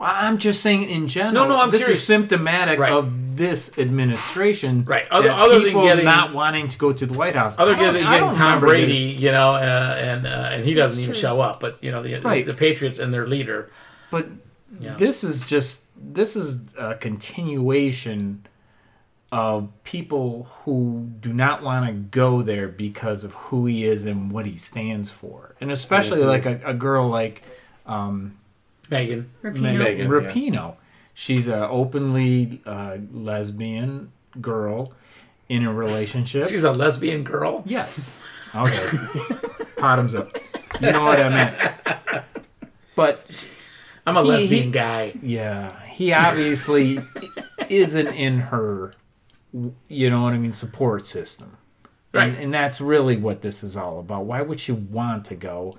Well, I'm just saying in general. No, no, I'm this curious. is symptomatic Right. of this administration. Right. Other- that other than people getting- not wanting to go to the White House. Other than getting Tom Brady, this. you know, uh, and uh, and he doesn't even true. show up. But you know, the Right. the Patriots and their leader. but Yeah. this is just this is a continuation of people who do not want to go there because of who he is and what he stands for, and especially like a, a girl like Megan. Rapinoe. Megan. Rapinoe. She's an openly uh, lesbian girl in a relationship. She's a lesbian girl. Yes. Okay. Bottoms up. You know what I meant. But I'm a He- lesbian he- guy. yeah, he obviously isn't in her, you know what I mean, support system. Right. And, and that's really what this is all about. Why would you want to go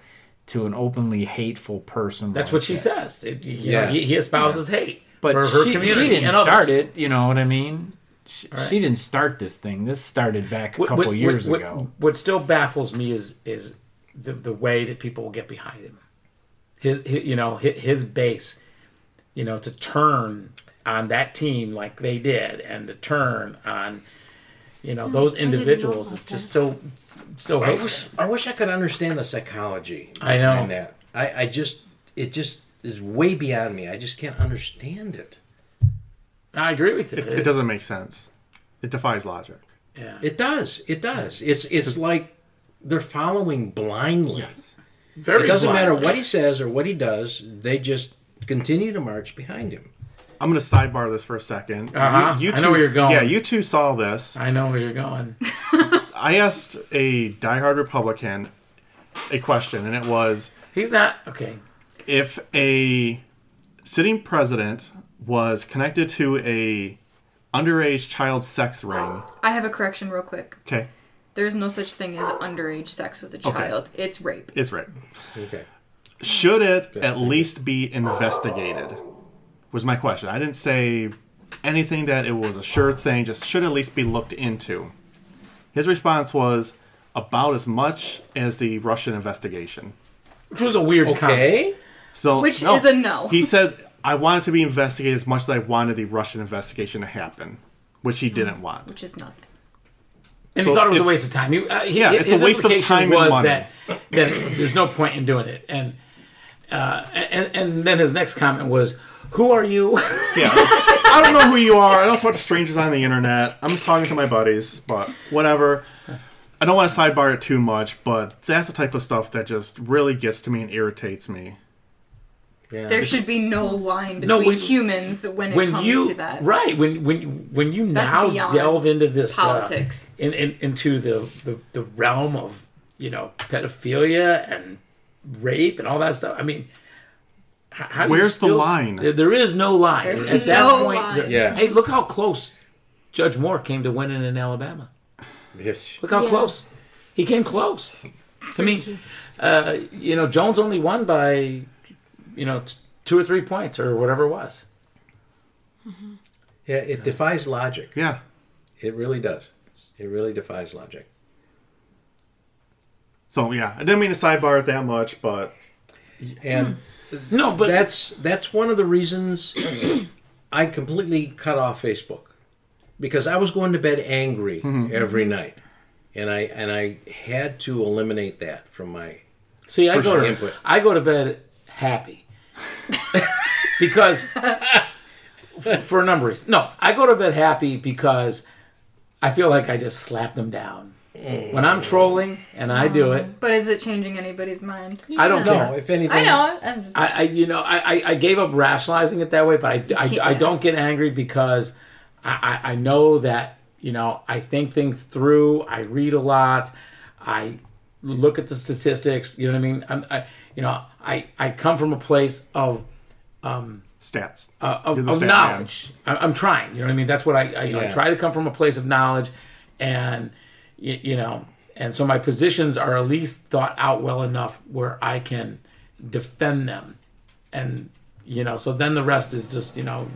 to an openly hateful person? That's like what she that? says. It, you Yeah. know, he, he espouses hate But for her she, community. she didn't and others. start it. You know what I mean? She, Right. she didn't start this thing. This started back a What- couple what- years what, ago. What, what still baffles me is is the the way that people will get behind him. His, hi you know his, his base, you know, to turn on that team like they did, and to turn on, you know, hmm, those didn't know individuals about just so so I hateful. wish, I wish I could understand the psychology. I know. behind that. I, I just, it just is way beyond me. I just can't understand it. I agree with you. it, it doesn't make sense. It defies logic. Yeah. It does. It does. It's it's like they're following blindly. Yes. Very It doesn't blind. matter what he says or what he does. They just continue to march behind him. I'm going to sidebar this for a 2nd Uh-huh. I know where you're going. Yeah, you two saw this. I know where you're going. I asked a diehard Republican a question, and it was He's not okay. if a sitting president was connected to a underage child sex ring. I have a correction real quick. Okay, There's no such thing as underage sex with a child. It's rape. it's right. Okay. Should it at least be investigated? Was my question. I didn't say anything that it was a sure thing. Just should at least be looked into. His response was about as much as the Russian investigation. Which was a weird comment. Okay. So Which is a no. He said, "I wanted to be investigated as much as I wanted the Russian investigation to happen," which he didn't want. Which is nothing. And So he thought it was a waste of time. He, uh, he, Yeah, his it's a waste of implication time and was money. that that there's no point in doing it. And uh, and and then his next comment was, "Who are you?" Yeah, I don't know who you are. I don't talk to strangers on the internet. I'm just talking to my buddies, but whatever. I don't want to sidebar it too much, but that's the type of stuff that just really gets to me and irritates me. Yeah. There should be no line between No, when- humans when it when comes you to that. right when when when you That's now delve into this uh, Politics. in, in into the, the the realm of you know pedophilia and rape and all that stuff. I mean. H- How do you Where's the line? There- there is no line. There's At that point, line. there- Yeah. Hey, look how close Judge Moore came to winning in Alabama. Yes. Look how Yeah. close. He came close. I mean, uh, you know, Jones only won by, you know, t- two or three points or whatever it was. Yeah, it defies logic. Yeah, It really does. It really defies logic. so yeah, I didn't mean to sidebar it that much, but And No, but that's that's one of the reasons I completely cut off Facebook because I was going to bed angry mm-hmm, mm-hmm. every night. and I and I had to eliminate that from my. See, I go to Input. I go to bed happy because for a number of reasons. No, I go to bed happy because I feel like I just slapped them down. When I'm trolling and I do it, But is it changing anybody's mind? I don't No, care. if anything, I know. I'm just, I, I you know I, I, I gave up rationalizing it that way, but I, I, I don't get angry because I, I, I know that you know I think things through. I read a lot. I look at the statistics. You know what I mean? I'm, I you know I, I come from a place of Stats. uh, You're of, the of stat knowledge. I, I'm trying. You know what I mean? That's what I I, you know, I Yeah. try to come from a place of knowledge, and you, you know, and so my positions are at least thought out well enough where I can defend them, and you know, so then the rest is just you know,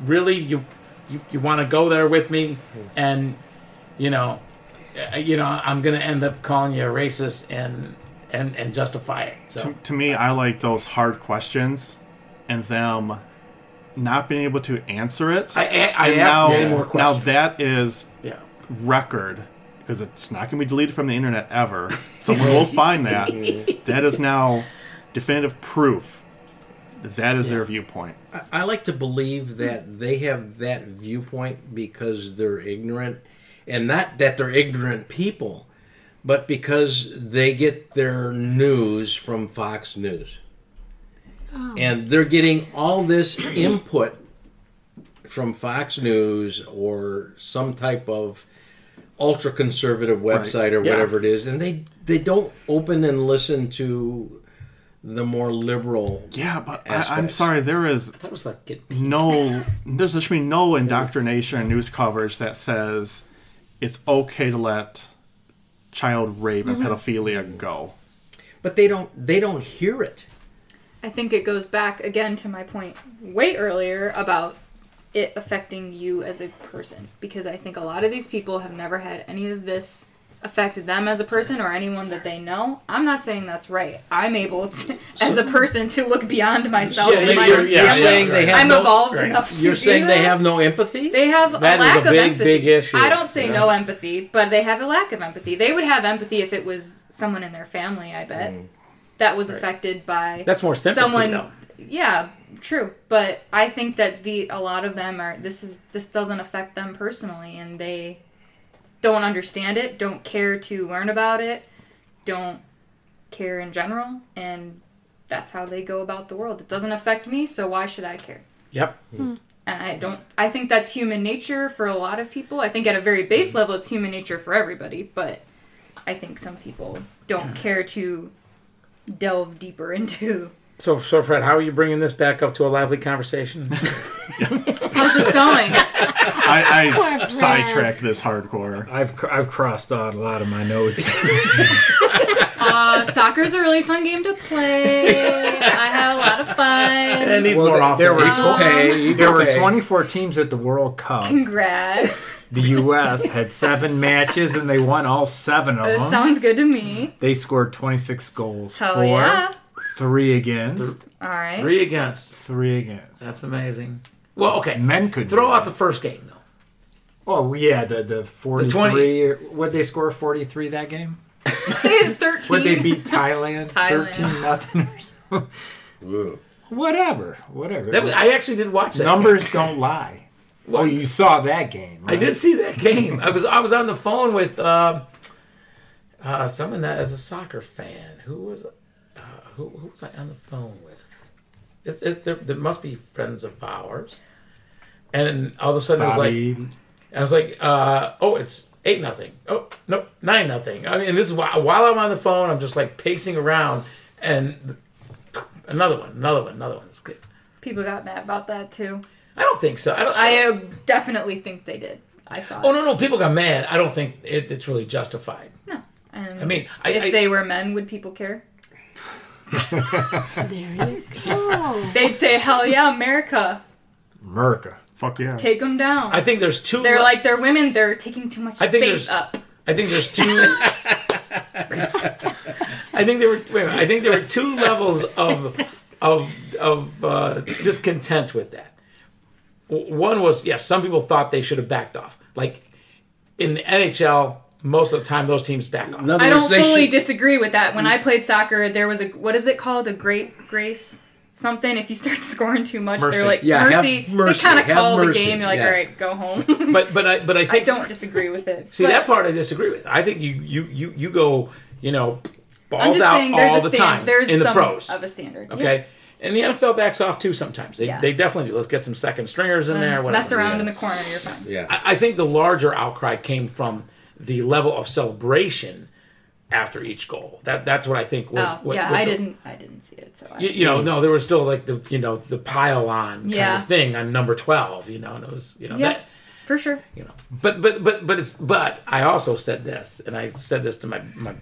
really you you, you want to go there with me, and you know, uh, you know, I'm gonna end up calling you a racist and and and justify it. So. To, to me, I like those hard questions and them not being able to answer it. I, I, I now, many more now that is yeah. record because it's not going to be deleted from the internet ever. Someone will find that. that is now definitive proof that that is their viewpoint. I like to believe that they have that viewpoint because they're ignorant, and not that they're ignorant people, but because they get their news from Fox News. Oh. And they're getting all this input from Fox News or some type of ultra conservative website or Yeah. whatever it is, and they they don't open and listen to the more liberal Yeah, but I, I'm sorry. There is That was like no there's there should no indoctrination and news coverage that says it's okay to let child rape and mm-hmm. pedophilia go. but they don't they don't hear it I think it goes back again to my point way earlier about it affecting you as a person because I think a lot of these people have never had any of this affect them as a person or anyone that they know. I'm not saying that's right. I'm able to, as a person, to look beyond myself Yeah, and my you're- yeah, you're family. saying they have I'm no, evolved right. enough to you're saying they have no empathy They have That a is lack a of big, empathy. big issue, I don't say you no empathy, but they have a lack of empathy. They would have empathy if it was someone in their family. I bet mm. that was affected by That's more sympathy, someone. though. Yeah, true. But I think that the a lot of them are this is this doesn't affect them personally, and they don't understand it, don't care to learn about it, don't care in general, and that's how they go about the world. It doesn't affect me, so why should I care? Yep. Hmm. Hmm. And I don't. I think that's human nature for a lot of people. I think at a very base hmm. level, it's human nature for everybody. But I think some people don't care to delve deeper into. So, so Fred, how are you bringing this back up to a lively conversation? How's this going? I, I Fred. sidetracked this hardcore. I've cr- I've crossed out a lot of my notes. Uh, soccer's a really fun game to play. I had a lot of it fun. needs Well, more th- often. there were It's tw- there were 24 teams at the World Cup. Congrats. The U.S. had seven matches and they won all seven of It them. sounds good to me. they scored 26 goals. Hell Four, yeah. Three against, All right. Three against. three against. That's amazing. Well, okay. Men could Throw out that. the first game though. Oh yeah, the the 43. Would they score 43 that game? Thirteen. Would they beat Thailand, Thailand. 13 nothing or so? Ooh. Whatever, whatever. That was, I actually did watch that. Numbers don't lie. Oh, you saw that game? I did see that game. I was I was on the phone with uh, uh, someone that is a soccer fan. Who was uh, who, who was I on the phone with? It's, it's, there, there must be friends of ours. And all of a sudden it was like I was like, uh, oh, it's eight nothing. Oh no, nine nothing. I mean, this is while, while I'm on the phone, I'm just like pacing around, and another one, another one, another one. It's good. People got mad about that too. I don't think so. I don't. I uh, definitely think they did. I saw. oh it. no, no, people got mad. I don't think it, it's really justified. No, and I mean, I, if I, they were men, would people care? There you go. They'd say, "Hell yeah, America, America. Fuck yeah. take them down." I think there's two. they're le- like they're women. They're taking too much I think space there's- up. I think there's two. I think there were. Wait I think there were two levels of of of uh, discontent with that. One was yes, some people thought they should have backed off. Like in the NHL, most of the time those teams back off. In I don't fully should- disagree with that. When mm. I played soccer, there was a what is it called? A great grace something. If you start scoring too much, Mercy. they're like Yeah, mercy. mercy, They kind of have call the game. You're like, yeah. all right, go home. But but I but I I don't disagree with it. see But that part I disagree with. I think you you you you go you know I'm balls just out saying there's all a the stand. time There's in the some pros. of a standard. Yeah. Okay. And the NFL backs off too sometimes. They, Yeah. they definitely do. Let's get some second stringers in uh, there. Whatever. Mess around yeah. in the corner, you're fine. Yeah. I, I think the larger outcry came from the level of celebration after each goal. That that's what I think was. Oh what- yeah, what I the- didn't. I didn't see it. So I, You, you know, no, there was still like the you know the pile on kind Yeah. of thing on number twelve. You know, and it was you know Yeah. that for sure. you know. But but but but it's but I also said this, and I said this to my my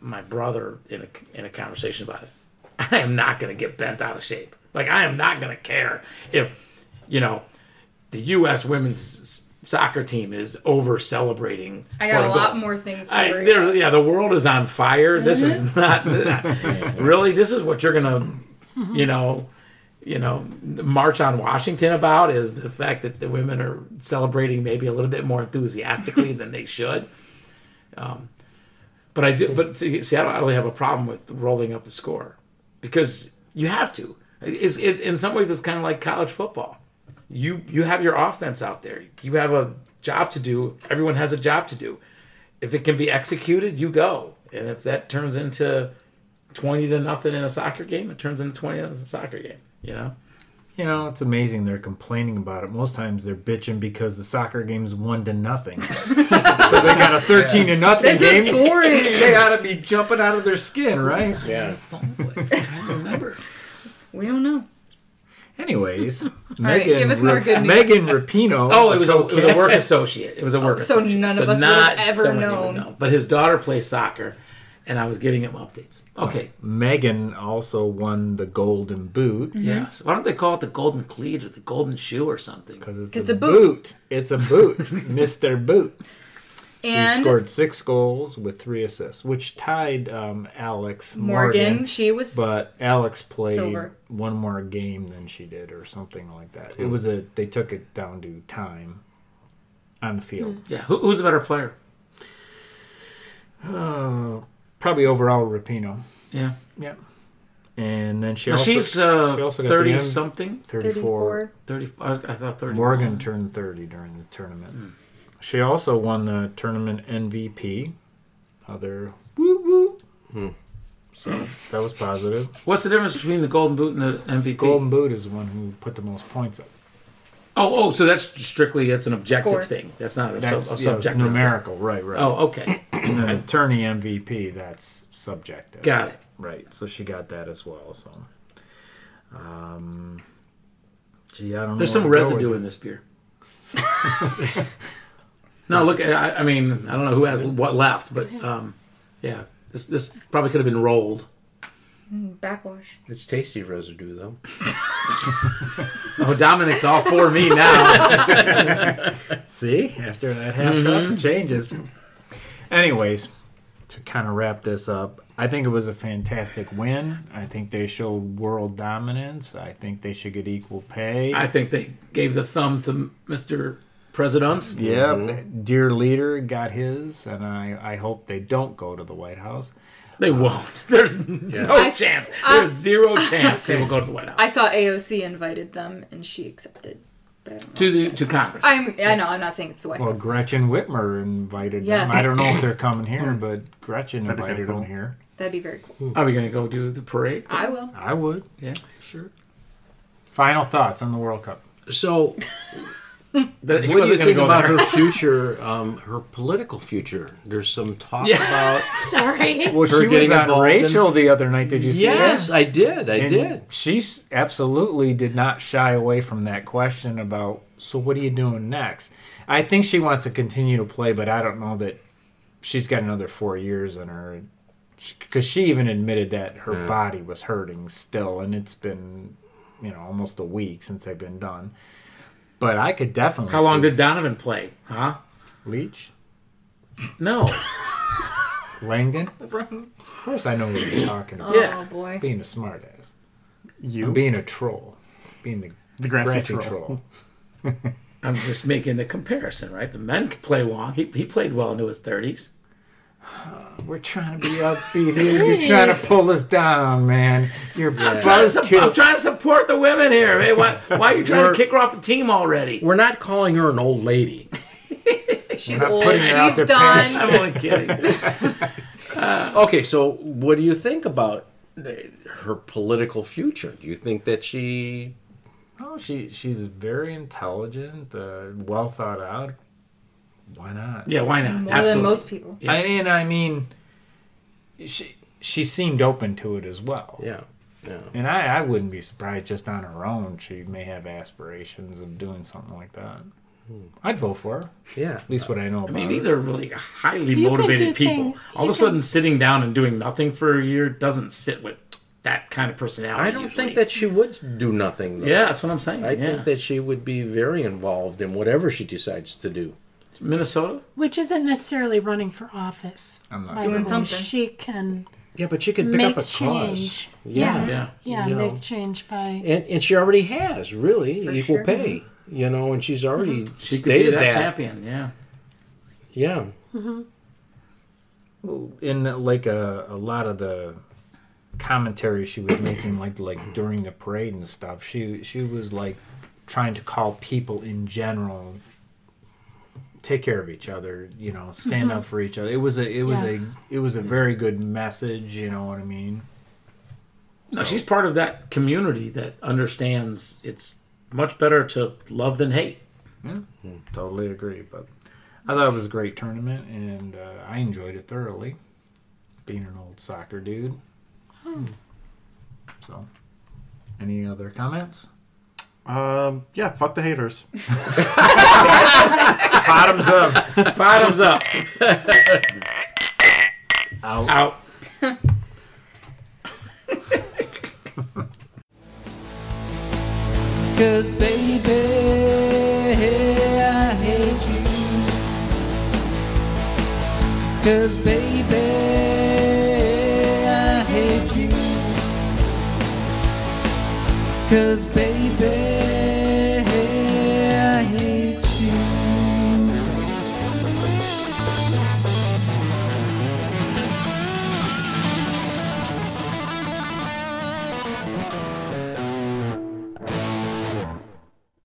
my brother in a in a conversation about it. I am not going to get bent out of shape. Like I am not going to care if you know the U.S. women's soccer team is over celebrating. I got a goal. lot more things to I, worry there's about. yeah, the world is on fire. This is not really. This is what you're gonna, you know, you know, march on Washington about is the fact that the women are celebrating maybe a little bit more enthusiastically than they should. Um, but I do. But see, see, I don't really have a problem with rolling up the score because you have to. It's, it's, in some ways, it's kind of like college football. You you have your offense out there. You have a job to do. Everyone has a job to do. If it can be executed, you go. And if that turns into twenty to nothing in a soccer game, it turns into twenty in a soccer game. You know. You know, it's amazing they're complaining about it. Most times they're bitching because the soccer game's one to nothing. so they got a thirteen to nothing This game. is boring. They ought to be jumping out of their skin, right? Yeah. remember. we don't know. Anyways, right, Megan, give us more good news. Megan Rapinoe. Oh, it was a, it was a work associate. It was a work so associate. So none of us would have ever someone would known. know. But his daughter plays soccer, and I was giving him updates. Uh, okay. Megan also won the Golden Boot mm-hmm. Yes. Why don't they call it the golden cleat or the golden shoe or something? because it's, It's a a boot. boot. It's a boot, Mister Boot. She scored six goals with three assists, which tied um, Alex Morgan, Morgan. she was But Alex played Silver. one more game than she did, or something like that. It was a they took it down to time on the field. Hmm. Yeah. Who, who's a better player? Probably overall Rapinoe. Yeah. yeah. And then she Now, also she's uh, she also got the 30 M- something. 34. 34. 30, I, was- I thought 30. Morgan turned 30 during the tournament. She also won the tournament MVP. Other woo woo. So that was positive. What's the difference between the golden boot and the MVP? Golden Boot is the one who put the most points up. Oh, oh, so that's strictly that's an objective Score. thing. That's not a, That's sub, a yeah, it's subjective. thing. numerical, right? Right. Oh, okay. and then attorney MVP, that's subjective. Got it. Right. So she got that as well. So, um, gee, I don't know. There's some where to go residue in this beer. no, look. I, I mean, I don't know who has what left, but um, yeah, this this probably could have been rolled. backwash. It's tasty residue, though. Oh, Dominic's all for me now. See, after that half Mm-hmm. cup, changes. Anyways, to kind of wrap this up, I think it was a fantastic win. I think they showed world dominance. I think they should get equal pay. I think they gave the thumb to Mr. Presidents. Yep, mm-hmm. dear leader got his, and I, I hope they don't go to the White House. They um, won't. There's no I- chance. I- There's zero chance they will go to the White House. I saw AOC invited them, and she accepted. But I don't know. to the to Congress. I'm. I know. I'm not saying it's the White Well, House. Gretchen Whitmer invited Yes. them. I don't know if they're coming here, hmm. but Gretchen That'd be invited kinda them here. That'd be very cool. Are we going to go do the parade? I will. I would. Yeah. Sure. Final thoughts on the World Cup. So, The- he what do you wasn't gonna think go about there. her future, um, her political future? There's some talk Yeah. about. Sorry. Well, Her she was getting on involved in- Rachel the other night. Did you see Yes, that? Yes, I did. I And did. She absolutely did not shy away from that question about. So what are you doing next? I think she wants to continue to play, but I don't know that she's got another four years in her. Because she even admitted that her Yeah. body was hurting still, and it's been, you know, almost a week since they've been done. But I could definitely. How long see did Donovan play? Huh? Leach? No. Landon? Of course, I know what you're talking about. Oh boy. Being a smartass. You I'm being a troll. Being the, the grassy grassy troll. troll. I'm just making the comparison, right? The men can play long. He, he played well into his 30s. We're trying to be upbeat here. You're trying to pull us down, man. You're I'm, trying to, su- I'm trying to support the women here. Hey, why, why are you trying We're- to kick her off the team already? We're not calling her an old lady. She's not old. putting it out She's there, done. I'm only kidding. Okay, so what do you think about uh, her political future? Do you think that she Oh, she she's very intelligent, uh, well thought out. Why not? Yeah, why not? More than most people. Yeah. I, and I mean, she she seemed open to it as well. Yeah. Yeah. And I, I wouldn't be surprised just on her own she may have aspirations of doing something like that. Hmm. I'd vote for her. Yeah. At least what I know about I mean, her. these are really highly You motivated people. thing- All of you a sudden, sitting down and doing nothing for a year doesn't sit with that kind of personality. I don't usually. think that she would do nothing though. Yeah, that's what I'm saying. I yeah. think that she would be very involved in whatever she decides to do. Minnesota. Which isn't necessarily running for office. I'm not by Doing the way. something. She can Yeah, but she could pick make up a cause. change. Yeah. Yeah. Yeah, You make know. change by. And and she already has, really, equal sure. pay. You know, and she's already mhm. She could be stated that, that. champion. Yeah. Yeah. Mm-hmm. in like a, a lot of the commentary she was making like like during the parade and stuff she she was like trying to call people in general take care of each other you know stand up for each other it was a it was Yes. a it was a very good message you know what i mean No, she's part of that community that understands it's much better to love than hate. Yeah, totally agree but i thought it was a great tournament and uh, i enjoyed it thoroughly being an old soccer dude Hmm. so any other comments Um, yeah, fuck the haters. bottoms up Bottoms up. out Out. Cause baby, I hate you. Cause baby, I hate you. Cause baby,